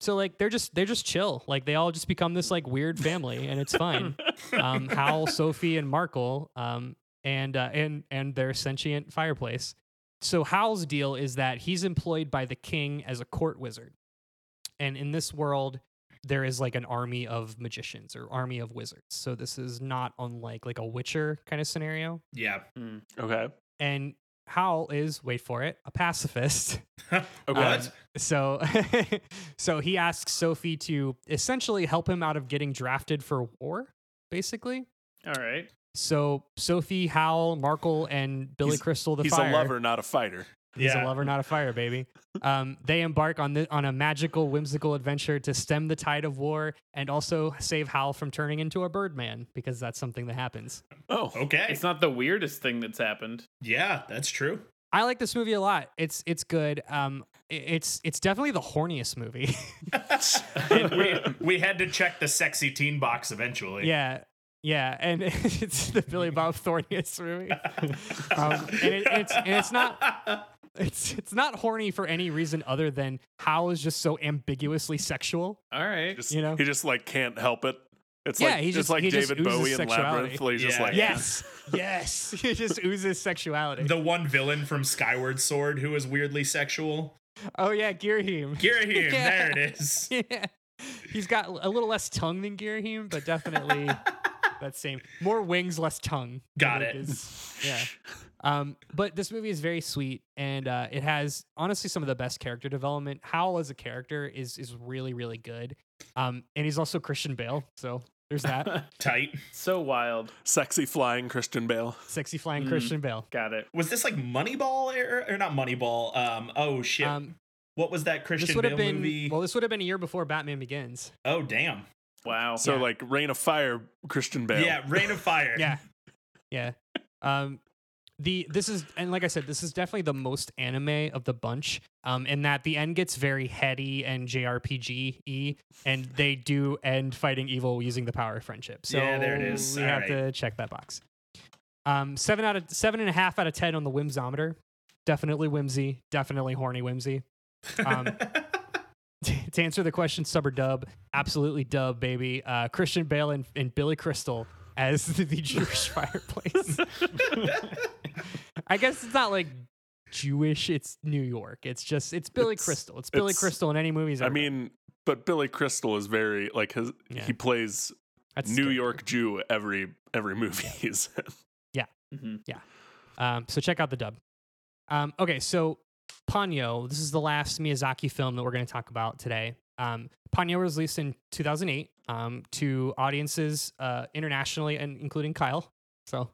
So like they're just they're just chill. Like they all just become this like weird family, and it's fine. um, Hal, Sophie, and Markl, um, and uh, and and their sentient fireplace. So Hal's deal is that he's employed by the king as a court wizard, and in this world, there is like an army of magicians or army of wizards. So this is not unlike like a Witcher kind of scenario. yeah. Okay. And Hal is wait for it a pacifist. Okay. Um, what? So, so he asks Sophie to essentially help him out of getting drafted for war, basically. All right. So Sophie, Howl, Markl, and Billy He's- Crystal the He's Fire. a lover, not a fighter. He's Yeah. a lover, not a fire, baby. Um, they embark on the, on a magical, whimsical adventure to stem the tide of war and also save Hal from turning into a Birdman because that's something that happens. Oh, Okay. It's not the weirdest thing that's happened. yeah, that's true. I like this movie a lot. It's it's good. Um, i- it's it's definitely the horniest movie. We, we had to check the sexy teen box eventually. Yeah, yeah, and it's the Billy Bob Thorniest movie. Um, and it, it's and it's not it's it's not horny for any reason other than Hal is just so ambiguously sexual. All right. just, You know? he just like can't help it. It's Yeah, like he it's just- like he David oozes Bowie in sexuality. Labyrinth. Where he's just like, Yes, yes, he just oozes sexuality. The one villain from Skyward Sword who is weirdly sexual. oh yeah, Ghirahim. Ghirahim, Yeah. there it is. yeah, he's got a little less tongue than Ghirahim, but definitely that same more wings, less tongue. Got think it. is- yeah. Um, but this movie is very sweet, and uh, it has honestly some of the best character development. Howl as a character is is really really good, um, and he's also Christian Bale, so there's that Tight. so wild. sexy flying Christian Bale. sexy flying Mm. Christian Bale. Got it. Was this like Moneyball or, or not Moneyball? Um, oh shit. Um, what was that Christian this Bale been movie? well, this would have been a year before Batman Begins. oh damn. Wow. So Yeah. like Reign of Fire, Christian Bale. Yeah, Reign of Fire. Yeah, yeah. Um, the this is and like I said, this is definitely the most anime of the bunch. Um, in that the end gets very heady and JRPG y, and they do end fighting evil using the power of friendship. So Yeah, there it is. We All have right. to check that box. Um, seven out of seven and a half out of ten on the whimsometer. Definitely whimsy. Definitely horny whimsy. Um, to answer the question, sub or dub, absolutely dub, baby. Uh, Christian Bale and, and Billy Crystal as the, Jewish fireplace. I guess it's not like Jewish; it's New York. It's just it's Billy It's- Crystal. It's Billy it's- Crystal in any movies. I ever. mean, but Billy Crystal is very like his. Yeah. He plays That's New character. York Jew every every movie he's in. Mhm. Um, so check out the dub. Um, okay, so Ponyo. This is the last Miyazaki film that we're going to talk about today. Um, Ponyo was released in 2008 um, to audiences uh, internationally, and including Kyle. So,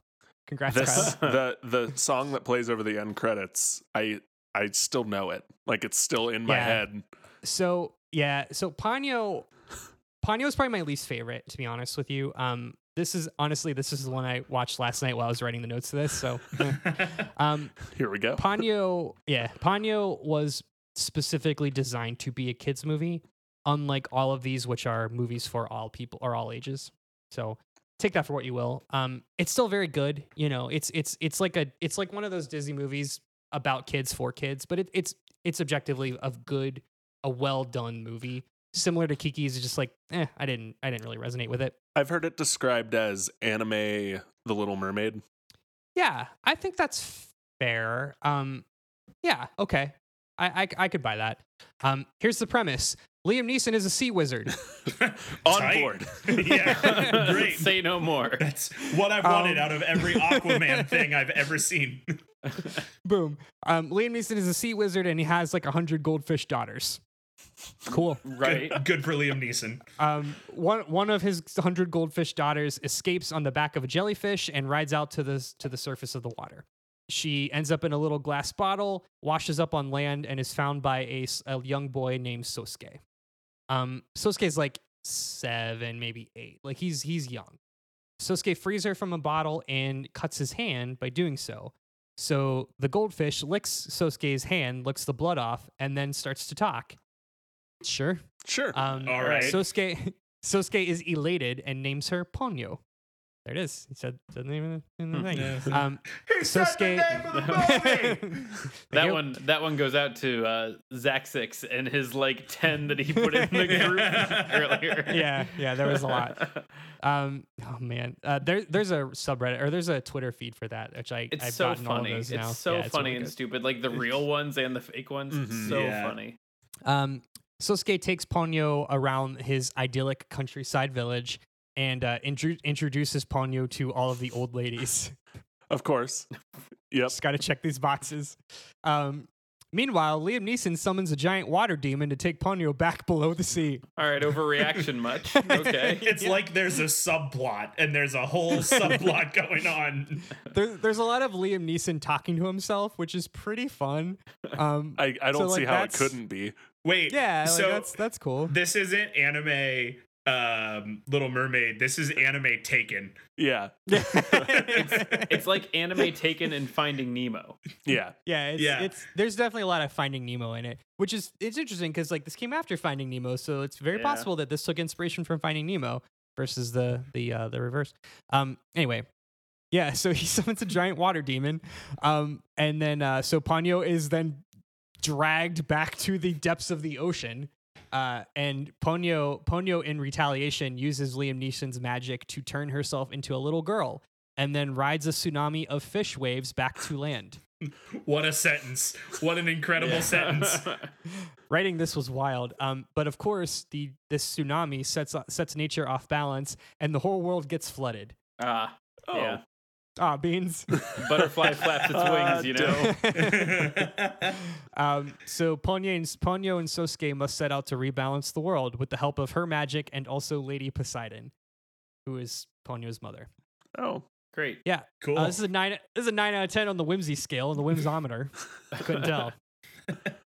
congrats, This Kyle. the the song that plays over the end credits. I I still know it. Like it's still in my Yeah. head. So yeah, so Ponyo, Ponyo is probably my least favorite, to be honest with you. Um, this is honestly this is the one I watched last night while I was writing the notes to this. So, um, Here we go. Ponyo, yeah, Ponyo was specifically designed to be a kids movie, unlike all of these, which are movies for all people or all ages. So take that for what you will. Um, it's still very good. You know, it's it's it's like a it's like one of those Disney movies about kids for kids, but it, it's it's objectively a good, a well done movie. Similar to Kiki's, it's just like, eh, I didn't I didn't really resonate with it. I've heard it described as anime The Little Mermaid. Yeah, I think that's fair. Um, yeah, okay, I, I I could buy that. Um, here's the premise: Liam Neeson is a sea wizard. On board. yeah, great. Say no more. That's what I've wanted Um, out of every Aquaman thing I've ever seen. Boom. Um, Liam Neeson is a sea wizard, and he has like a hundred goldfish daughters. Cool. right. Good, good for Liam Neeson. Um, one one of his hundred goldfish daughters escapes on the back of a jellyfish and rides out to the to the surface of the water. she ends up in a little glass bottle, washes up on land, and is found by a, a young boy named Sosuke. Um, Sosuke's like seven, maybe eight. Like he's he's young. Sosuke frees her from a bottle and cuts his hand by doing so. So the goldfish licks Sosuke's hand, licks the blood off, and then starts to talk. Sure. Sure. Um, All right. Sosuke Sosuke is elated and names her Ponyo. There it is. He said the name in the, in the thing. Yeah. Um, He said the Sosuke- name of the movie. That you. one that one goes out to uh, Zach Six and his like ten that he put in the group earlier. Yeah, yeah, there was a lot. Um, oh man, uh, there there's a subreddit or there's a Twitter feed for that, which I It's I've so gotten all of funny. those It's so Yeah, funny really and good. stupid. Like the real ones and the fake ones. Mhm. So Yeah. funny. Um, Sosuke takes Ponyo around his idyllic countryside village and uh, intro- introduces Ponyo to all of the old ladies. of course. Yep. Just got to check these boxes. Um, meanwhile, Liam Neeson summons a giant water demon to take Ponyo back below the sea. All right, overreaction much? Okay. It's like there's a subplot and there's a whole subplot going on. There, there's a lot of Liam Neeson talking to himself, which is pretty fun. Um, I, I don't So, see like, how it couldn't be. Wait, yeah, like, so that's that's cool. this isn't anime um Little Mermaid. This is anime Taken. Yeah. it's, it's like anime taken and Finding Nemo. Yeah. Yeah, it's, Yeah. it's there's definitely a lot of Finding Nemo in it, which is it's interesting because like this came after Finding Nemo, so it's very Yeah. possible that this took inspiration from Finding Nemo versus the the uh, the reverse. Um, anyway, yeah, so he summons a giant water demon, um, and then uh, so Ponyo is then dragged back to the depths of the ocean. Uh, and Ponyo, Ponyo, in retaliation, uses Liam Neeson's magic to turn herself into a little girl, and then rides a tsunami of fish waves back to land. What a sentence. What an incredible sentence. writing this was wild. Um, but of course, the this tsunami sets sets nature off balance, and the whole world gets flooded. Ah, Oh. yeah. Ah, beans. Butterfly flaps its wings, you know. um, so Ponyo and, Ponyo and Sosuke must set out to rebalance the world with the help of her magic and also Lady Poseidon, who is Ponyo's mother. Oh. Great. Yeah, cool. uh, this is a nine. This is a nine out of ten on the whimsy scale, on the whimsometer. I couldn't tell.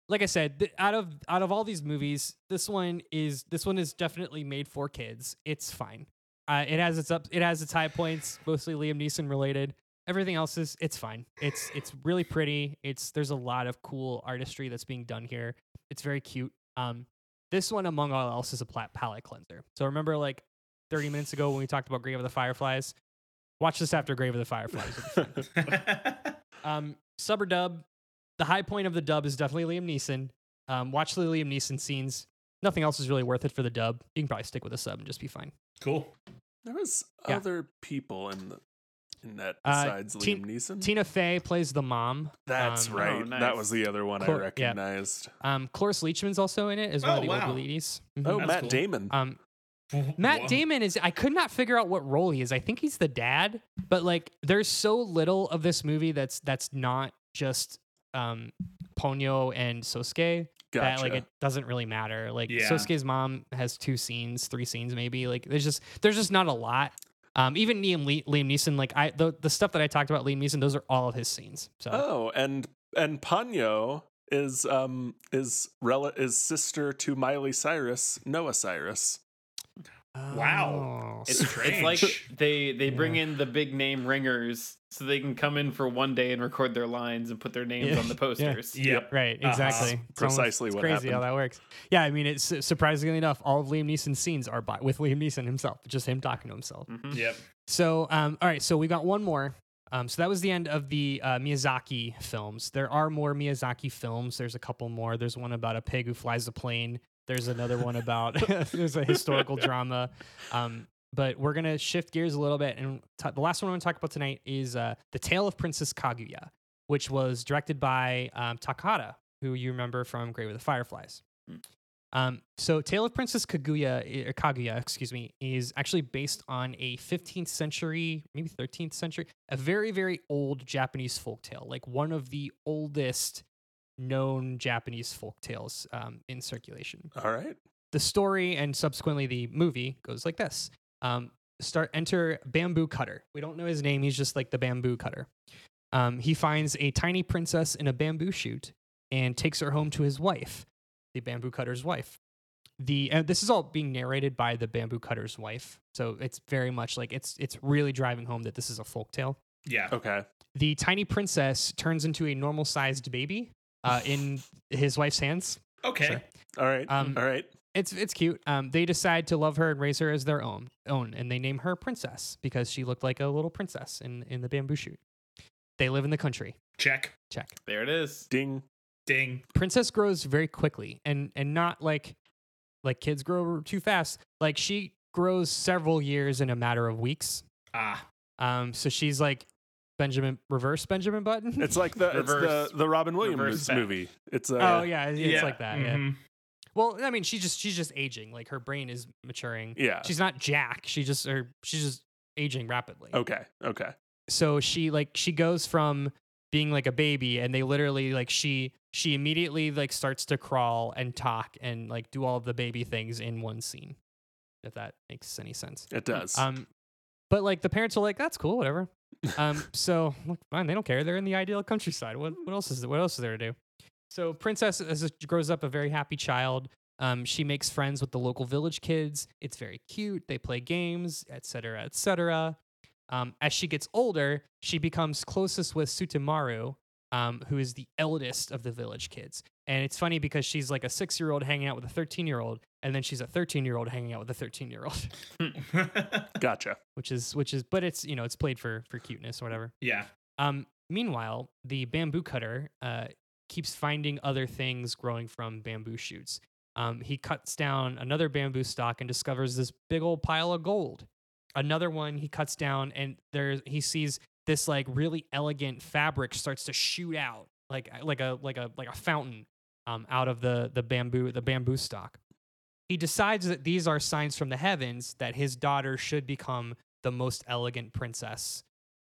like I said, th- out of out of all these movies, this one is this one is definitely made for kids. It's fine. Uh, it has its up, it has its high points, mostly Liam Neeson related. Everything else is it's fine. It's it's really pretty. It's there's a lot of cool artistry that's being done here. It's very cute. Um, this one among all else is a palette cleanser. So remember like 30 minutes ago when we talked about Grave of the Fireflies. Watch this after Grave of the Fireflies. It'll be fun. Um, sub or dub. The high point of the dub is definitely Liam Neeson. Um, watch the Liam Neeson scenes. Nothing else is really worth it for the dub. You can probably stick with a sub and just be fine. Cool. There was Yeah. other people in the in that Uh, besides Ti- Liam Neeson. Tina Fey plays the mom. That's um, right. Oh, nice. That was the other one Cor- I yeah. recognized. Um, Cloris Leachman's also in it as one Oh, of the wow. older ladies. Oh, That's Matt cool. Damon. Um, Matt Whoa. Damon is I could not figure out what role he is. I think he's the dad, but like there's so little of this movie that's that's not just um Ponyo and Sosuke gotcha. that like it doesn't really matter. Like Yeah. Sosuke's mom has two scenes, three scenes maybe. Like there's just there's just not a lot. Um, even Liam Le- Liam Neeson, like I the the stuff that I talked about Liam Neeson, those are all of his scenes. So oh, and and Ponyo is um is rel- is sister to Miley Cyrus, Noah Cyrus. Wow. Oh, It's, it's like they they bring Yeah. in the big name ringers so they can come in for one day and record their lines and put their names Yeah. on the posters. Yep. Right, Uh-huh. exactly. It's almost- Precisely it's what crazy how that works. Yeah, I mean, it's surprisingly enough, all of Liam Neeson's scenes are by, with Liam Neeson himself, just him talking to himself. Mhm. Yep. So, um, all right, so we got one more. Um, so that was the end of the uh, Miyazaki films. There are more Miyazaki films. There's a couple more. There's one about a pig who flies a plane. There's another one about there's a historical drama. Um, but we're gonna shift gears a little bit, and t- the last one I'm gonna talk about tonight is uh, the Tale of Princess Kaguya, which was directed by um, Takahata, who you remember from Grave with the Fireflies. Mm. Um, so Tale of Princess Kaguya, or Kaguya, excuse me, is actually based on a 15th century, maybe 13th century, a very, very old Japanese folktale, like one of the oldest known Japanese folktales um, in circulation. All right. The story and subsequently the movie goes like this. Um, start enter bamboo cutter. We don't know his name. He's just like the bamboo cutter. Um, he finds a tiny princess in a bamboo shoot and takes her home to his wife, the bamboo cutter's wife. The and this is all being narrated by the bamboo cutter's wife, so it's very much like it's it's really driving home that this is a folk tale. Yeah. Okay. The tiny princess turns into a normal sized baby uh, in his wife's hands. Okay. Sure. All right. Um, All right. It's it's cute. Um, they decide to love her and raise her as their own own, and they name her Princess because she looked like a little princess in in the bamboo shoot. They live in the country. Check. Check. There it is. Ding. Ding. Princess grows very quickly, and and not like like kids grow too fast. Like she grows several years in a matter of weeks. Ah. Um, so she's like Benjamin reverse Benjamin Button. It's like the it's the the Robin Williams movie. It's uh, oh yeah, it's yeah. like that. Yeah. Mhm. Well, I mean, she's just she's just aging. Like her brain is maturing. yeah. She's not Jack. She just or she's just aging rapidly. Okay. Okay. so she like she goes from being like a baby and they literally like she she immediately like starts to crawl and talk and like do all of the baby things in one scene if that makes any sense It does. um but like the parents are like that's cool whatever um so look fine they don't care they're in the ideal countryside what what else is what else is there to do? So princess as grows up a very happy child um, she makes friends with the local village kids it's very cute they play games etc etc um, as she gets older she becomes closest with sutemaru um, who is the eldest of the village kids. And it's funny because she's like a six year old hanging out with a 13 year old and then she's a 13 year old hanging out with a 13 year old gotcha. which is which is but it's you know it's played for for cuteness or whatever. Yeah. um meanwhile the bamboo cutter uh keeps finding other things growing from bamboo shoots. Um he cuts down another bamboo stalk and discovers this big old pile of gold. Another one he cuts down and there he sees this like really elegant fabric starts to shoot out like like a like a like a fountain um out of the the bamboo the bamboo stock. he decides that these are signs from the heavens that his daughter should become the most elegant princess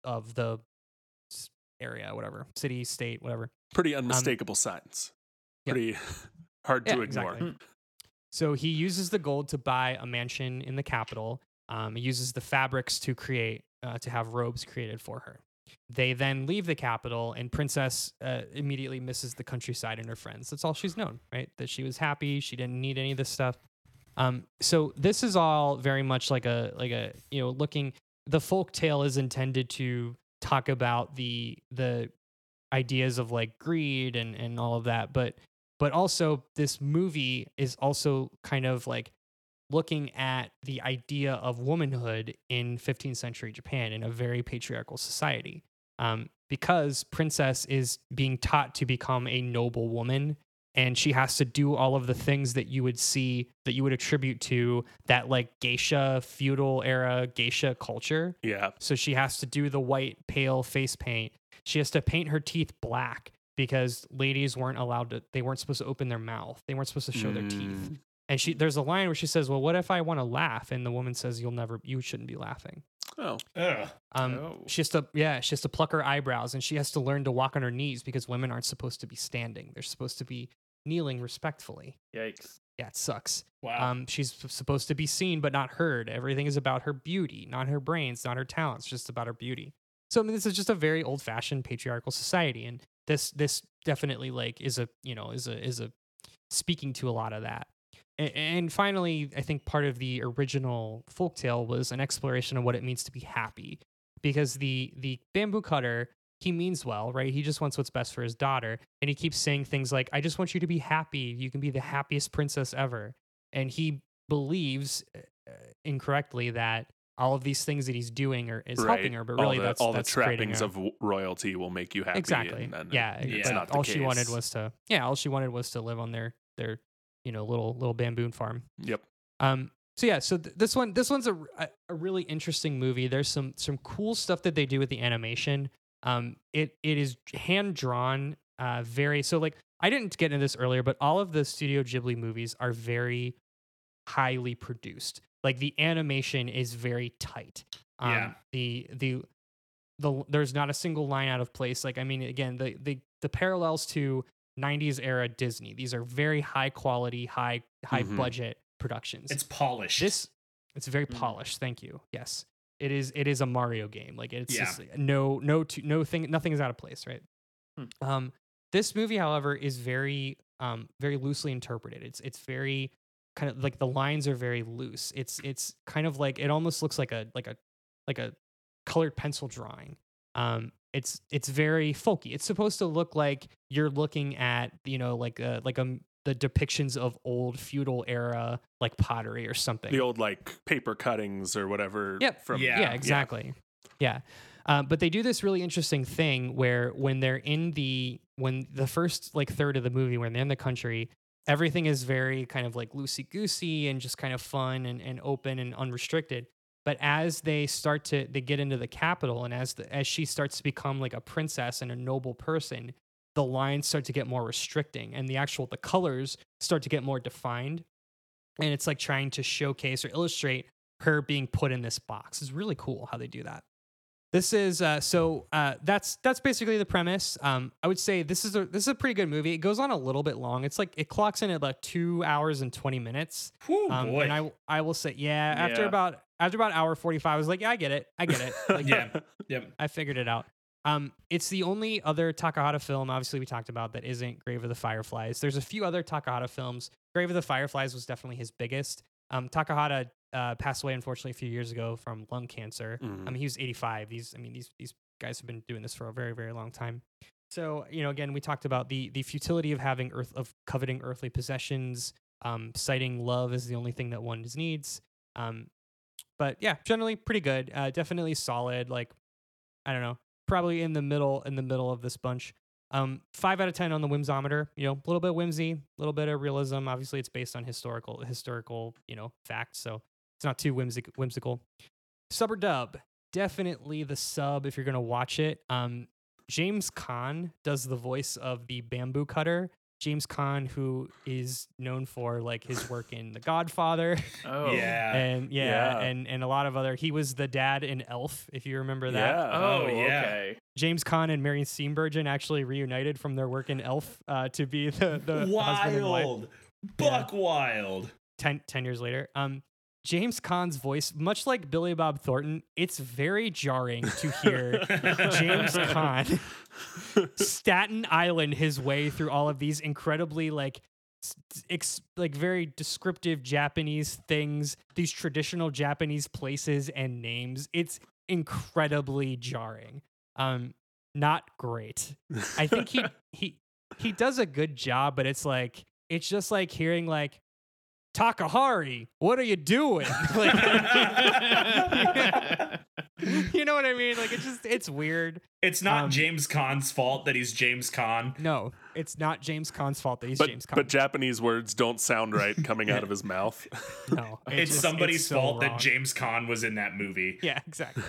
of the area, whatever city, state, whatever. Pretty unmistakable signs. yeah. Pretty hard to Yeah, ignore. exactly. So he uses the gold to buy a mansion in the capital. Um, uses the fabrics to create uh, to have robes created for her. They then leave the capital, and Princess uh, immediately misses the countryside and her friends. That's all she's known, right? That she was happy, she didn't need any of this stuff. Um, so this is all very much like a like a you know looking. The folk tale is intended to talk about the the ideas of like greed and and all of that, but but also this movie is also kind of like looking at the idea of womanhood in 15th century Japan in a very patriarchal society. Um, because Princess is being taught to become a noble woman and she has to do all of the things that you would see that you would attribute to that like geisha feudal era geisha culture. Yeah. So she has to do the white pale face paint. She has to paint her teeth black because ladies weren't allowed to they weren't supposed to open their mouth. They weren't supposed to show their teeth. And she there's a line where she says, "Well, what if I want to laugh?" And the woman says, "You'll never you shouldn't be laughing." Oh. Ugh. Um Oh. she has to yeah, she has to pluck her eyebrows and she has to learn to walk on her knees because women aren't supposed to be standing. They're supposed to be kneeling respectfully. Yikes. Yeah, it sucks. Wow. Um, she's f- supposed to be seen but not heard. Everything is about her beauty, not her brains, not her talents, just about her beauty. So I mean, this is just a very old-fashioned patriarchal society, and this this definitely like is a you know is a is a speaking to a lot of that. And finally, I think part of the original folktale was an exploration of what it means to be happy, because the the bamboo cutter he means well, right? He just wants what's best for his daughter, and he keeps saying things like, "I just want you to be happy. You can be the happiest princess ever." And he believes uh, incorrectly that all of these things that he's doing are, is right. helping her, but all really the, that's all that's the trappings of royalty will make you happy. exactly And, and yeah, it's Yeah. all she wanted was to yeah all she wanted was to live on their their you know little little bamboo farm. Yep. um so yeah so th- this one this one's a, a really interesting movie. There's some some cool stuff that they do with the animation. Um it it is hand drawn uh very so like i didn't get into this earlier but all of the studio ghibli movies are very highly produced. Like the animation is very tight. Um Yeah. the the the there's not a single line out of place. Like i mean again the the the parallels to 90s era disney these are very high quality high high Mhm. budget productions it's polished. this it's very Mhm. polished thank you yes It is it is a Mario game. Like it's Yeah. just no no to, no thing nothing is out of place, right? Hmm. Um, this movie, however, is very um very loosely interpreted. It's it's very kind of like the lines are very loose. It's it's kind of like it almost looks like a like a like a colored pencil drawing. Um, it's it's very folky. It's supposed to look like you're looking at you know like a like a the depictions of old feudal era like pottery or something. The old like paper cuttings or whatever. Yep. From Yeah. yeah, exactly. Yeah. Uh, but they do this really interesting thing where when they're in the when the first like third of the movie when they're in the country, everything is very kind of like loosey goosey and just kind of fun and, and open and unrestricted. But as they start to they get into the capital and as the as she starts to become like a princess and a noble person, the lines start to get more restricting and the actual the colors start to get more defined. And it's like trying to showcase or illustrate her being put in this box. It's really cool how they do that. This is uh, so uh, that's that's basically the premise. Um, I would say this is a this is a pretty good movie. It goes on a little bit long. It's like it clocks in at about two hours and twenty minutes. Whew, Um, boy. and I I will say yeah. After about after about hour forty five, I was like yeah I get it I get it. Like, yeah. Yep. I figured it out. Um, it's the only other Takahata film, obviously we talked about, that isn't Grave of the Fireflies. There's a few other Takahata films. Grave of the Fireflies was definitely his biggest. Um, Takahata uh, passed away unfortunately a few years ago from lung cancer. Mhm. I mean, he was 85. These, I mean, these these guys have been doing this for a very very long time. So you know, again, we talked about the the futility of having earth of coveting earthly possessions, um, citing love as the only thing that one needs. Um, but yeah, generally pretty good. Uh, definitely solid. Like I don't know, probably in the middle in the middle of this bunch. Um, five out of ten on the whimsometer. You know, a little bit whimsy, a little bit of realism. Obviously, it's based on historical historical you know facts, so it's not too whimsic- whimsical. Sub or dub? Definitely the sub if you're gonna watch it. Um, James Caan does the voice of the bamboo cutter. James Caan, who is known for like his work in The Godfather Oh. Yeah. and yeah, Yeah. and and a lot of other. He was the dad in Elf, if you remember that. Yeah. Oh, Oh, yeah. okay. James Caan and Marion Steenburgen actually reunited from their work in Elf uh, to be the the husband and wife wild. Buck wild. 10, 10 years later. Um, James Caan's voice, much like Billy Bob Thornton, it's very jarring to hear James Caan Staten Island his way through all of these incredibly like ex- like very descriptive Japanese things, these traditional Japanese places and names. It's incredibly jarring. Um not great. I think he he he does a good job, but it's like it's just like hearing like Takahari, what are you doing? like, you know what I mean? Like it's just it's weird. It's not Um, James Caan's fault that he's James Caan. No, it's not James Caan's fault that he's but, James Caan. but Japanese words don't sound right coming out of his mouth. no, It's, just- somebody's it's so fault wrong. that James Caan was in that movie. Yeah, exactly.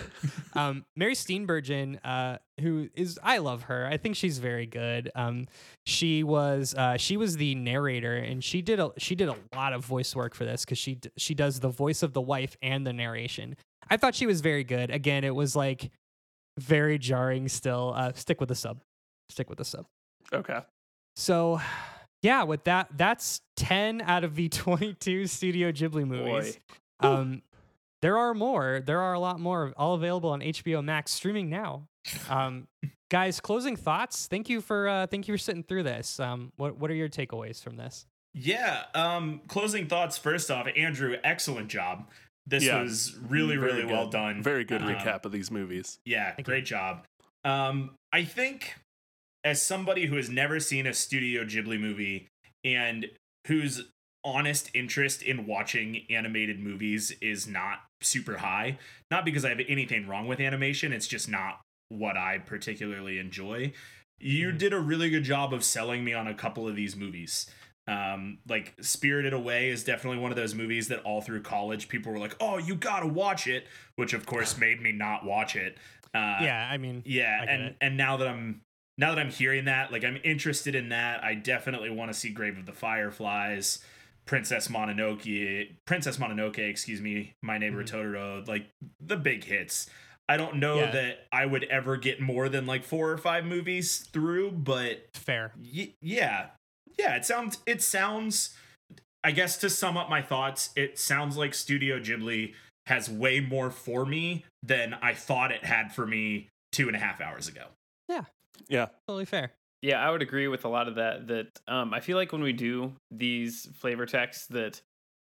um, Mary Steenburgen, uh, who is I love her. I think she's very good. Um, she was uh, she was the narrator, and she did a she did a lot of voice work for this because she d- she does the voice of the wife and the narration. I thought she was very good. Again, it was like very jarring. Still, uh, stick with the sub. Stick with the sub. Okay. So, yeah, with that, that's 10 out of the 22 Studio Ghibli movies. Um, there are more. There are a lot more, all available on HBO Max, streaming now. Um, guys, closing thoughts. Thank you for uh, thank you for sitting through this. Um, what what are your takeaways from this? Yeah. Um, closing thoughts. First off, Andrew, excellent job. This Yeah. was really, Very really good. well done. Very good Um, recap of these movies. Yeah, Thank you. great job. Um, I think as somebody who has never seen a Studio Ghibli movie and whose honest interest in watching animated movies is not super high, not because I have anything wrong with animation, it's just not what I particularly enjoy. You Mhm. did a really good job of selling me on a couple of these movies. Um, like Spirited Away is definitely one of those movies that all through college people were like, "Oh, you gotta watch it," which of course made me not watch it. Uh, yeah, I mean, yeah, I and it. and now that I'm now that I'm hearing that, like I'm interested in that. I definitely want to see Grave of the Fireflies, Princess Mononoke, Princess Mononoke, excuse me, My Neighbor Mhm. Totoro, like the big hits. I don't know Yeah. that I would ever get more than like four or five movies through, but fair. y- yeah, yeah, it sounds it sounds. I guess to sum up my thoughts, it sounds like Studio Ghibli has way more for me than I thought it had for me two and a half hours ago. Yeah. Yeah. Totally fair. Yeah, I would agree with a lot of that. That um, I feel like when we do these flavor texts, that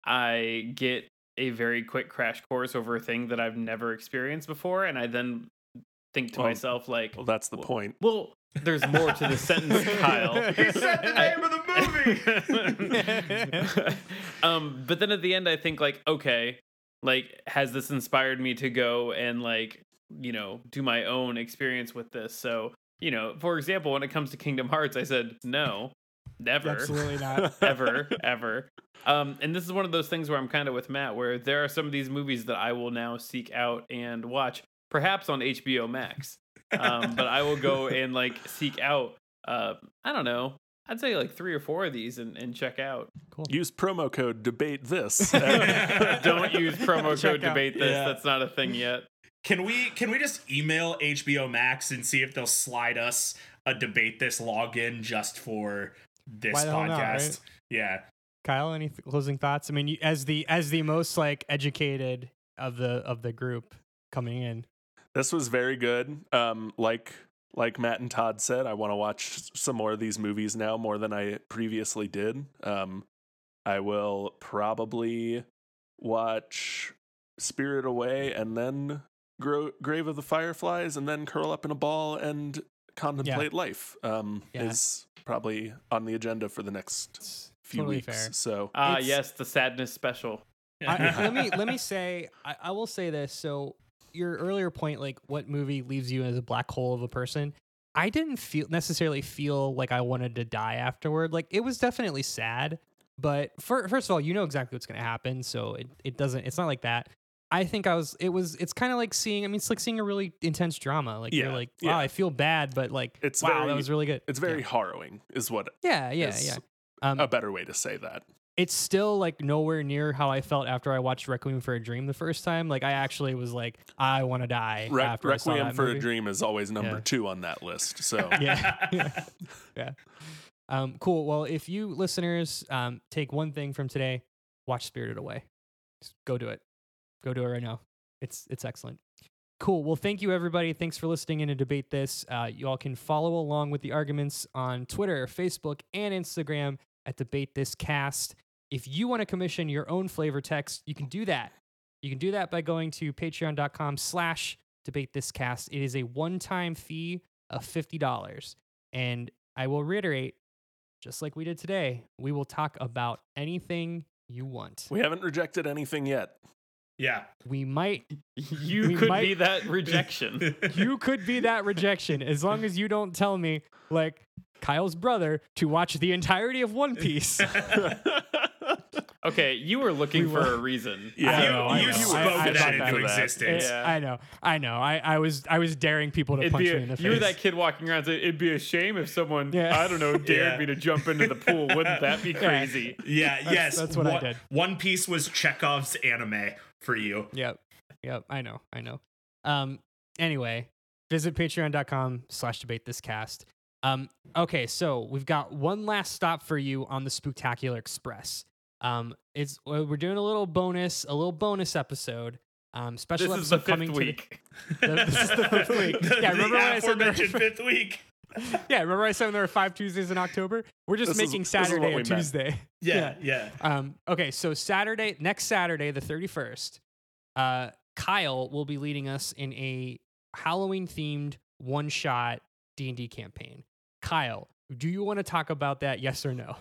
I get a very quick crash course over a thing that I've never experienced before, and I then think to Well- myself like, Well, that's the Well- point. "Well, there's more to the sentence, Kyle." He said the name of the movie. um, but then at the end, I think like, okay, like, has this inspired me to go and like, you know, do my own experience with this? So, you know, for example, when it comes to Kingdom Hearts, I said no, never, Absolutely not. ever, ever. Um, and this is one of those things where I'm kind of with Matt, where there are some of these movies that I will now seek out and watch, perhaps on HBO Max. Um, but I will go and like seek out, uh, I don't know, I'd say like three or four of these and, and check out. Use promo code debate this. Don't use promo Check code out. debate this. Yeah. That's not a thing yet. Can we can we just email HBO Max and see if they'll slide us a debate this login just for this Why podcast? not, right? Yeah. Kyle, any th- closing thoughts? I mean, you, as the as the most like educated of the of the group coming in, this was very good. Um, like like Matt and Todd said, I want to watch some more of these movies now more than I previously did. Um, I will probably watch Spirit Away and then Gro- Grave of the Fireflies and then curl up in a ball and contemplate life. Um, Yeah. is probably on the agenda for the next it's few totally weeks. fair. So Ah, It's- yes, the sadness special. I, let me let me say I, I will say this. So your earlier point, like what movie leaves you as a black hole of a person, I didn't feel necessarily feel like I wanted to die afterward. Like it was definitely sad, but for, first of all, you know exactly what's going to happen, so it, it doesn't. It's not like that. I think I was. It was. It's kind of like seeing. I mean, it's like seeing a really intense drama. Like Yeah, you're like, wow, yeah. I feel bad, but like, It's wow, very- that was really good. it's very harrowing, is what Yeah, yeah, yeah. Um, a better way to say that. It's still like nowhere near how I felt after I watched Requiem for a Dream the first time. Like I actually was like, I want to die Re- after Requiem for movie. a Dream is always number Yeah. two on that list. So Yeah, yeah, yeah. Um, cool. Well, if you listeners um, take one thing from today, watch Spirited Away. Just go do it. Go do it right now. It's it's excellent. Cool. Well, thank you everybody. Thanks for listening in to debate this. Uh, you all can follow along with the arguments on Twitter, Facebook, and Instagram at Debate This Cast. If you want to commission your own flavor text, you can do that. You can do that by going to patreon.com slash debate this cast. It is a one-time fee of $50. And I will reiterate, just like we did today, we will talk about anything you want. we haven't rejected anything yet. Yeah. We might You We could might- be that rejection. you could be that rejection as long as you don't tell me like Kyle's brother to watch the entirety of One Piece. okay, you were looking We for were- a reason. Yeah, you know, I you know. spoke I- I that into that for that. existence. Yeah. I know, I know. I, I was I was daring people to It'd punch be me in the face. you were that kid walking around saying, it'd be a shame if someone, Yeah. I don't know, dared Yeah. me to jump into the pool. Wouldn't that be crazy? Yeah, yes. that's what I One- did. One Piece was Chekhov's anime for you. Yep. Yep. I know. I know. Um, anyway, visit patreon.com slash debate this cast. Um, okay, so we've got one last stop for you on the Spooktacular Express. Um, it's well, we're doing a little bonus, a little bonus episode. Um, special This episode coming week. to the, the- this is the fifth week. The, yeah, the remember when I said there, aforementioned fifth week. yeah, remember I said there were five Tuesdays in October? We're just This making is Saturday a meant. Tuesday. Yeah, yeah. Um, okay, so Saturday, next Saturday, the 31st, uh, Kyle will be leading us in a Halloween themed one shot D&D campaign. Kyle, do you want to talk about that? Yes or no?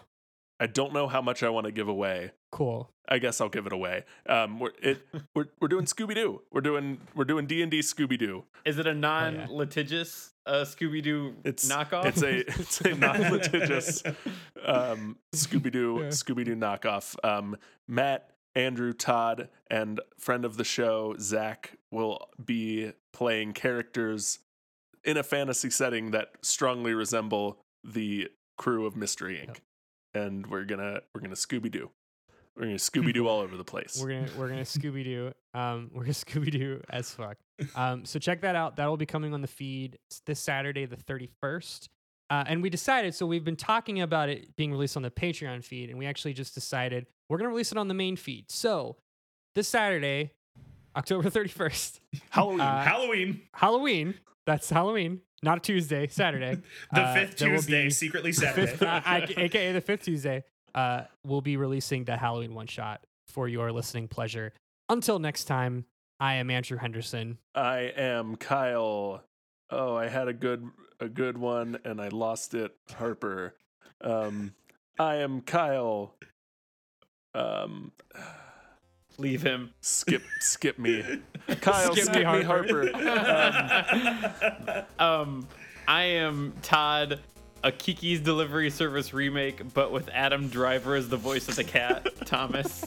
I don't know how much I want to give away. Cool. I guess I'll give it away. Um, we're it, we're we're doing Scooby Doo. We're doing we're doing D and D Scooby Doo. Is it a non litigious uh, Scooby Doo It's knockoff? It's a it's a non-litigious um, Scooby Doo Yeah. Scooby Doo knockoff. Um, Matt, Andrew, Todd, and friend of the show Zach will be playing characters in a fantasy setting that strongly resemble the crew of Mystery Inc. And we're gonna we're gonna Scooby Doo. We're gonna Scooby Doo all over the place. We're gonna we're gonna Scooby Doo. Um, we're gonna Scooby Doo as fuck. Um, so check that out. That will be coming on the feed this Saturday, the thirty first. Uh, and we decided. So we've been talking about it being released on the Patreon feed, and we actually just decided we're gonna release it on the main feed. So this Saturday, October 31st. Halloween. Uh, Halloween, Halloween. That's Halloween, not a Tuesday, Saturday. the Uh, fifth there will Tuesday, be- secretly Saturday. fifth, uh, I- aka the fifth Tuesday, uh, we'll be releasing the Halloween one shot for your listening pleasure. Until next time, I am Andrew Henderson. I am Kyle. Oh, I had a good a good one and I lost it. Harper. Um, I am Kyle. Um, Leave him. skip skip me. Kyle, Skip skip, me, me, Harper. Um, Um, I am Todd, a Kiki's Delivery Service remake, but with Adam Driver as the voice of the cat, Thomas.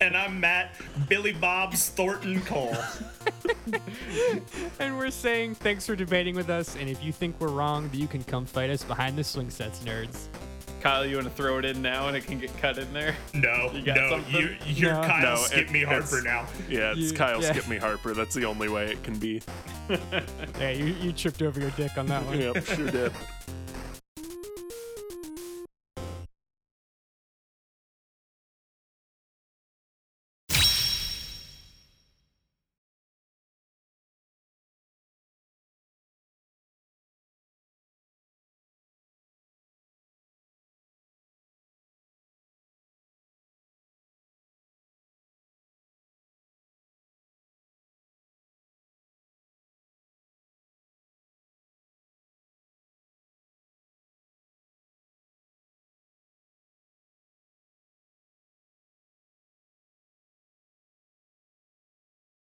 and I'm Matt, Billy Bob's Thornton Cole. And we're saying thanks for debating with us. And if you think we're wrong, you can come fight us behind the swing sets, nerds. Kyle, you want to throw it in now and it can get cut in there? No, You got no, something? you, you're No. Kyle No, Skip it- Me Harper now. yeah, it's You- Kyle yeah. skip me Harper. That's the only way it can be. Yeah, you, you tripped over your dick on that one. Yep, sure did.